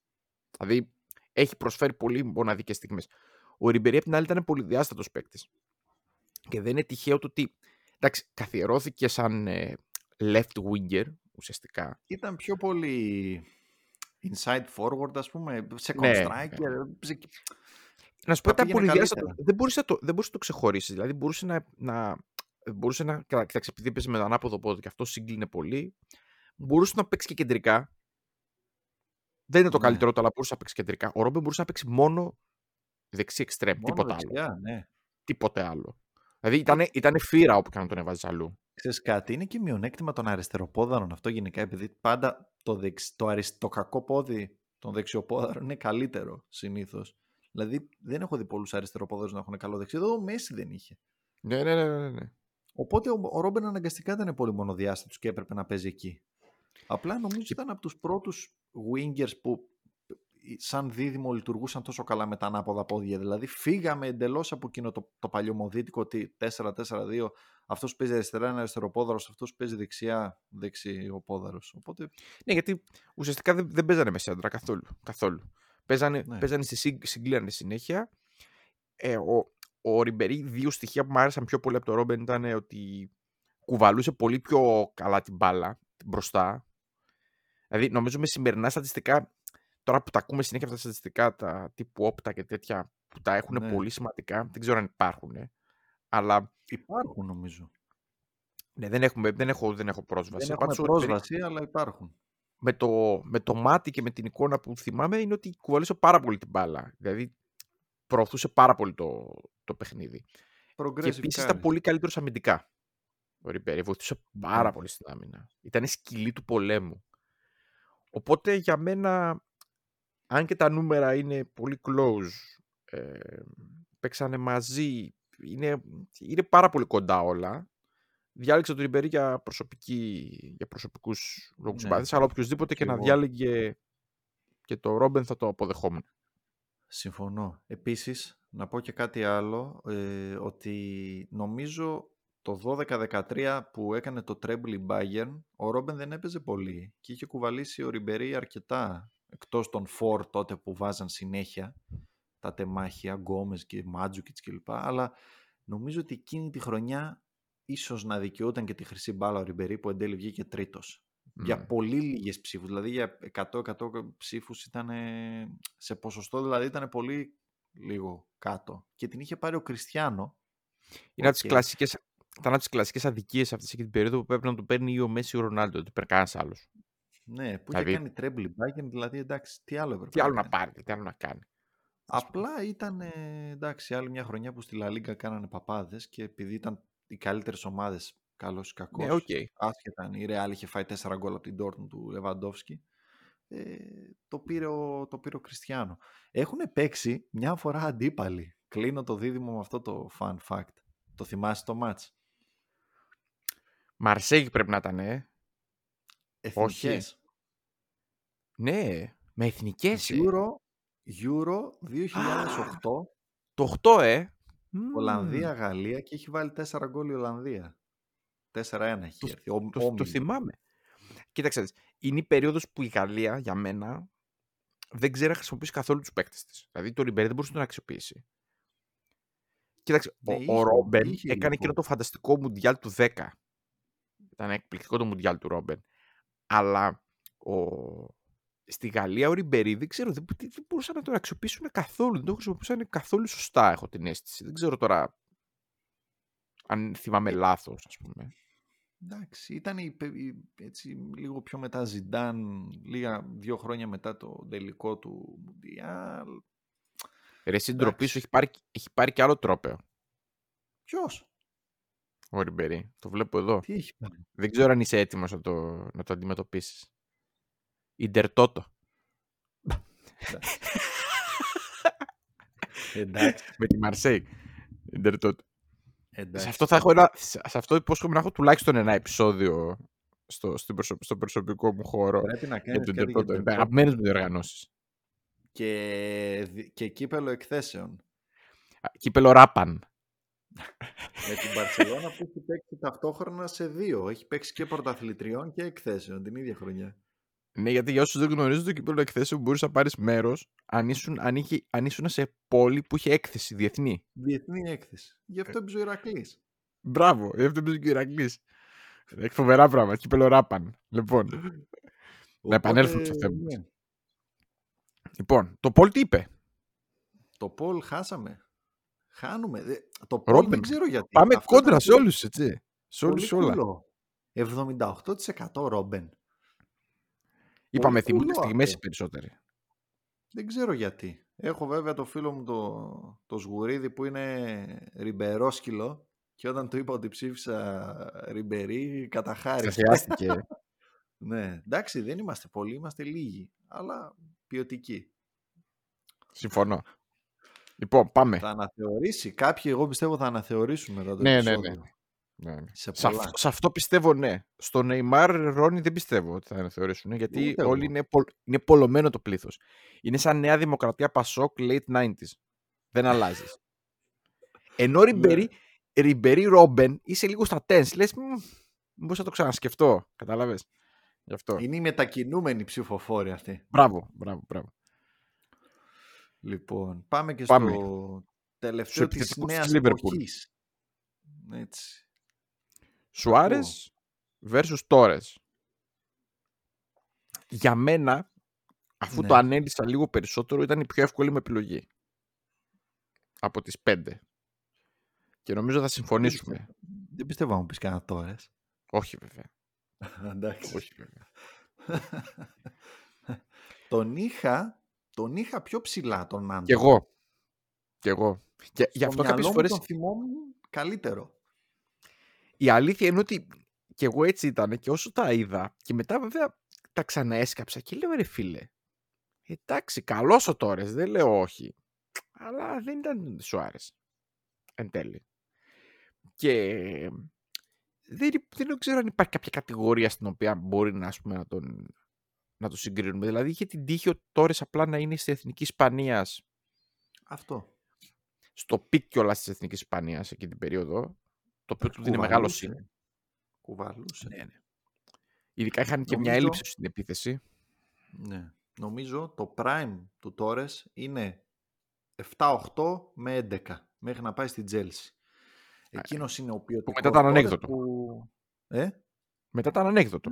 Speaker 1: Δηλαδή, έχει προσφέρει πολύ μοναδικές στιγμές. Ο Ριμπερί απ' την άλλη ήταν πολυδιάστατος παίκτης. Και δεν είναι τυχαίο το ότι εντάξει, καθιερώθηκε σαν ε, left winger ουσιαστικά.
Speaker 2: Ήταν πιο πολύ inside forward, ας πούμε, second
Speaker 1: Ναι,
Speaker 2: striker. σε-
Speaker 1: Να σου πω,
Speaker 2: Θα
Speaker 1: ήταν
Speaker 2: πήγαινε
Speaker 1: πολυδιάστατο.
Speaker 2: καλύτερα.
Speaker 1: Δεν μπορούσε να το, δεν μπορούσε να το ξεχωρίσεις. Δηλαδή, μπορούσε να. να μπορούσε να. Κοιτάξτε, επειδή παίζει με το ανάποδο πόδι και αυτό σύγκλινε πολύ. μπορούσε να παίξει και κεντρικά. Δεν είναι το
Speaker 2: Ναι.
Speaker 1: καλύτερο, αλλά μπορούσε να παίξει κεντρικά. Ο Ρόμπεν μπορούσε να παίξει μόνο δεξί εξτρέμ,
Speaker 2: Μόνο
Speaker 1: τίποτα άλλο.
Speaker 2: δεξιά, ναι.
Speaker 1: Τίποτε άλλο. Δηλαδή ήταν, ήτανε φύρα όπου και να τον έβαζες αλλού.
Speaker 2: Ξέρεις κάτι, είναι και μειονέκτημα των αριστεροπόδαρων αυτό γενικά, επειδή πάντα το, δεξ, το, αρισ- το κακό πόδι των δεξιοπόδαρων είναι καλύτερο συνήθως. Δηλαδή δεν έχω δει πολλούς αριστεροπόδαρους να έχουν καλό δεξί. Εδώ ο Μέση δεν είχε.
Speaker 1: Ναι, ναι, ναι. ναι, ναι.
Speaker 2: Οπότε ο, ο Ρόμπεν αναγκαστικά ήταν πολύ μονοδιάστατος και έπρεπε να παίζει εκεί. Απλά νομίζω ήταν από τους πρώτους wingers που ε, σαν δίδυμο λειτουργούσαν τόσο καλά με τα ανάποδα πόδια. Δηλαδή φύγαμε εντελώς από εκείνο το, το παλιωμοδίτικο ότι 4-4-2 αυτός παίζει αριστερά είναι αριστεροπόδαρος, αυτός παίζει δεξιά δεξιοπόδαρος. Οπότε
Speaker 1: Ναι, γιατί ουσιαστικά δεν, δεν παίζανε μεσέντρα καθόλου. καθόλου. Παίζανε,
Speaker 2: Ναι.
Speaker 1: παίζανε στη σύγ, συγκλίνανε συνέχεια. Ε, ο, ο Ριμπερί, δύο στοιχεία που μου άρεσαν πιο πολύ από το Ρόμπεν ήταν ότι κουβαλούσε πολύ πιο καλά την μπάλα την μπροστά. Δηλαδή, νομίζω με σημερινά στατιστικά, τώρα που τα ακούμε συνέχεια αυτά τα στατιστικά, τα τύπου όπτα και τέτοια, που τα έχουν
Speaker 2: Ναι.
Speaker 1: πολύ σημαντικά, δεν ξέρω αν υπάρχουν. Αλλά
Speaker 2: υπάρχουν νομίζω.
Speaker 1: ναι, δεν, έχουμε, δεν, έχω, δεν έχω πρόσβαση.
Speaker 2: Δεν έχουμε
Speaker 1: Πάντως, ο Ριμπερί-
Speaker 2: πρόσβαση, αλλά υπάρχουν.
Speaker 1: με το, με το μάτι και με την εικόνα που θυμάμαι είναι ότι κουβαλούσε πάρα πολύ την μπάλα. Δηλαδή προωθούσε πάρα πολύ το, το παιχνίδι. Και
Speaker 2: Progressive
Speaker 1: επίσης ήταν
Speaker 2: carries.
Speaker 1: πολύ καλύτερος αμυντικά. Ο Ριμπέρι βοηθούσε πάρα
Speaker 2: Ναι.
Speaker 1: πολύ στην άμυνα. Ήταν σκυλή του πολέμου. Οπότε για μένα, αν και τα νούμερα είναι πολύ close, ε, παίξανε μαζί, είναι, είναι πάρα πολύ κοντά όλα. Διάλεξα τον Ριμπερί για, προσωπική, για προσωπικούς λόγους
Speaker 2: Ναι.
Speaker 1: συμπάθειας, αλλά οποιοδήποτε και
Speaker 2: Κι
Speaker 1: να
Speaker 2: εγώ.
Speaker 1: διάλεγε και το Ρόμπεν θα το αποδεχόμουν.
Speaker 2: Συμφωνώ. Επίσης, να πω και κάτι άλλο, ε, ότι νομίζω το 12-13 που έκανε το treble η Bayern, ο Ρόμπεν δεν έπαιζε πολύ και είχε κουβαλήσει ο Ριμπερί αρκετά, εκτός των φορ τότε που βάζαν συνέχεια τα τεμάχια, Γκόμες και Μάτζουκιτς κλπ. Αλλά νομίζω ότι εκείνη τη χρονιά ίσως να δικαιούταν και τη χρυσή μπάλα ο Ριμπερί που εν τέλει βγήκε τρίτος. Για
Speaker 1: Μμ.
Speaker 2: πολύ λίγες ψήφους, δηλαδή για 100-100 ψήφους ήταν σε ποσοστό, δηλαδή ήταν πολύ λίγο κάτω. Και την είχε πάρει ο Κριστιανό.
Speaker 1: Είναι από τις
Speaker 2: Οκ.
Speaker 1: κλασικές, ήταν από τις κλασικές αδικίες αυτής εκείνη την περίοδο που πρέπει να του παίρνει ή ο Μέσι ή ο Ρονάλντο, δεν του παίρνει κανένας άλλος.
Speaker 2: Ναι, που είχε
Speaker 1: Δηλαδή-
Speaker 2: κάνει treble Bayern, δηλαδή εντάξει, τι άλλο έπρεπε
Speaker 1: Τι άλλο να
Speaker 2: κάνει.
Speaker 1: πάρει, τι άλλο να κάνει.
Speaker 2: Απλά ήταν, ε, εντάξει, άλλη μια χρονιά που στη Λα Λίγκα κάνανε παπάδες και επειδή ήταν οι καλύτερες ομάδες, καλός ή κακός,
Speaker 1: Ναι, οκ.
Speaker 2: άσχετα αν η Real είχε φάει 4 γκολ από την Dortmund του Λεβαντόφσκι, ε, το, πήρε ο, το πήρε ο Κριστιανό. Έχουν παίξει μια φορά αντίπαλοι. Κλείνω το δίδυμο με αυτό το fun fact. Το θυμάσαι το match.
Speaker 1: Μαρσέγη πρέπει να ήταν, ε. Όχι.
Speaker 2: Εθνικές.
Speaker 1: Ναι, με εθνικές, ε.
Speaker 2: Euro, Euro 2008,
Speaker 1: Το 8, ε. Μμμ.
Speaker 2: Ολλανδία, Γαλλία και έχει βάλει 4 γκολ η Ολλανδία. 4-1 έχει
Speaker 1: Το-
Speaker 2: έρθει. Ο,
Speaker 1: Το, το
Speaker 2: όμιλο.
Speaker 1: θυμάμαι. Κοίταξε, είναι η περίοδος που η Γαλλία για μένα δεν ξέρει να χρησιμοποιήσει καθόλου τους παίκτες της. Δηλαδή το Ριμπέρι δεν μπορούσε να τον αξιοποιήσει. Κοίταξε,
Speaker 2: Ναι,
Speaker 1: ο,
Speaker 2: είχε,
Speaker 1: ο Ρόμπεν
Speaker 2: είχε
Speaker 1: έκανε
Speaker 2: υλικό.
Speaker 1: εκείνο το φανταστικό Μουντιάλ του 10. Ήταν εκπληκτικό το Μουντιάλ του Ρόμπεν. Αλλά ο... στη Γαλλία ο Ριμπερί δεν ξέρω, δεν, δεν μπορούσαν να τον αξιοποιήσουν καθόλου. Δεν τον χρησιμοποιούσαν καθόλου σωστά, έχω την αίσθηση. Δεν ξέρω τώρα αν θυμάμαι λάθος, ας πούμε.
Speaker 2: Εντάξει, ήταν η, πε- η- έτσι, λίγο πιο μετά Ζιντάν, λίγα δύο χρόνια μετά το τελικό του Μουντιάλ.
Speaker 1: Ρε εσύ ντροπή
Speaker 2: Εντάξει.
Speaker 1: σου έχει πάρει, έχει πάρει και άλλο τρόπαιο
Speaker 2: Ποιος,
Speaker 1: ο Ριμπερί. Το βλέπω εδώ.
Speaker 2: τι έχει πάρει;
Speaker 1: Δεν ξέρω αν είσαι έτοιμος να το, να το αντιμετωπίσεις. Ιντερτότο.
Speaker 2: Εντάξει,
Speaker 1: Με τη Μαρσέη. Ιντερτότο.
Speaker 2: εντάξει.
Speaker 1: Σε αυτό θα έχω ένα, σε σε αυτό υπόσχομαι να έχω τουλάχιστον ένα επεισόδιο στο, στην προσω- στο προσωπικό μου χώρο
Speaker 2: Πρέπει να
Speaker 1: για
Speaker 2: κάνεις
Speaker 1: τον
Speaker 2: κάτι για
Speaker 1: Ιντερτότο.
Speaker 2: τον
Speaker 1: Είναι
Speaker 2: Ιντερτότο.
Speaker 1: αγαπημένες μου διοργανώσεις.
Speaker 2: και, δι- και κύπελο εκθέσεων.
Speaker 1: Α, Κύπελο Ράπαν.
Speaker 2: Με την Παρσελώνα που έχει παίξει ταυτόχρονα σε δύο. Έχει παίξει και πρωταθλητριών και εκθέσεων την ίδια χρονιά.
Speaker 1: Ναι, γιατί για όσους δεν γνωρίζουν, το κύπελο εκθέσεων μπορούσε να πάρεις μέρος αν ήσουν, αν, είχε- αν ήσουν σε πόλη που είχε έκθεση διεθνή.
Speaker 2: Διεθνή έκθεση. Γι'
Speaker 1: Ε.
Speaker 2: αυτό έπαιζε ο Ηρακλής.
Speaker 1: Μπράβο, γι' αυτό παίζει και ο Ηρακλής. Έχει φοβερά πράγματα. Κύπελο Ράπαν. Λοιπόν, Να επανέλθουμε στο θέμα μας.
Speaker 2: ναι.
Speaker 1: λοιπόν το Πολ τι είπε;
Speaker 2: Το Πολ χάσαμε. Χάνουμε. Δε- Το Πολ
Speaker 1: Ρόμπεν,
Speaker 2: δεν ξέρω γιατί.
Speaker 1: Πάμε
Speaker 2: Αυτό
Speaker 1: κόντρα
Speaker 2: ήταν
Speaker 1: σε όλους, έτσι. Σε όλους
Speaker 2: πολύ
Speaker 1: όλα.
Speaker 2: κουλό. 78% Ρόμπεν.
Speaker 1: Είπαμε θυμούνται
Speaker 2: κουλό
Speaker 1: στιγμές
Speaker 2: αυτό.
Speaker 1: οι περισσότεροι.
Speaker 2: Δεν ξέρω γιατί. Έχω βέβαια το φίλο μου το, το Σγουρίδη που είναι ριμπερόσκυλο και όταν του είπα ότι ψήφισα ριμπερί καταχάρισε.
Speaker 1: Ξαφιάστηκε.
Speaker 2: ναι, εντάξει δεν είμαστε πολλοί, είμαστε λίγοι, αλλά ποιοτικοί.
Speaker 1: Συμφωνώ. Λοιπόν, πάμε.
Speaker 2: Θα αναθεωρήσει, κάποιοι εγώ πιστεύω θα αναθεωρήσουν μετά το
Speaker 1: Ναι, ναι,
Speaker 2: επεισόδιο.
Speaker 1: ναι. Ναι, ναι.
Speaker 2: Σε
Speaker 1: Σε,
Speaker 2: πολλά.
Speaker 1: αυ- σε αυτό πιστεύω ναι. Στο Neymar Ρόνι δεν πιστεύω ότι θα αναθεωρήσουν γιατί
Speaker 2: Ούτε
Speaker 1: όλοι
Speaker 2: εγώ.
Speaker 1: είναι, πολ, είναι πολλωμένο το πλήθος. Είναι σαν νέα δημοκρατία Πασόκ late 90s. Δεν αλλάζεις. Ενώ Ριμπερί,
Speaker 2: Ναι.
Speaker 1: Ριμπερί Ρόμπεν είσαι λίγο στα tens. Λες, «Μμ, μήπως θα το ξανασκεφτώ. Κατάλαβες. Γι' αυτό.
Speaker 2: Είναι οι μετακινούμενοι ψηφοφόροι αυτοί.
Speaker 1: Μπράβο, μπράβο, μπράβο.
Speaker 2: Λοιπόν, πάμε και
Speaker 1: Πάμε.
Speaker 2: στο τελευταίο της
Speaker 1: επιθετικό της
Speaker 2: νέας
Speaker 1: Liverpool.
Speaker 2: εποχής. Έτσι.
Speaker 1: Σουάρες versus Τόρες. Για μένα, αφού
Speaker 2: Ναι.
Speaker 1: το ανέλησα λίγο περισσότερο, ήταν η πιο εύκολη μου επιλογή. Από τις πέντε. Και νομίζω θα συμφωνήσουμε.
Speaker 2: Δεν πιστεύω να μου πεις κανένα τόρες.
Speaker 1: Όχι βέβαια.
Speaker 2: Εντάξει.
Speaker 1: Όχι βέβαια.
Speaker 2: τον είχα, τον είχα πιο ψηλά τον Άντο.
Speaker 1: Κι εγώ. Κι εγώ. Και γι'
Speaker 2: Στο
Speaker 1: αυτό
Speaker 2: μυαλό
Speaker 1: κάποιες
Speaker 2: μου
Speaker 1: φορές
Speaker 2: τον θυμόμουν καλύτερο.
Speaker 1: Η αλήθεια είναι ότι κι εγώ έτσι ήταν και όσο τα είδα και μετά βέβαια τα ξαναέσκαψα και λέω ρε φίλε εντάξει καλός ο Τόρες δεν λέω όχι αλλά δεν ήταν σου άρεσε εν τέλει και δεν, δεν ξέρω αν υπάρχει κάποια κατηγορία στην οποία μπορεί να, ας πούμε, να, τον, να το συγκρίνουμε. Δηλαδή είχε την τύχη ο Τόρες απλά να είναι στη Εθνική Ισπανίας.
Speaker 2: Αυτό.
Speaker 1: στο peak κιόλας της Εθνικής Ισπανίας εκείνη την περίοδο το οποίο του δίνει μεγάλο
Speaker 2: Κουβαλούσε.
Speaker 1: σύν
Speaker 2: Κουβαλούσε.
Speaker 1: Ναι, ναι. Ειδικά είχαν και μια
Speaker 2: Νομίζω-
Speaker 1: έλλειψη στην επίθεση.
Speaker 2: Ναι. Νομίζω το prime του Τόρες είναι 7-8 με 11 μέχρι να πάει στην Τσέλσι. Εκείνος είναι ο ποιοτικός
Speaker 1: μετά ήταν
Speaker 2: Τόρες
Speaker 1: ανέκδοτο.
Speaker 2: Που... Ε;
Speaker 1: Μετά ήταν ανέκδοτο.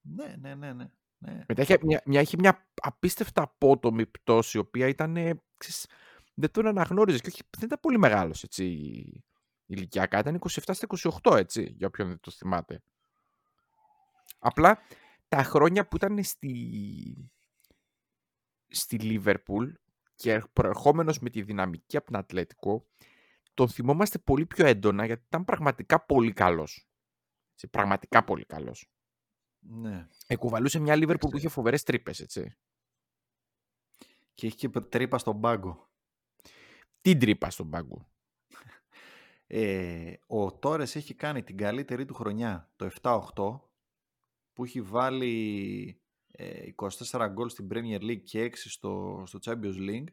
Speaker 2: Ναι, ναι, ναι, ναι. ναι.
Speaker 1: Μετά είχε μια, μια, είχε μια απίστευτα απότομη πτώση, η οποία ήταν. ε, Ξέρεις, δεν τον αναγνώριζες και όχι, δεν ήταν πολύ μεγάλος έτσι ηλικιακά. Ήταν 27 στα 28, έτσι, για όποιον δεν το θυμάται. Απλά τα χρόνια που ήταν στη, στη Λίβερπουλ και προερχόμενος με τη δυναμική από την Ατλέτικο, τον θυμόμαστε πολύ πιο έντονα γιατί ήταν πραγματικά πολύ καλός. Έτσι, πραγματικά πολύ καλός.
Speaker 2: ναι.
Speaker 1: Εκουβαλούσε μια Λίβερπουλ που είχε φοβερές τρύπες, έτσι.
Speaker 2: Και έχει και τρύπα στον πάγκο.
Speaker 1: Τι τρύπα στον πάγκο;
Speaker 2: Ε, ο Τόρες έχει κάνει την καλύτερη του χρονιά το 7-8 που έχει βάλει ε, 24 γκολ στην Premier League και 6 στο, στο Champions League.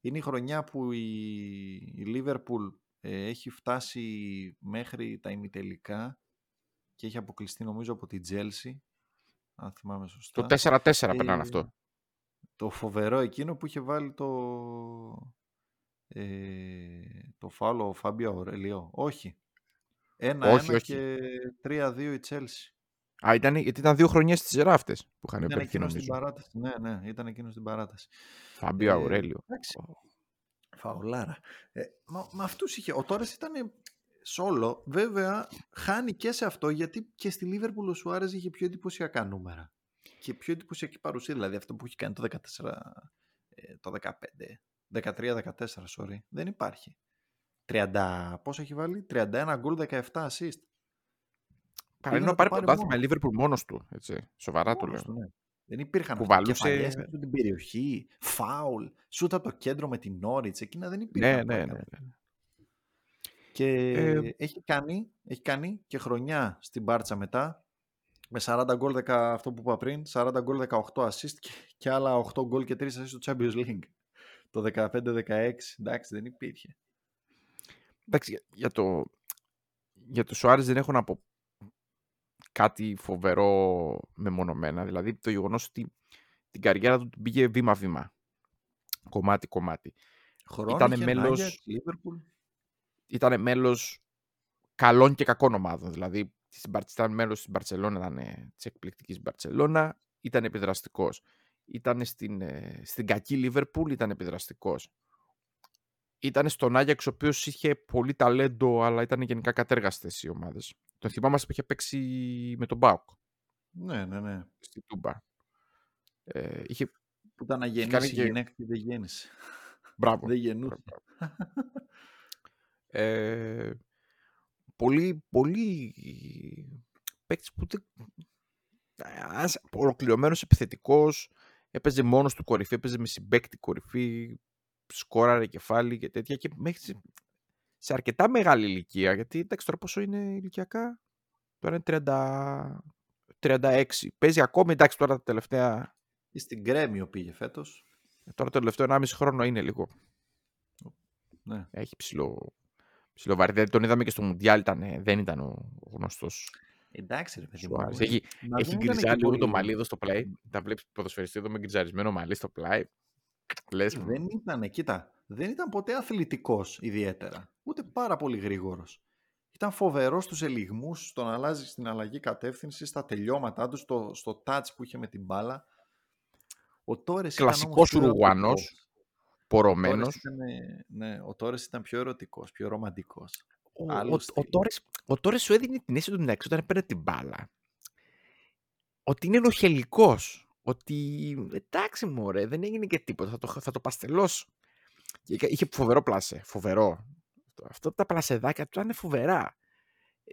Speaker 2: Είναι η χρονιά που η, η Liverpool ε, έχει φτάσει μέχρι τα ημιτελικά και έχει αποκλειστεί νομίζω από την Chelsea αν θυμάμαι σωστά.
Speaker 1: Το 4-4 περνάνε
Speaker 2: Ε,
Speaker 1: αυτό.
Speaker 2: Το φοβερό εκείνο που είχε βάλει το ε, το φάουλο ο Φάμπιο Αουρελιό. Όχι. Ένα-ένα
Speaker 1: Όχι, όχι.
Speaker 2: και 3-2 η Chelsea.
Speaker 1: Α, ήταν, γιατί ήταν δύο χρονιές στις γεράφτες που είχαν
Speaker 2: Ήταν
Speaker 1: επερθεί
Speaker 2: εκείνος στην
Speaker 1: νομίζω.
Speaker 2: παράταση. Ναι, ναι, ήταν εκείνος στην παράταση.
Speaker 1: Φάμπιο
Speaker 2: Ε,
Speaker 1: Αουρέλιο.
Speaker 2: εντάξει. Φαουλάρα. Ε, μα, μα αυτούς είχε. Ο Τόρες ήταν σόλο. Βέβαια, χάνει και σε αυτό γιατί και στη Λίβερπουλ ο Σουάρες είχε πιο εντυπωσιακά νούμερα. Και πιο εντυπωσιακή παρουσία. Δηλαδή αυτό που έχει κάνει το 14, ε, το 15, 13-14, sorry. Δεν υπάρχει. 30, πόσο έχει βάλει, 31 γκολ, 17 assist.
Speaker 1: Καλό είναι
Speaker 2: να
Speaker 1: να
Speaker 2: το
Speaker 1: πάρει
Speaker 2: πάρει
Speaker 1: πρωτάθλημα η
Speaker 2: μόνος.
Speaker 1: Λίβερπουλ μόνος του. Έτσι. Σοβαρά το
Speaker 2: Μόνος
Speaker 1: λέω.
Speaker 2: του, ναι. Δεν υπήρχαν
Speaker 1: Που
Speaker 2: αυτά.
Speaker 1: βαλούσε-
Speaker 2: κεφαλιές μέσα στην περιοχή, φάουλ, σούτα από το κέντρο με την Νόριτς, εκείνα δεν υπήρχαν.
Speaker 1: Ναι, ναι,
Speaker 2: πλάκα.
Speaker 1: ναι. ναι.
Speaker 2: Και
Speaker 1: Ε,
Speaker 2: έχει, κάνει, έχει κάνει και χρονιά στην Μπάρτσα μετά με 40 γκολ, 10 αυτό που είπα πριν, 40 γκολ, 18 assist και, και άλλα 8 γκολ και 3 assist στο Champions League. Το 15-16, εντάξει δεν υπήρχε.
Speaker 1: Εντάξει, για- για το, για το Σουάρες δεν έχω να πω κάτι φοβερό μεμονωμένα. Δηλαδή το γεγονός ότι την καριέρα του την πήγε βήμα-βήμα. Κομμάτι-κομμάτι.
Speaker 2: Χρόνο
Speaker 1: Ήτανε
Speaker 2: είχε
Speaker 1: μέλος-
Speaker 2: Nuggets, Liverpool.
Speaker 1: Ήταν μέλος καλών και κακών ομάδων. Δηλαδή στην Μπαρ- ήταν μέλος της Μπαρτσελώνα, ήταν ε, της εκπληκτικής Μπαρτσελώνα, ήταν επιδραστικός. Ήταν στην, ε, στην κακή Λίβερπουλ, ήταν επιδραστικός. Ήταν στον Άγιαξ, ο οποίος είχε πολύ ταλέντο, αλλά ήταν γενικά κατέργαστες οι ομάδες. Τον θυμάμαστε που είχε παίξει με τον Μπάουκ
Speaker 2: Ναι, ναι, ναι.
Speaker 1: στη Τούμπα. Ε, είχε...
Speaker 2: Που ήταν να
Speaker 1: είχε
Speaker 2: γεννήσει
Speaker 1: κάνει
Speaker 2: η
Speaker 1: και...
Speaker 2: γυναίκα και δεν γέννησε.
Speaker 1: Μπράβο.
Speaker 2: δεν γεννούσε.
Speaker 1: μπράβο, μπράβο. Ε, πολύ, πολύ παίκτης που δεν... Ένας ολοκληρωμένος επιθετικός, έπαιζε μόνος του κορυφή, έπαιζε με συμπέκτη κορυφή, σκόραρε κεφάλι και τέτοια και μέχρι σε- σε αρκετά μεγάλη ηλικία, γιατί εντάξει τώρα πόσο είναι ηλικιακά, τώρα είναι 30, 36, παίζει ακόμη εντάξει τώρα τα τελευταία,
Speaker 2: Και στην Κρέμιο πήγε φέτος.
Speaker 1: τώρα το τελευταίο 1,5 χρόνο είναι λίγο,
Speaker 2: Ναι.
Speaker 1: έχει ψηλό, ψηλό βαρύ, δηλαδή τον είδαμε και στο Μουντιάλ, ήταν, δεν ήταν ο γνωστός
Speaker 2: Εντάξει ρε παιδί μου.
Speaker 1: Σουάρες.
Speaker 2: ε,
Speaker 1: Έχει,
Speaker 2: μα
Speaker 1: έχει
Speaker 2: δεν ήταν
Speaker 1: γκριζάρει
Speaker 2: και
Speaker 1: λίγο το
Speaker 2: πολύ-
Speaker 1: μαλλί εδώ στο πλάι, τα βλέπεις ποδοσφαιριστή εδώ με γκριζαρισμένο μαλλί στο πλάι, λες,
Speaker 2: Δεν ήταν, κοίτα, δεν ήταν ποτέ αθλητικός ιδιαίτερα. Ούτε πάρα πολύ γρήγορος. Ήταν φοβερός στους ελιγμούς, τον αλλάζει στην αλλαγή κατεύθυνσης, στα τελειώματά του, στο, στο touch που είχε με την μπάλα. Ο Τόρες ήταν
Speaker 1: Κλασικός
Speaker 2: όμως πιο
Speaker 1: Ουρουγουανός,
Speaker 2: ερωτικός. Ο
Speaker 1: πορωμένος.
Speaker 2: Τόρες ήταν, ε, ναι, ο Τόρες ήταν πιο ερωτικός, πιο ρομαντικός.
Speaker 1: Ο, ο,
Speaker 2: Άλλος
Speaker 1: ο,
Speaker 2: στυλ.
Speaker 1: Τόρες, ο Τόρες σου έδινε την αίσθηση του εντάξει όταν έπαιρνε την μπάλα. Ότι είναι ενοχελικός. Ότι εντάξει μωρέ, δεν έγινε και τίποτα, θα το, θα το παστελώσω. Και κα- είχε φοβερό πλάσε, φοβερό. Αυτό τα πλασεδάκια του ήταν φοβερά.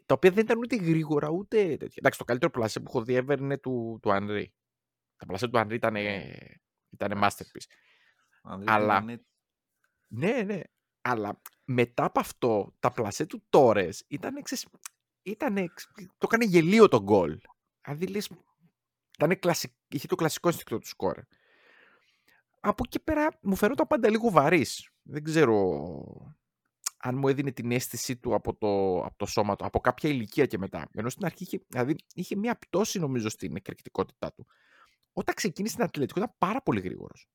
Speaker 1: Τα οποία δεν ήταν ούτε γρήγορα ούτε τέτοια. Εντάξει, το καλύτερο πλασέ που έχω δει ever είναι του, του Ανρί. Τα πλασέ του Ανρί ήταν, ήταν
Speaker 2: Εντάξει.
Speaker 1: masterpiece.
Speaker 2: Αν δεν
Speaker 1: Αλλά-
Speaker 2: ήταν,
Speaker 1: Ναι, ναι. Αλλά μετά από αυτό, τα πλασέ του Τόρες ήταν, ξέρεις, ήτανε, ξ- το έκανε γελίο το γκολ. Δηλαδή λες, ήτανε κλασικ, είχε το κλασικό αισθηκτό του σκόρ. Από εκεί πέρα μου φαινόταν πάντα λίγο βαρύς. Δεν ξέρω αν μου έδινε την αίσθηση του από το, από το σώμα του, από κάποια ηλικία και μετά. Ενώ στην αρχή είχε, δηλαδή, είχε μια πτώση νομίζω στην εκρηκτικότητά του. Όταν ξεκίνησε την Ατλέτικο ήταν πάρα πολύ γρήγορος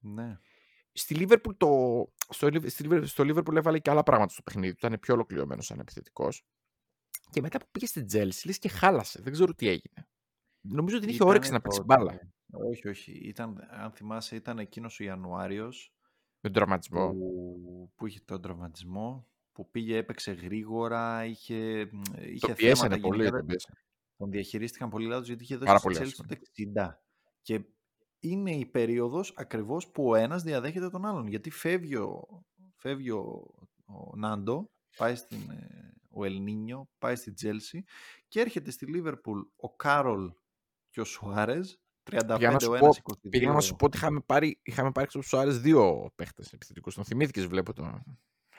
Speaker 2: ναι.
Speaker 1: Στη Liverpool το, στο, Liv- στη Liverpool- στο Liverpool έβαλε και άλλα πράγματα στο παιχνίδι του. Ήταν πιο ολοκληρωμένος σαν επιθετικός. Και μετά που πήγε στην Chelsea, λες και χάλασε. Δεν ξέρω τι έγινε. Νομίζω ότι δεν είχε
Speaker 2: Ήτανε
Speaker 1: όρεξη να παίξει
Speaker 2: τότε-
Speaker 1: μπάλα
Speaker 2: Όχι, όχι. Ήταν, αν θυμάσαι, ήταν εκείνος ο Ιανουάριος
Speaker 1: με τον τραυματισμό.
Speaker 2: που, που είχε τον τραυματισμό, που πήγε, έπαιξε γρήγορα, είχε, είχε
Speaker 1: Το πιέσανε
Speaker 2: θέματα
Speaker 1: πολύ.
Speaker 2: γενικά,
Speaker 1: Τον πιέσανε.
Speaker 2: τον διαχειρίστηκαν πολύ λάθος γιατί είχε
Speaker 1: Πάρα
Speaker 2: δώσει
Speaker 1: πολύ
Speaker 2: στη Chelsea
Speaker 1: άσχημα.
Speaker 2: το 60. Και είναι η περίοδος ακριβώς που ο ένας διαδέχεται τον άλλον. Γιατί φεύγει ο, φεύγει ο, ο Νάντο, πάει στην, ε, ο Ελνίνιο, πάει στη Chelsea και έρχεται στη Λίβερπουλ ο Κάρολ και ο Σουάρεζ, 35
Speaker 1: Πήγα να σου
Speaker 2: ο
Speaker 1: πω-
Speaker 2: ένας, 22.
Speaker 1: Πήγα να σου πω ότι είχαμε πάρει, είχαμε πάρει στους Σουάρες δύο παίχτες επιθετικούς. Τον θυμήθηκες βλέπω το.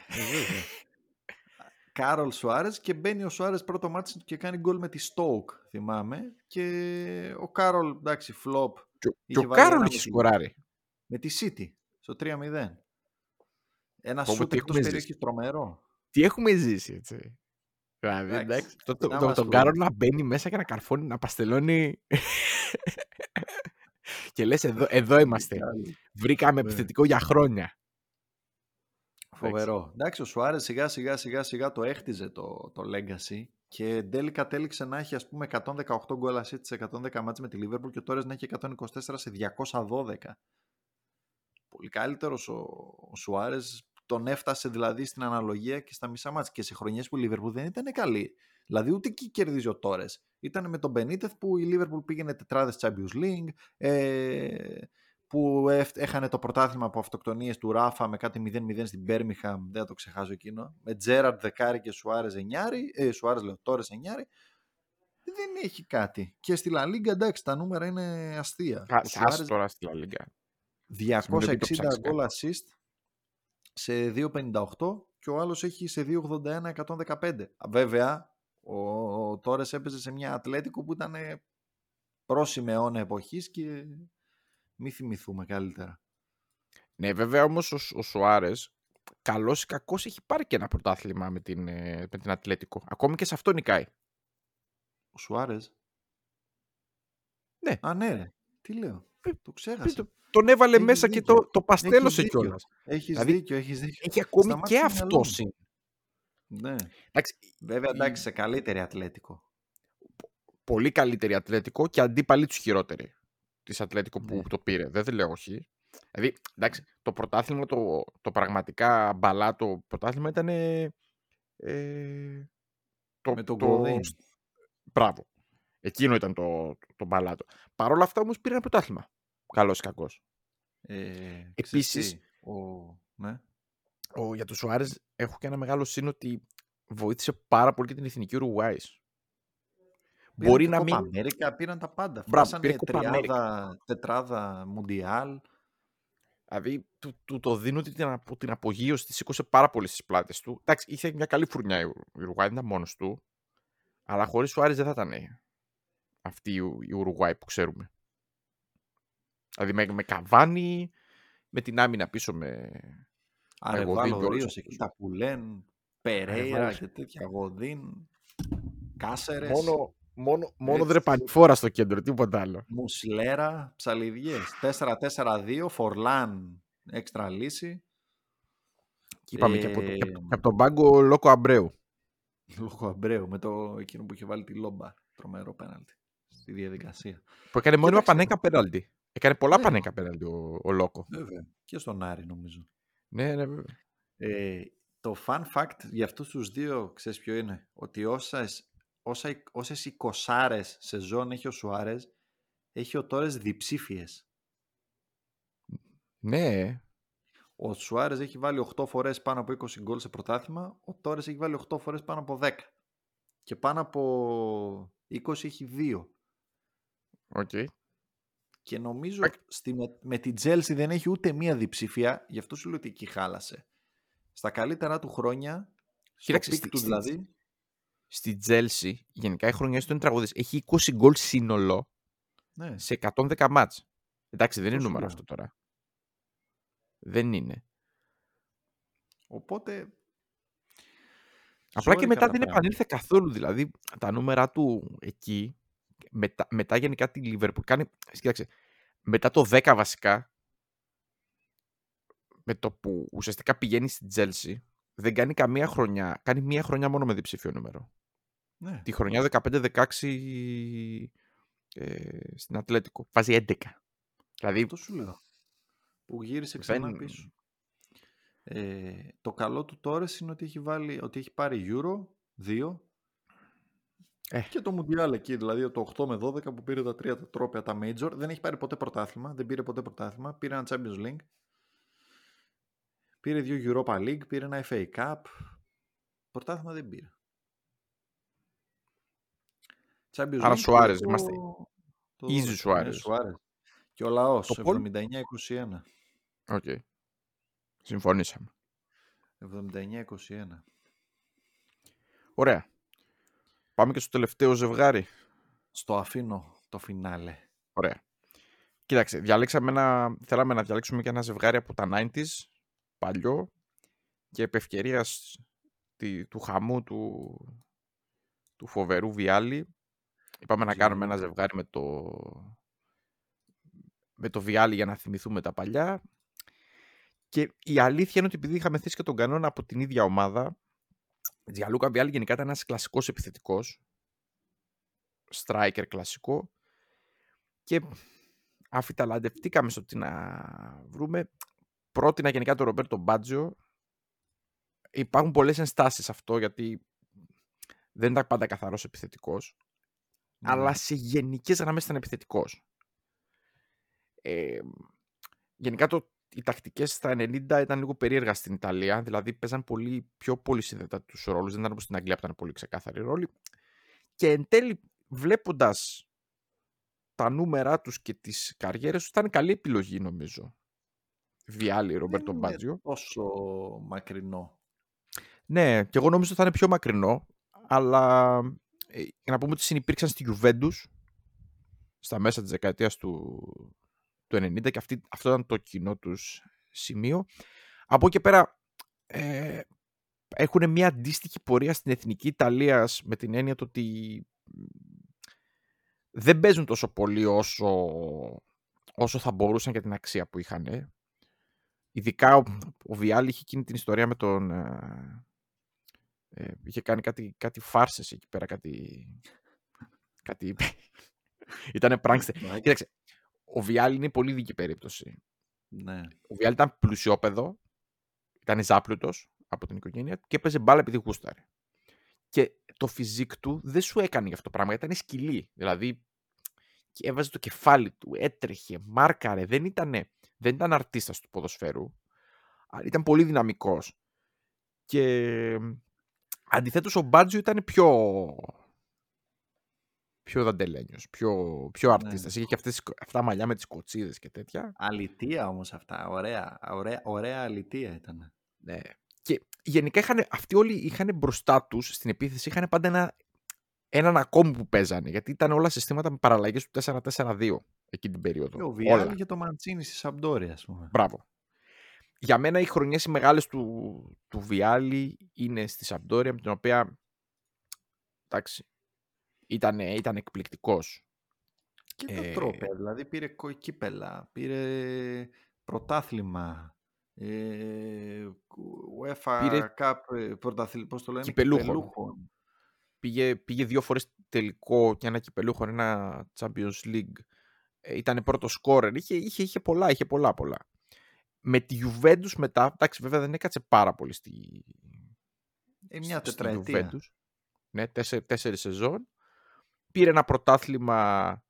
Speaker 2: Ε, βέβαια. Κάρολ Σουάρες και μπαίνει ο Σουάρες πρώτο μάτς και κάνει γκολ με τη Στόουκ, θυμάμαι. Και ο Κάρολ, εντάξει, flop.
Speaker 1: Και, ο- και
Speaker 2: Είχε
Speaker 1: ο
Speaker 2: βάλει
Speaker 1: Κάρολ
Speaker 2: ένα
Speaker 1: είχε
Speaker 2: με τη-
Speaker 1: σκοράρει.
Speaker 2: Με τη City, στο 3-0. Ένα
Speaker 1: Πω, πω,
Speaker 2: σούτ
Speaker 1: τι
Speaker 2: εκτός
Speaker 1: έχουμε
Speaker 2: περιοχής
Speaker 1: ζήσει.
Speaker 2: τρομερό.
Speaker 1: Τι έχουμε ζήσει, έτσι. Δηλαδή,
Speaker 2: Εντάξει,
Speaker 1: εντάξει, το, το,
Speaker 2: να
Speaker 1: το-
Speaker 2: μας
Speaker 1: τον
Speaker 2: πω.
Speaker 1: Κάρολ να μπαίνει μέσα και να καρφώνει, να παστελώνει. και λες, εδώ, εδώ είμαστε. Βρήκαμε
Speaker 2: Ναι.
Speaker 1: επιθετικό για χρόνια.
Speaker 2: Φοβερό. Εντάξει, ο Σουάρες σιγά σιγά σιγά σιγά το έχτιζε το, το legacy και εν τέλει κατέληξε να έχει ας πούμε 118 γκολ assist σε 110 μάτς με τη Liverpool και ο Τόρες να έχει 124 σε 212. Πολύ καλύτερος ο, ο Σουάρες τον έφτασε δηλαδή στην αναλογία και στα μισά μάτς και σε χρονιές που η Liverpool δεν ήταν καλή. Δηλαδή ούτε εκεί κερδίζει ο Τόρες. Ήταν με τον Μπενίτεθ που η Liverpool πήγαινε τετράδες Champions League, ε, που έφ- έχανε το πρωτάθλημα από αυτοκτονίες του Ράφα με κάτι 0-0 στην Μπέρμιχαμ, δεν θα το ξεχάσω εκείνο, με Τζέραρτ Δεκάρη και Σουάρες Εννιάρη, ε, Σουάρες λέω, Τόρες Εννιάρη, δεν έχει κάτι. Και στη Λα Λίγκα, εντάξει, τα νούμερα είναι αστεία.
Speaker 1: Α,
Speaker 2: Ο Σουάρες
Speaker 1: Ας τώρα στη Λα Λίγκα.
Speaker 2: 260
Speaker 1: μην το ψάξεις
Speaker 2: γκολ assist σε 2.58 και ο άλλος έχει σε 2.81-115. Βέβαια, ο, ο Τόρες έπαιζε σε μια Ατλέτικο που ήταν πρόσημη αιώνα εποχής και μη θυμηθούμε καλύτερα.
Speaker 1: Ναι, βέβαια όμως ο, Σ- ο Σουάρες, καλός ή κακός, έχει πάρει και ένα πρωτάθλημα με την, ε, με την Ατλέτικο. Ακόμη και σε αυτό νικάει.
Speaker 2: Ο Σουάρες;
Speaker 1: Ναι.
Speaker 2: Α, ναι, ρε. Τι λέω.
Speaker 1: Πει-
Speaker 2: Το ξέχασα.
Speaker 1: Το- Τον έβαλε
Speaker 2: Έχεις
Speaker 1: μέσα και
Speaker 2: δίκιο.
Speaker 1: το, το παστέλωσε
Speaker 2: Έχεις δίκιο.
Speaker 1: κιόλας.
Speaker 2: Έχεις
Speaker 1: Δηλαδή,
Speaker 2: δίκιο, έχεις δίκιο.
Speaker 1: Έχει ακόμη
Speaker 2: Σταμάτησε
Speaker 1: και
Speaker 2: το μυαλό
Speaker 1: αυτό.
Speaker 2: μου. Ναι.
Speaker 1: Εντάξει,
Speaker 2: Βέβαια,
Speaker 1: η-
Speaker 2: εντάξει, σε καλύτερη Ατλέτικο.
Speaker 1: πολύ καλύτερη Ατλέτικο και αντίπαλοι τους χειρότερη της Ατλέτικο που
Speaker 2: Ναι.
Speaker 1: το πήρε. Δεν το λέω όχι. Δηλαδή, εντάξει, το πρωτάθλημα, το, το πραγματικά μπαλά το πρωτάθλημα ήταν. Ε, το,
Speaker 2: Με τον
Speaker 1: το,
Speaker 2: Γκοδίν.
Speaker 1: Μπράβο. Εκείνο ήταν το, το μπαλάτο. Παρ' όλα αυτά όμως πήρε ένα πρωτάθλημα. Καλός ή κακός.
Speaker 2: Ε,
Speaker 1: Επίσης-
Speaker 2: ξέρεις τι, ο... ναι.
Speaker 1: Ο, για τους Σουάρες έχω και ένα μεγάλο σύνο ότι βοήθησε πάρα πολύ και την εθνική Ουρουγουάης.
Speaker 2: Πήραν
Speaker 1: Μπορεί
Speaker 2: και
Speaker 1: να
Speaker 2: Copa
Speaker 1: μην...
Speaker 2: Αμέρικα, πήραν τα πάντα.
Speaker 1: Μπράβο,
Speaker 2: Φτάσανε
Speaker 1: πήρε Copa
Speaker 2: τριάδα, τετράδα Μουντιάλ.
Speaker 1: Δηλαδή, του, του το δίνω την, απο- την απογείωση, τη σήκωσε πάρα πολύ στις πλάτες του. Εντάξει, είχε μια καλή φουρνιά η Ουρου- η Ουρουγουάη, δεν ήταν μόνος του. Αλλά χωρίς Σουάρες δεν θα ήταν αυτή η Ου- η Ουρουγουάη που ξέρουμε. Δηλαδή με, με καβάνι, με την άμυνα πίσω με.
Speaker 2: Αρεβάλο
Speaker 1: Γοδίν και όλους
Speaker 2: Ρίος,
Speaker 1: αυτούς.
Speaker 2: εκεί τα πουλέν, Περέιρα
Speaker 1: Αρεβάλος.
Speaker 2: και τέτοια, Γοδίν, Κάσερες,
Speaker 1: Μόνο, μόνο, μόνο
Speaker 2: Έτσι.
Speaker 1: δρεπανηφόρα στο κέντρο, τίποτα άλλο.
Speaker 2: Μουσλέρα, Ψαλιδιές, 4-4-2, Φορλάν, έξτρα λύση,
Speaker 1: Και είπαμε και, από το,
Speaker 2: Ε,
Speaker 1: και από- και από τον πάγκο Λόκο Αμπρέου.
Speaker 2: λόγω Αμπρέου, με το εκείνο που είχε βάλει τη λόμπα, τρομερό πέναλτι, στη διαδικασία.
Speaker 1: Που έκανε μόνιμα
Speaker 2: Κοίταξε.
Speaker 1: πανέκα πέναλτι. Έκανε πολλά
Speaker 2: Ναι.
Speaker 1: πανέκα πέναλτι ο, ο Λόκο.
Speaker 2: Βέβαια. Και στον Άρη νομίζω.
Speaker 1: Ναι, ναι, βέβαια.
Speaker 2: Ε, το fun fact για αυτούς τους δύο, ξέρεις ποιο είναι, ότι όσες, όσα, όσες εικοσάρες σεζόν έχει ο Σουάρες, έχει ο Τόρες διψήφιες.
Speaker 1: Ναι,
Speaker 2: Ο Σουάρες έχει βάλει 8 φορές πάνω από 20 γκολ σε πρωτάθλημα, ο Τόρες έχει βάλει 8 φορές πάνω από 10. Και πάνω από 20 έχει 2.
Speaker 1: οκ.
Speaker 2: Και νομίζω
Speaker 1: Εντάξει.
Speaker 2: στη, με, με την Chelsea δεν έχει ούτε μία διψήφια, γι' αυτό σου λέω ότι εκεί χάλασε. Στα καλύτερά του χρόνια, στο
Speaker 1: Κοίταξε,
Speaker 2: peak
Speaker 1: στη-
Speaker 2: τους
Speaker 1: στη-
Speaker 2: δηλαδή,
Speaker 1: Στη Τσέλσι, γενικά οι χρονιές του είναι τραγωδίες. Έχει 20 γκολ σύνολο
Speaker 2: ναι,
Speaker 1: σε 110 μάτς. Εντάξει, δεν είναι
Speaker 2: Αυτό σου
Speaker 1: νούμερο
Speaker 2: λέω.
Speaker 1: αυτό τώρα. Δεν είναι.
Speaker 2: οπότε
Speaker 1: Απλά και
Speaker 2: ζόρικα
Speaker 1: μετά
Speaker 2: τα
Speaker 1: δεν
Speaker 2: πράγματα.
Speaker 1: επανήλθε καθόλου. Δηλαδή, τα νούμερα του εκεί, μετά, μετά γενικά τη Liverpool κάνει... Κοίταξε, μετά το 10 βασικά, με το που ουσιαστικά πηγαίνει στην Τζέλσι, δεν κάνει καμία χρονιά. Κάνει μία χρονιά μόνο με διψήφιο νούμερο.
Speaker 2: Ναι.
Speaker 1: Τη χρονιά 15-16 ε, στην Ατλέτικο. Βάζει 11. Δηλαδή,
Speaker 2: Αυτό σου λέω. Που γύρισε ξανά
Speaker 1: Δεν-
Speaker 2: πίσω. Ε, το καλό του τώρα είναι ότι έχει, βάλει, ότι έχει πάρει Euro 2
Speaker 1: Ε.
Speaker 2: και το Mundial εκεί, δηλαδή το 8 με 12 που πήρε τα τρία τα τρόπια, τα Major. Δεν έχει πάρει ποτέ πρωτάθλημα, δεν πήρε ποτέ πρωτάθλημα. Πήρε ένα Champions League. Πήρε δύο Europa League, πήρε ένα FA Cup. Πρωτάθλημα δεν πήρε. Champions
Speaker 1: Άρα
Speaker 2: League
Speaker 1: Σουάρες,
Speaker 2: πήρε
Speaker 1: είμαστε
Speaker 2: το
Speaker 1: easy
Speaker 2: 12, ναι,
Speaker 1: Σουάρες.
Speaker 2: Σουάρες. Και ο λαός,
Speaker 1: Το Πολ-
Speaker 2: 79-21.
Speaker 1: οκ. Συμφωνήσαμε.
Speaker 2: 79-21.
Speaker 1: Ωραία. Πάμε και στο τελευταίο ζευγάρι.
Speaker 2: Στο αφήνω το φινάλε.
Speaker 1: Ωραία. Κοίταξε, διαλέξαμε ένα, θέλαμε να διαλέξουμε και ένα ζευγάρι από τα 90s, παλιό, και επ' ευκαιρίας τη- του χαμού του, του φοβερού Βιάλη. Είπαμε να κάνουμε ένα
Speaker 2: Gianluca.
Speaker 1: ζευγάρι με το, με το Βιάλη για να θυμηθούμε τα παλιά. Και η αλήθεια είναι ότι επειδή είχαμε θέσει και τον κανόνα από την ίδια ομάδα, Τζιαλούκα Βιάλη γενικά ήταν ένας κλασικός επιθετικός, striker κλασικό, και αφιταλαντευτήκαμε στο τι να βρούμε. Πρότεινα γενικά τον Ρομπέρτο Μπάτζιο. Υπάρχουν πολλές ενστάσεις σε αυτό, γιατί δεν ήταν πάντα καθαρός επιθετικός, αλλά
Speaker 2: Ναι.
Speaker 1: σε γενικές γραμμές ήταν επιθετικός. Ε, γενικά το, οι τακτικές στα 90 ήταν λίγο περίεργα στην Ιταλία, δηλαδή παίζαν πολύ πιο πολύ συνδετά τους ρόλους, δεν ήταν όπως στην Αγγλία που ήταν πολύ ξεκάθαροι ρόλοι. Και εν τέλει, βλέποντας τα νούμερα τους και τις καριέρες τους, ήταν καλή επιλογή νομίζω. Βιάλη, Ρομπέρτο
Speaker 2: είναι
Speaker 1: Μπάτζιο.
Speaker 2: τόσο μακρινό.
Speaker 1: Ναι, και εγώ νόμιζα ότι θα είναι πιο μακρινό, αλλά ε, για να πούμε ότι συνυπήρξαν στη Juventus στα μέσα της δεκαετίας του, του 90 και αυτή, αυτό ήταν το κοινό τους σημείο. Από εκεί και πέρα ε, έχουν μια αντίστοιχη πορεία στην Εθνική Ιταλίας με την έννοια το ότι μ, δεν παίζουν τόσο πολύ όσο, όσο θα μπορούσαν για την αξία που είχαν. ε. Ειδικά ο, ο Βιάλη είχε εκείνη την ιστορία με τον... ε, ε, είχε κάνει κάτι, κάτι φάρσες εκεί πέρα, κάτι... κάτι Ήτανε prankster. Κοίταξε, ο Βιάλη είναι πολύ δίκη περίπτωση.
Speaker 2: Ναι.
Speaker 1: Ο Βιάλη ήταν πλουσιόπεδο, ήταν ζάπλουτος από την οικογένεια και έπαιζε μπάλα επειδή γούσταρε. Και το φυσικ του δεν σου έκανε για αυτό το πράγμα, ήταν σκυλή. Δηλαδή, έβαζε το κεφάλι του, έτρεχε, μάρκαρε, δεν ήταν, δεν ήταν αρτίστας του ποδοσφαίρου, αλλά ήταν πολύ δυναμικός. Και αντιθέτως ο Μπάτζιο ήταν πιο πιο δαντελένιος, πιο, πιο ναι, αρτίστας. Ναι. Είχε και αυτές, αυτά τα μαλλιά με τις κοτσίδες και τέτοια.
Speaker 2: Αλητία όμως αυτά, ωραία, ωραία, ωραία αλητία ήταν.
Speaker 1: Ναι. Και γενικά είχαν, αυτοί όλοι είχαν μπροστά τους στην επίθεση, είχαν πάντα ένα, έναν ακόμη που παίζανε, γιατί ήταν όλα συστήματα με παραλλαγές του 4-4-2 εκείνη την περίοδο.
Speaker 2: Και ο Βιάλ για το Μαντσίνη στη Σαμπτόρια, ας πούμε.
Speaker 1: Μπράβο. Για μένα οι χρονιές οι μεγάλες του, του Βιάλη είναι στη Σαμπτόρια, με την οποία εντάξει, ήταν, ήταν εκπληκτικός.
Speaker 2: Και το ε, τρόπε, δηλαδή πήρε κύπελα, πήρε πρωτάθλημα, ε, UEFA πήρε... Cup, ε, πρωταθλ... πώς το λένε,
Speaker 1: κυπελούχων. Πήγε, πήγε δύο φορές τελικό και ένα κυπελούχο, ένα Champions League. Ε, ήταν πρώτος σκόρερ, είχε, είχε, είχε πολλά, είχε πολλά πολλά. Με τη Juventus μετά, εντάξει βέβαια δεν έκατσε πάρα πολύ στη...
Speaker 2: Ε, μια τετραετία.
Speaker 1: Ναι, τέσσερι, τέσσερι σεζόν πήρε ένα πρωτάθλημα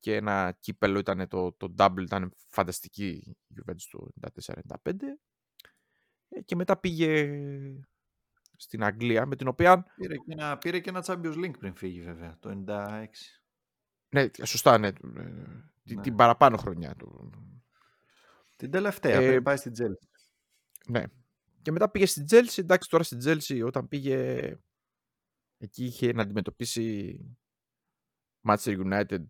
Speaker 1: και ένα κύπελο ήταν το, το double, ήταν φανταστική η Juventus του 94-95 ε, και μετά πήγε στην Αγγλία με την οποία...
Speaker 2: Πήρε και ένα, πήρε και ένα Champions League πριν φύγει βέβαια, το 96.
Speaker 1: Ναι, σωστά, ναι. Την, ναι. την παραπάνω χρονιά του.
Speaker 2: Την τελευταία, ε, πριν πάει στην Chelsea.
Speaker 1: Ναι. Και μετά πήγε στην Chelsea, εντάξει τώρα στην Chelsea όταν πήγε εκεί είχε να αντιμετωπίσει Manchester United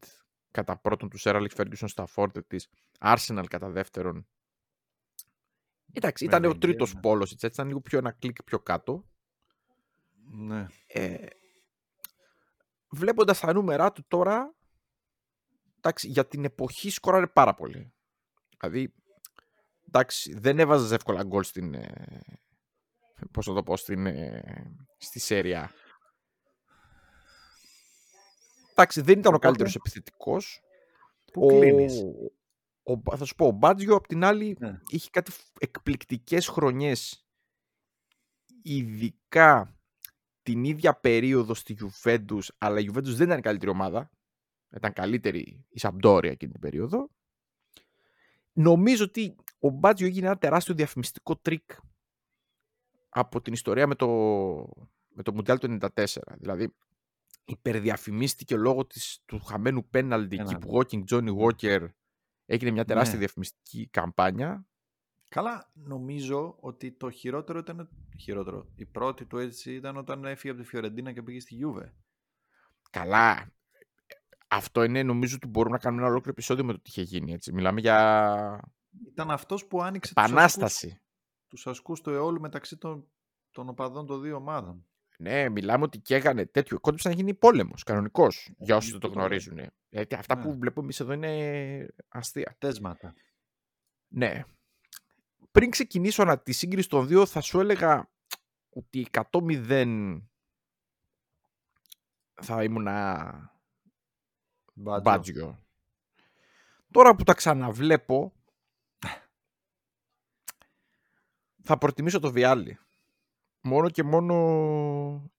Speaker 1: κατά πρώτον τους Sir Alex Ferguson στα φόρτε της, Arsenal κατά δεύτερον. Εντάξει, ήταν ο τρίτος ναι. πόλος, έτσι, ήταν λίγο πιο ένα κλικ πιο κάτω.
Speaker 2: Ναι.
Speaker 1: Ε, βλέποντας τα νούμερά του τώρα, εντάξει, για την εποχή σκόραρε πάρα πολύ. Δηλαδή, εντάξει, δεν έβαζες εύκολα γκολ στην, ε, πώς το πω, στην, ε, στη σέρια. Εντάξει, δεν ήταν ο καλύτερος επιθετικός.
Speaker 2: Πού
Speaker 1: ο, θα σου πω, ο Μπάτζιο απ' την άλλη ναι. είχε κάτι εκπληκτικές χρονιές ειδικά την ίδια περίοδο στη Juventus αλλά η Juventus δεν ήταν η καλύτερη ομάδα ήταν καλύτερη η Σαμπντόρια εκείνη την περίοδο νομίζω ότι ο Μπάτζιο έγινε ένα τεράστιο διαφημιστικό τρίκ από την ιστορία με το, με το Μουντιάλ του 94 δηλαδή υπερδιαφημίστηκε λόγω της, του χαμένου πέναλτι keep walking Johnny Walker έγινε μια τεράστια ναι. διαφημιστική καμπάνια
Speaker 2: Καλά, νομίζω ότι το χειρότερο ήταν. Χειρότερο. Η πρώτη του έτσι ήταν όταν έφυγε από τη Φιωρεντίνα και πήγε στη Γιούβε.
Speaker 1: Καλά. Αυτό είναι, νομίζω ότι μπορούμε να κάνουμε ένα ολόκληρο επεισόδιο με το τι είχε γίνει. Έτσι. Μιλάμε για.
Speaker 2: Ήταν αυτός που άνοιξε
Speaker 1: Επανάσταση.
Speaker 2: τους ασκούς του αιώλου μεταξύ των, των οπαδών των δύο ομάδων.
Speaker 1: Ναι, μιλάμε ότι καίγανε τέτοιο. Κόντυψε να γίνει πόλεμος κανονικός για όσους δεν το γνωρίζουν. Γιατί αυτά ναι. που βλέπουμε εμείς εδώ είναι αστεία.
Speaker 2: Τέσματα.
Speaker 1: Ναι. Πριν ξεκινήσω τη σύγκριση των δύο, θα σου έλεγα ότι 100-0 θα ήμουν μπάτζιο. Τώρα που τα ξαναβλέπω, θα προτιμήσω το Βιάλι. Μόνο και μόνο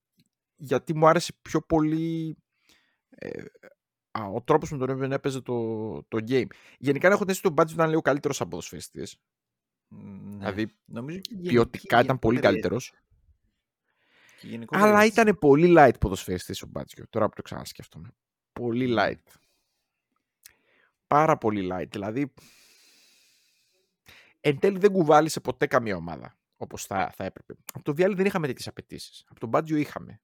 Speaker 1: γιατί μου άρεσε πιο πολύ ε, α, ο τρόπος με τον οποίο έπαιζε το, το game. Γενικά έχω την τον Μπάτζι να λέει ο καλύτερος από Ναι. Δηλαδή, Νομίζω ποιοτικά ήταν πολύ καλύτερος. Αλλά ήταν πολύ light ποδοσφαιριστής ο Μπάτζιο, τώρα που το ξανασκέφτομαι. Πολύ ναι. light. Πάρα πολύ light. Δηλαδή, εν τέλει δεν κουβάλισε ποτέ καμία ομάδα όπως θα, θα έπρεπε. Από το Βιάλι δεν είχαμε τέτοιες απαιτήσεις. Από τον Μπάτζιο είχαμε.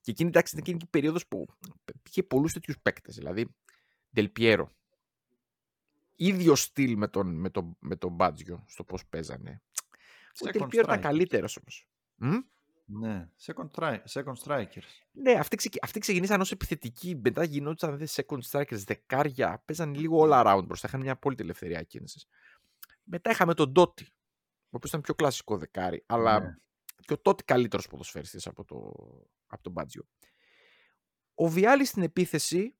Speaker 1: Και εκείνη, εντάξει, ήταν εκείνη η περίοδος που είχε πολλούς τέτοιους παίκτες. Δηλαδή, Del Ίδιο στυλ με τον, με τον, με τον Μπάτζιο στο πώς παίζανε. Ο Del Piero ήταν καλύτερος όμως.
Speaker 2: Ναι, second, stri- second strikers.
Speaker 1: Ναι, αυτοί, ξε, αυτοί ξεκινήσαν ως επιθετικοί, μετά γινόντουσαν second strikers, δεκάρια, παίζαν λίγο all around μπροστά, είχαν μια απόλυτη ελευθερία κίνησης. Μετά είχαμε τον Ντότι, ο οποίος ήταν πιο κλασικό δεκάρι, αλλά ναι. και ο Τότι καλύτερος ποδοσφαιριστής από, το, από τον Μπάτζιο. Ο Βιάλης στην επίθεση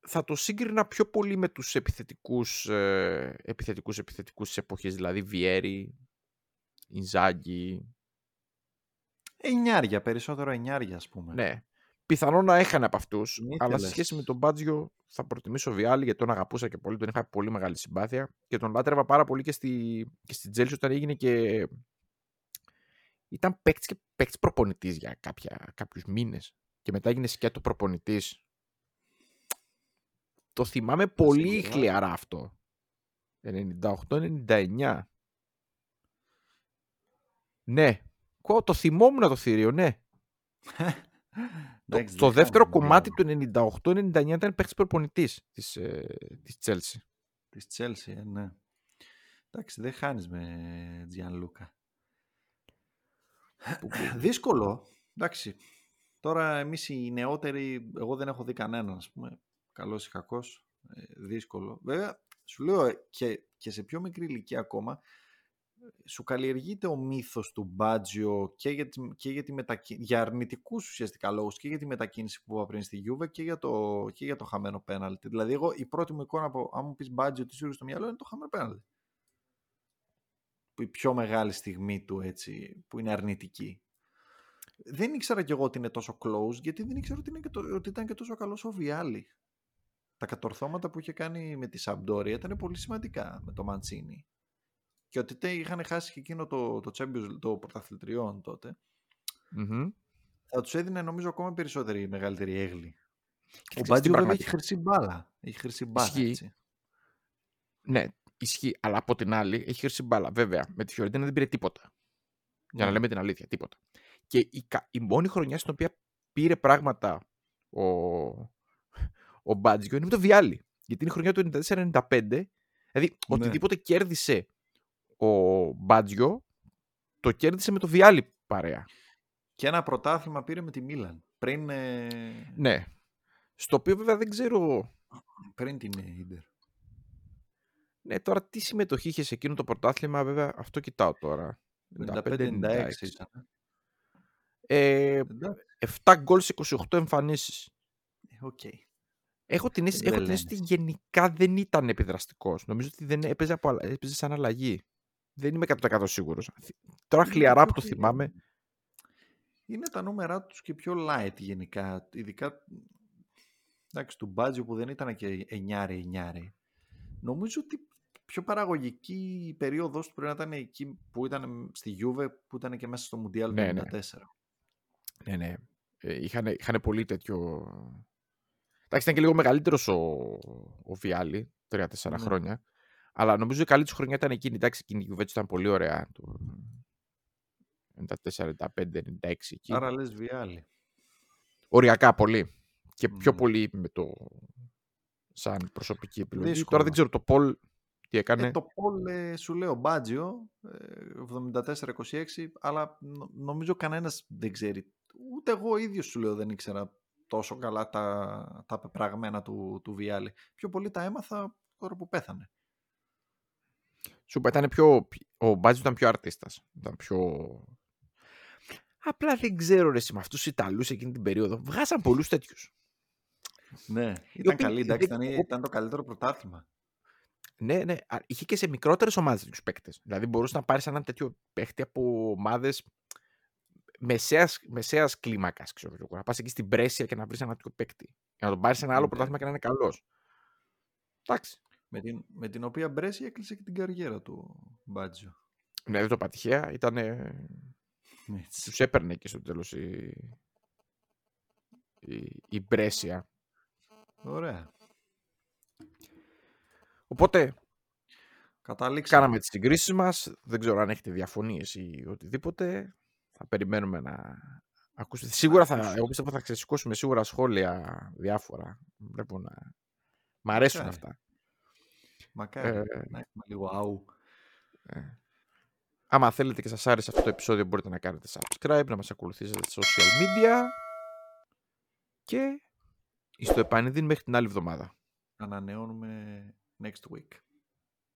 Speaker 1: θα το σύγκρινα πιο πολύ με τους επιθετικούς ε, επιθετικούς, επιθετικούς της εποχής, δηλαδή Βιέρι, Ινζάγκη.
Speaker 2: Εννιάρια, περισσότερο εννιάρια ας πούμε.
Speaker 1: Ναι. Πιθανόν να έχανε από αυτούς,
Speaker 2: Μη
Speaker 1: αλλά σε
Speaker 2: θέλες.
Speaker 1: σχέση με τον Μπάτζιο θα προτιμήσω Βιάλη γιατί τον αγαπούσα και πολύ. Τον είχα πολύ μεγάλη συμπάθεια και τον λάτρευα πάρα πολύ και στη, και στη Τζέλση όταν έγινε και. Ήταν παίκτης και παίκτης προπονητής για κάποιους μήνες. Και μετά έγινε σκέτο προπονητής. Το θυμάμαι πολύ
Speaker 2: Σίγουρα.
Speaker 1: χλιαρά αυτό. 98-99. Ναι. Κο- Το θυμόμουν το θηρίο, ναι. Το,
Speaker 2: Εντάξει,
Speaker 1: το
Speaker 2: δεν
Speaker 1: δεύτερο
Speaker 2: χάνουμε
Speaker 1: κομμάτι
Speaker 2: διάλογο.
Speaker 1: του 98-99 ήταν παίχτη προπονητής της, ε, της Chelsea.
Speaker 2: Της Chelsea, ε, ναι. Εντάξει, δεν χάνεις με Τζιάν Λούκα.
Speaker 1: Που- που-
Speaker 2: Δύσκολο. Εντάξει. Τώρα εμείς οι νεότεροι, εγώ δεν έχω δει κανέναν, ας πούμε. Καλός ή κακός. Ε, δύσκολο. Βέβαια, σου λέω ε, και, και σε πιο μικρή ηλικία ακόμα, ε, σου καλλιεργείται ο μύθος του Μπάτζιο και για, τη, και για, τη μετακι... για αρνητικούς ουσιαστικά λόγους και για τη μετακίνηση που είπα πριν στη Γιούβε και για το, και για το χαμένο πέναλτι. Δηλαδή, εγώ η πρώτη μου εικόνα από, αν μου πεις Μπάτζιο τι σου έρχεται στο μυαλό είναι το χαμένο πέναλτι. Που η πιο μεγάλη στιγμή του έτσι, που είναι αρνητική. Δεν ήξερα κι εγώ ότι είναι τόσο close, γιατί δεν ήξερα ότι, είναι και το, ότι ήταν και τόσο καλός ο Βιάλη. Τα κατορθώματα που είχε κάνει με τη Σαμπτόρια ήταν πολύ σημαντικά με το Μαντσίνη. Και ότι τε, είχαν χάσει και εκείνο το, το Champions, το πρωταθλητριών τότε.
Speaker 1: Μμμ.
Speaker 2: Θα τους έδινε νομίζω ακόμα περισσότερη μεγαλύτερη έγλη. Ο
Speaker 1: ξέρεις τι
Speaker 2: Μπάτζιο βέβαια
Speaker 1: πραγματι-
Speaker 2: έχει χρυσή μπάλα. Έχει χρυσή μπάλα,
Speaker 1: Ισχύει.
Speaker 2: έτσι.
Speaker 1: Ναι, ισχύει. Αλλά από την άλλη έχει χρυσή μπάλα. Βέβαια, με τη Φιωρεντίνα δεν πήρε τίποτα. Για να
Speaker 2: Ναι.
Speaker 1: λέμε την αλήθεια, τίποτα. Και η, κα- η μόνη χρονιά στην οποία πήρε πράγματα ο, ο Μπάτζιο είναι με το Βιάλι. Γιατί είναι η χρονιά του 94-95. Δηλαδή,
Speaker 2: Ναι.
Speaker 1: οτιδήποτε κέρδισε ο Μπάτζιο, το κέρδισε με το Βιάλι παρέα.
Speaker 2: Και ένα πρωτάθλημα πήρε με τη Μίλαν. Πριν, ε,
Speaker 1: Ναι. Στο οποίο βέβαια δεν ξέρω
Speaker 2: πριν την ε, Ίντερ.
Speaker 1: Ναι, τώρα τι συμμετοχή είχες σε εκείνο το πρωτάθλημα, βέβαια, αυτό κοιτάω τώρα.
Speaker 2: 95-96 ήταν.
Speaker 1: Ε,
Speaker 2: Εντάξει,
Speaker 1: 7 γκολ σε 28 εμφανίσεις.
Speaker 2: ε, οκ.
Speaker 1: Έχω την, αίσθηση,
Speaker 2: Δεν
Speaker 1: έχω την αίσθηση ότι γενικά δεν ήταν επιδραστικός. Νομίζω ότι δεν έπαιζε, από, αλλα- έπαιζε σαν αλλαγή. Δεν είμαι 100% σίγουρος. Τώρα
Speaker 2: Είναι
Speaker 1: χλιαρά που
Speaker 2: πιο
Speaker 1: το
Speaker 2: χλιαρό.
Speaker 1: θυμάμαι.
Speaker 2: Είναι τα νούμερα τους και πιο light γενικά. Ειδικά εντάξει, του Μπάτζιο που δεν ήταν και εννιάρι εννιάρι. Νομίζω ότι πιο παραγωγική η περίοδος του πρέπει να ήταν εκεί που ήταν στη Γιούβε που ήταν και μέσα στο Μουντιάλ του
Speaker 1: Ναι, ναι.
Speaker 2: 94.
Speaker 1: Ναι, ναι. Ε, είχαν, είχαν πολύ τέτοιο... Εντάξει, ήταν και λίγο μεγαλύτερος ο, ο Βιάλι, 3-4
Speaker 2: Ναι.
Speaker 1: χρόνια. Αλλά νομίζω η καλή τους χρονιά ήταν εκείνη. Εντάξει, εκείνη η Juventus ήταν πολύ ωραία. Το 94, 95, 96 εκεί.
Speaker 2: Άρα λες Βιάλη.
Speaker 1: Οριακά πολύ. Και πιο
Speaker 2: Μμμ.
Speaker 1: πολύ με το σαν προσωπική επιλογή.
Speaker 2: Δύσκολο.
Speaker 1: Τώρα δεν ξέρω το Πολ τι έκανε.
Speaker 2: Ε, το Πολ ε, σου λέω Μπάτζιο ε, 74-26 αλλά νο- νομίζω κανένας δεν ξέρει. Ούτε εγώ ίδιος σου λέω δεν ήξερα τόσο καλά τα, τα πεπραγμένα του, του Βιάλη. Πιο πολύ τα έμαθα τώρα που πέθανε.
Speaker 1: Σου είπα, ήταν πιο... Ο Μπάτζο ήταν πιο αρτίστας. Ήταν πιο... Απλά δεν ξέρω ρε εσύ, με αυτούς τους Ιταλούς εκείνη την περίοδο. Βγάζαν πολλούς τέτοιους.
Speaker 2: Ναι, ήταν
Speaker 1: οποίοι
Speaker 2: καλή, εντάξει,
Speaker 1: δεν-
Speaker 2: ήταν, ήταν το καλύτερο πρωτάθλημα.
Speaker 1: Ναι, ναι. Α, Είχε και σε μικρότερες ομάδες τέτοιους παίκτες. Δηλαδή μπορούσες να πάρεις έναν τέτοιο παίκτη από ομάδες μεσαίας, μεσαίας κλίμακας, ξέρω εγώ. Να πας εκεί στην Πρέσια και να βρεις έναν τέτοιο παίκτη. Για να τον πάρεις σε ένα άλλο
Speaker 2: Ναι.
Speaker 1: πρωτάθλημα και να είναι καλός. Εντάξει.
Speaker 2: Με την, με την οποία Μπρέση έκλεισε και την καριέρα του Μπάτζιο.
Speaker 1: Ναι, δεν το είπα τυχαία. Ήταν,
Speaker 2: Έτσι.
Speaker 1: τους έπαιρνε και στο τέλος η, η, η Μπρέσια.
Speaker 2: Ωραία.
Speaker 1: Οπότε
Speaker 2: Καταλήξαμε.
Speaker 1: κάναμε τις συγκρίσεις μας. Δεν ξέρω αν έχετε διαφωνίες ή οτιδήποτε. Θα περιμένουμε να ακούσετε. Σίγουρα θα,
Speaker 2: ακούσουμε.
Speaker 1: εγώ πιστεύω θα ξεσηκώσουμε σίγουρα σχόλια διάφορα. Βλέπω να... Μ' αρέσουν
Speaker 2: Μακάρι.
Speaker 1: αυτά.
Speaker 2: Μακάρι
Speaker 1: Ε,
Speaker 2: να έχουμε λίγο αού.
Speaker 1: Άμα θέλετε και σας άρεσε αυτό το επεισόδιο μπορείτε να κάνετε subscribe, να μας ακολουθήσετε στα social media και στο επανειδήν μέχρι την άλλη εβδομάδα.
Speaker 2: Ανανεώνουμε next week.